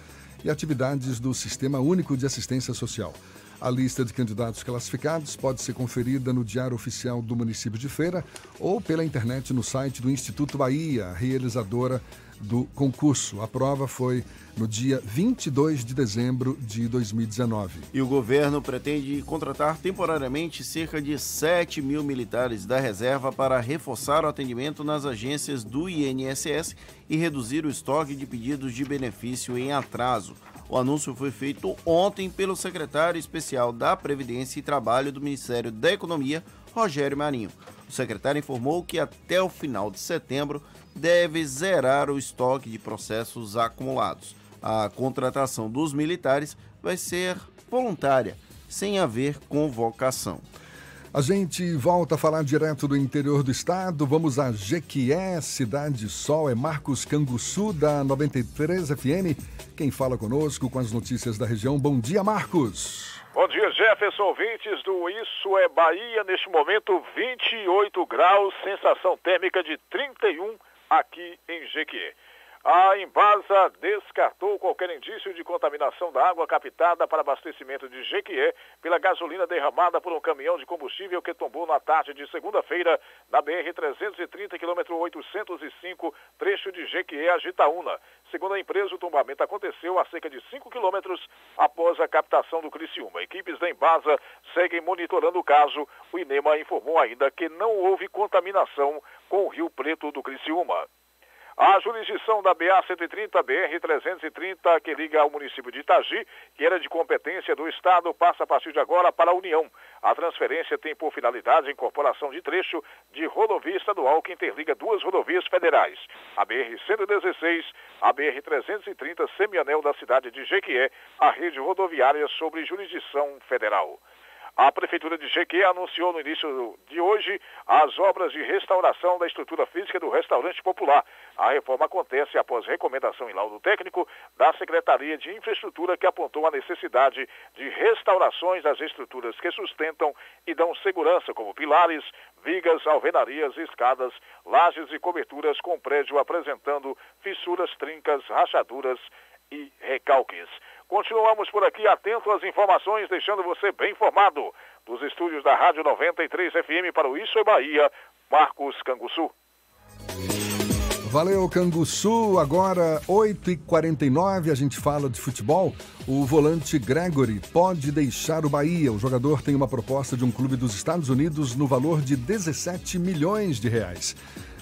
e atividades do Sistema Único de Assistência Social. A lista de candidatos classificados pode ser conferida no Diário Oficial do município de Feira ou pela internet no site do Instituto Bahia, realizadora do concurso. A prova foi no dia 22 de dezembro de 2019. E o governo pretende contratar temporariamente cerca de 7 mil militares da reserva para reforçar o atendimento nas agências do INSS e reduzir o estoque de pedidos de benefício em atraso. O anúncio foi feito ontem pelo secretário especial da Previdência e Trabalho do Ministério da Economia, Rogério Marinho. O secretário informou que até o final de setembro deve zerar o estoque de processos acumulados. A contratação dos militares vai ser voluntária, sem haver convocação. A gente volta a falar direto do interior do estado. Vamos a Jequié, Cidade Sol. É Marcos Canguçu, da 93 FM. Quem fala conosco com as notícias da região. Bom dia, Marcos. Bom dia, Jefferson, ouvintes do Isso é Bahia. Neste momento, 28 graus, sensação térmica de 31 aqui em Jequié. A Embasa descartou qualquer indício de contaminação da água captada para abastecimento de Jequié pela gasolina derramada por um caminhão de combustível que tombou na tarde de segunda-feira na BR-330, quilômetro 805, trecho de Jequié a Gitaúna. Segundo a empresa, o tombamento aconteceu a cerca de 5 quilômetros após a captação do Criciúma. Equipes da Embasa seguem monitorando o caso. O INEMA informou ainda que não houve contaminação com o Rio Preto do Criciúma. A jurisdição da BA-130, BR-330, que liga ao município de Itagi, que era de competência do Estado, passa a partir de agora para a União. A transferência tem por finalidade a incorporação de trecho de rodovia estadual que interliga duas rodovias federais, a BR-116, a BR-330, semianel da cidade de Jequié, a rede rodoviária sobre jurisdição federal. A Prefeitura de Jequié anunciou no início de hoje as obras de restauração da estrutura física do restaurante popular. A reforma acontece após recomendação em laudo técnico da Secretaria de Infraestrutura que apontou a necessidade de restaurações das estruturas que sustentam e dão segurança, como pilares, vigas, alvenarias, escadas, lajes e coberturas com prédio apresentando fissuras, trincas, rachaduras e recalques. Continuamos por aqui atento às informações, deixando você bem informado. Dos estúdios da Rádio 93 FM para o Isso é Bahia, Marcos Canguçu. Valeu, Canguçu. Agora, 8h49, a gente fala de futebol. O volante Gregory pode deixar o Bahia. O jogador tem uma proposta de um clube dos Estados Unidos no valor de 17 milhões de reais.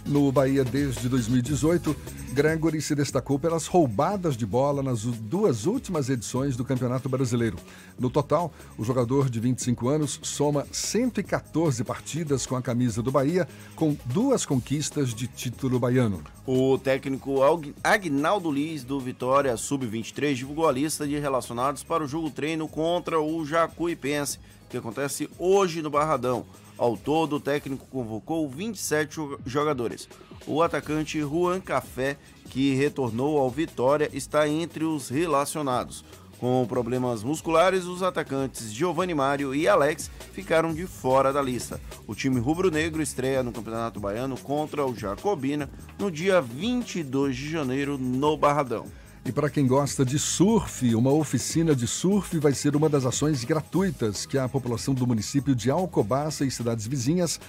No Bahia desde 2018, Gregory se destacou pelas roubadas de bola nas duas últimas edições do Campeonato Brasileiro. No total, o jogador de 25 anos soma 114 partidas com a camisa do Bahia, com duas conquistas de título baiano. O técnico Agnaldo Liz, do Vitória Sub-23, divulgou a lista de relacionados para o jogo treino contra o Jacuipense, que acontece hoje no Barradão. Ao todo, o técnico convocou 27 jogadores. O atacante Juan Café, que retornou ao Vitória, está entre os relacionados. Com problemas musculares, os atacantes Giovanni Mário e Alex ficaram de fora da lista. O time rubro-negro estreia no Campeonato Baiano contra o Jacobina no dia 22 de janeiro no Barradão. E para quem gosta de surf, uma oficina de surf vai ser uma das ações gratuitas que a população do município de Alcobaça e cidades vizinhas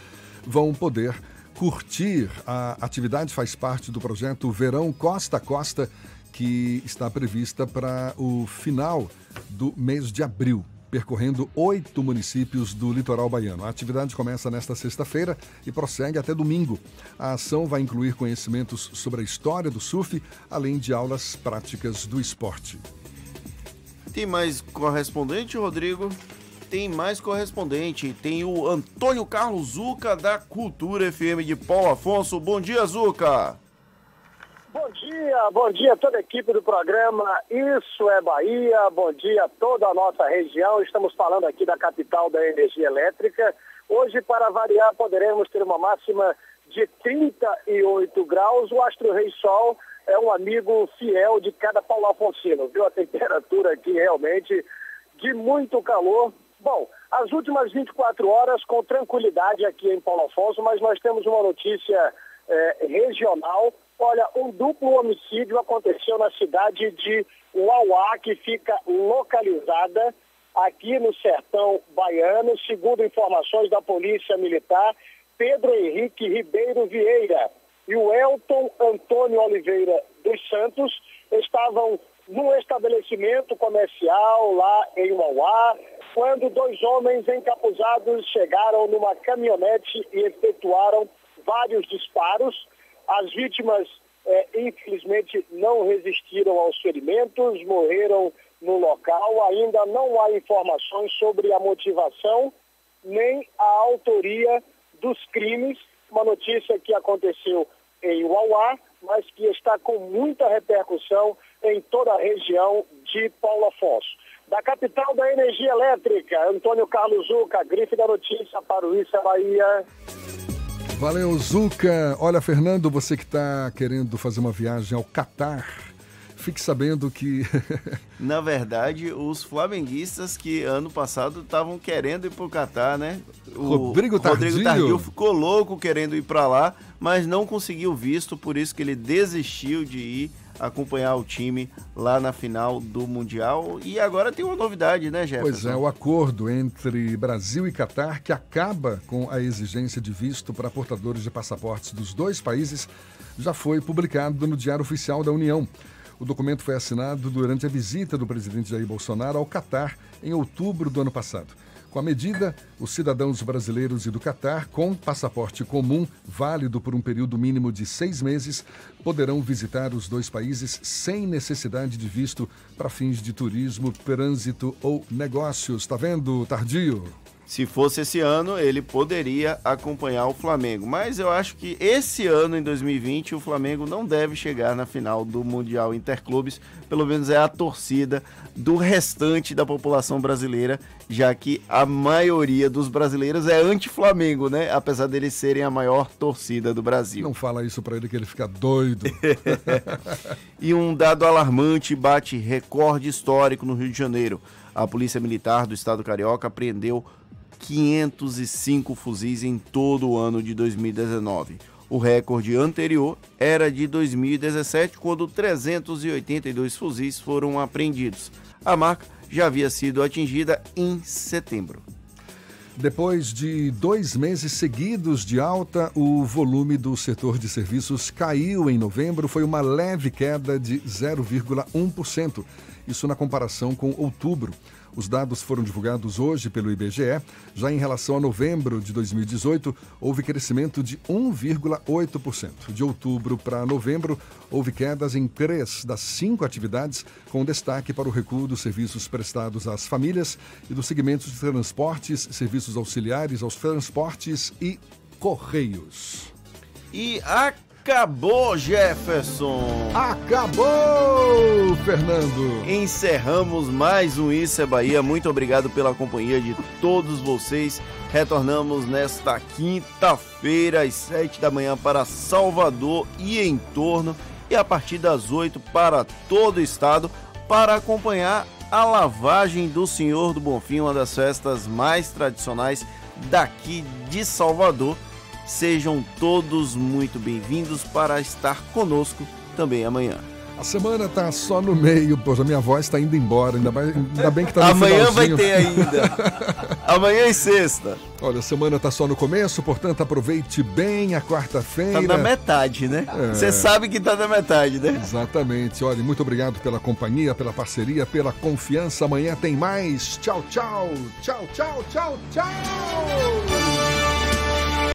vão poder curtir. A atividade faz parte do projeto Verão Costa a Costa, que está prevista para o final do mês de abril. Percorrendo oito municípios do litoral baiano. A atividade começa nesta sexta-feira e prossegue até domingo. A ação vai incluir conhecimentos sobre a história do surf, além de aulas práticas do esporte. Tem mais correspondente, Rodrigo? Tem mais correspondente. Tem o Antônio Carlos Zuca, da Cultura FM de Paulo Afonso. Bom dia, Zuca! Bom dia, bom dia a toda a equipe do programa Isso é Bahia, bom dia a toda a nossa região. Estamos falando aqui da capital da energia elétrica. Hoje, para variar, poderemos ter uma máxima de 38 graus. O Astro Rei Sol é um amigo fiel de cada Paulo Afonsino, viu? A temperatura aqui realmente de muito calor. Bom, as últimas 24 horas com tranquilidade aqui em Paulo Afonso, mas nós temos uma notícia é, regional Olha, um duplo homicídio aconteceu na cidade de Uauá, que fica localizada aqui no sertão baiano, segundo informações da Polícia Militar, Pedro Henrique Ribeiro Vieira e o Elton Antônio Oliveira dos Santos estavam num estabelecimento comercial lá em Uauá, quando dois homens encapuzados chegaram numa caminhonete e efetuaram vários disparos as vítimas, é, infelizmente, não resistiram aos ferimentos, morreram no local. Ainda não há informações sobre a motivação nem a autoria dos crimes. Uma notícia que aconteceu em Uauá, mas que está com muita repercussão em toda a região de Paulo Afonso. Da capital da energia elétrica, Antônio Carlos Zuca, grife da notícia para o Issa Bahia. Valeu, Zuca. Olha, Fernando, você que está querendo fazer uma viagem ao Catar, fique sabendo que. Na verdade, os flamenguistas que ano passado estavam querendo ir para o Catar, né? O Rodrigo Tardio. Rodrigo Tardio ficou louco querendo ir para lá, mas não conseguiu visto, por isso que ele desistiu de ir acompanhar o time lá na final do Mundial. E agora tem uma novidade, né, Jefferson? Pois é, o acordo entre Brasil e Catar, que acaba com a exigência de visto para portadores de passaportes dos dois países, já foi publicado no Diário Oficial da União. O documento foi assinado durante a visita do presidente Jair Bolsonaro ao Catar em outubro do ano passado. Com a medida, os cidadãos brasileiros e do Catar, com passaporte comum, válido por um período mínimo de seis meses, poderão visitar os dois países sem necessidade de visto para fins de turismo, trânsito ou negócios. Está vendo, Tardio? Se fosse esse ano, ele poderia acompanhar o Flamengo. Mas eu acho que esse ano, em 2020, o Flamengo não deve chegar na final do Mundial Interclubes. Pelo menos é a torcida do restante da população brasileira, já que a maioria dos brasileiros é anti-Flamengo, né? Apesar deles serem a maior torcida do Brasil. Não fala isso para ele que ele fica doido. e um dado alarmante bate recorde histórico no Rio de Janeiro. A Polícia Militar do Estado Carioca apreendeu 505 fuzis em todo o ano de 2019. O recorde anterior era de 2017, quando 382 fuzis foram apreendidos. A marca já havia sido atingida em setembro. Depois de dois meses seguidos de alta, o volume do setor de serviços caiu em novembro. Foi uma leve queda de 0,1%. Isso na comparação com outubro. Os dados foram divulgados hoje pelo IBGE. Já em relação a novembro de 2018, houve crescimento de 1,8%. De outubro para novembro, houve quedas em três das cinco atividades, com destaque para o recuo dos serviços prestados às famílias e dos segmentos de transportes, serviços auxiliares aos transportes e correios. E a Acabou, Jefferson! Acabou, Fernando! Encerramos mais um Isso é Bahia. Muito obrigado pela companhia de todos vocês. Retornamos nesta quinta-feira, às sete da manhã, para Salvador e em torno, e a partir das oito para todo o estado, para acompanhar a lavagem do Senhor do Bonfim, uma das festas mais tradicionais daqui de Salvador Sejam todos muito bem-vindos para estar conosco também amanhã. A semana tá só no meio, pois a minha voz tá indo embora. Ainda, mais, ainda bem que tá no Amanhã vai finalzinho. ter ainda. Amanhã e sexta. Olha, a semana tá só no começo, portanto aproveite bem a quarta-feira. Tá na metade, né? É. Você sabe que tá na metade, né? Exatamente. Olha, muito obrigado pela companhia, pela parceria, pela confiança. Amanhã tem mais. Tchau, tchau. Tchau, tchau, tchau, tchau.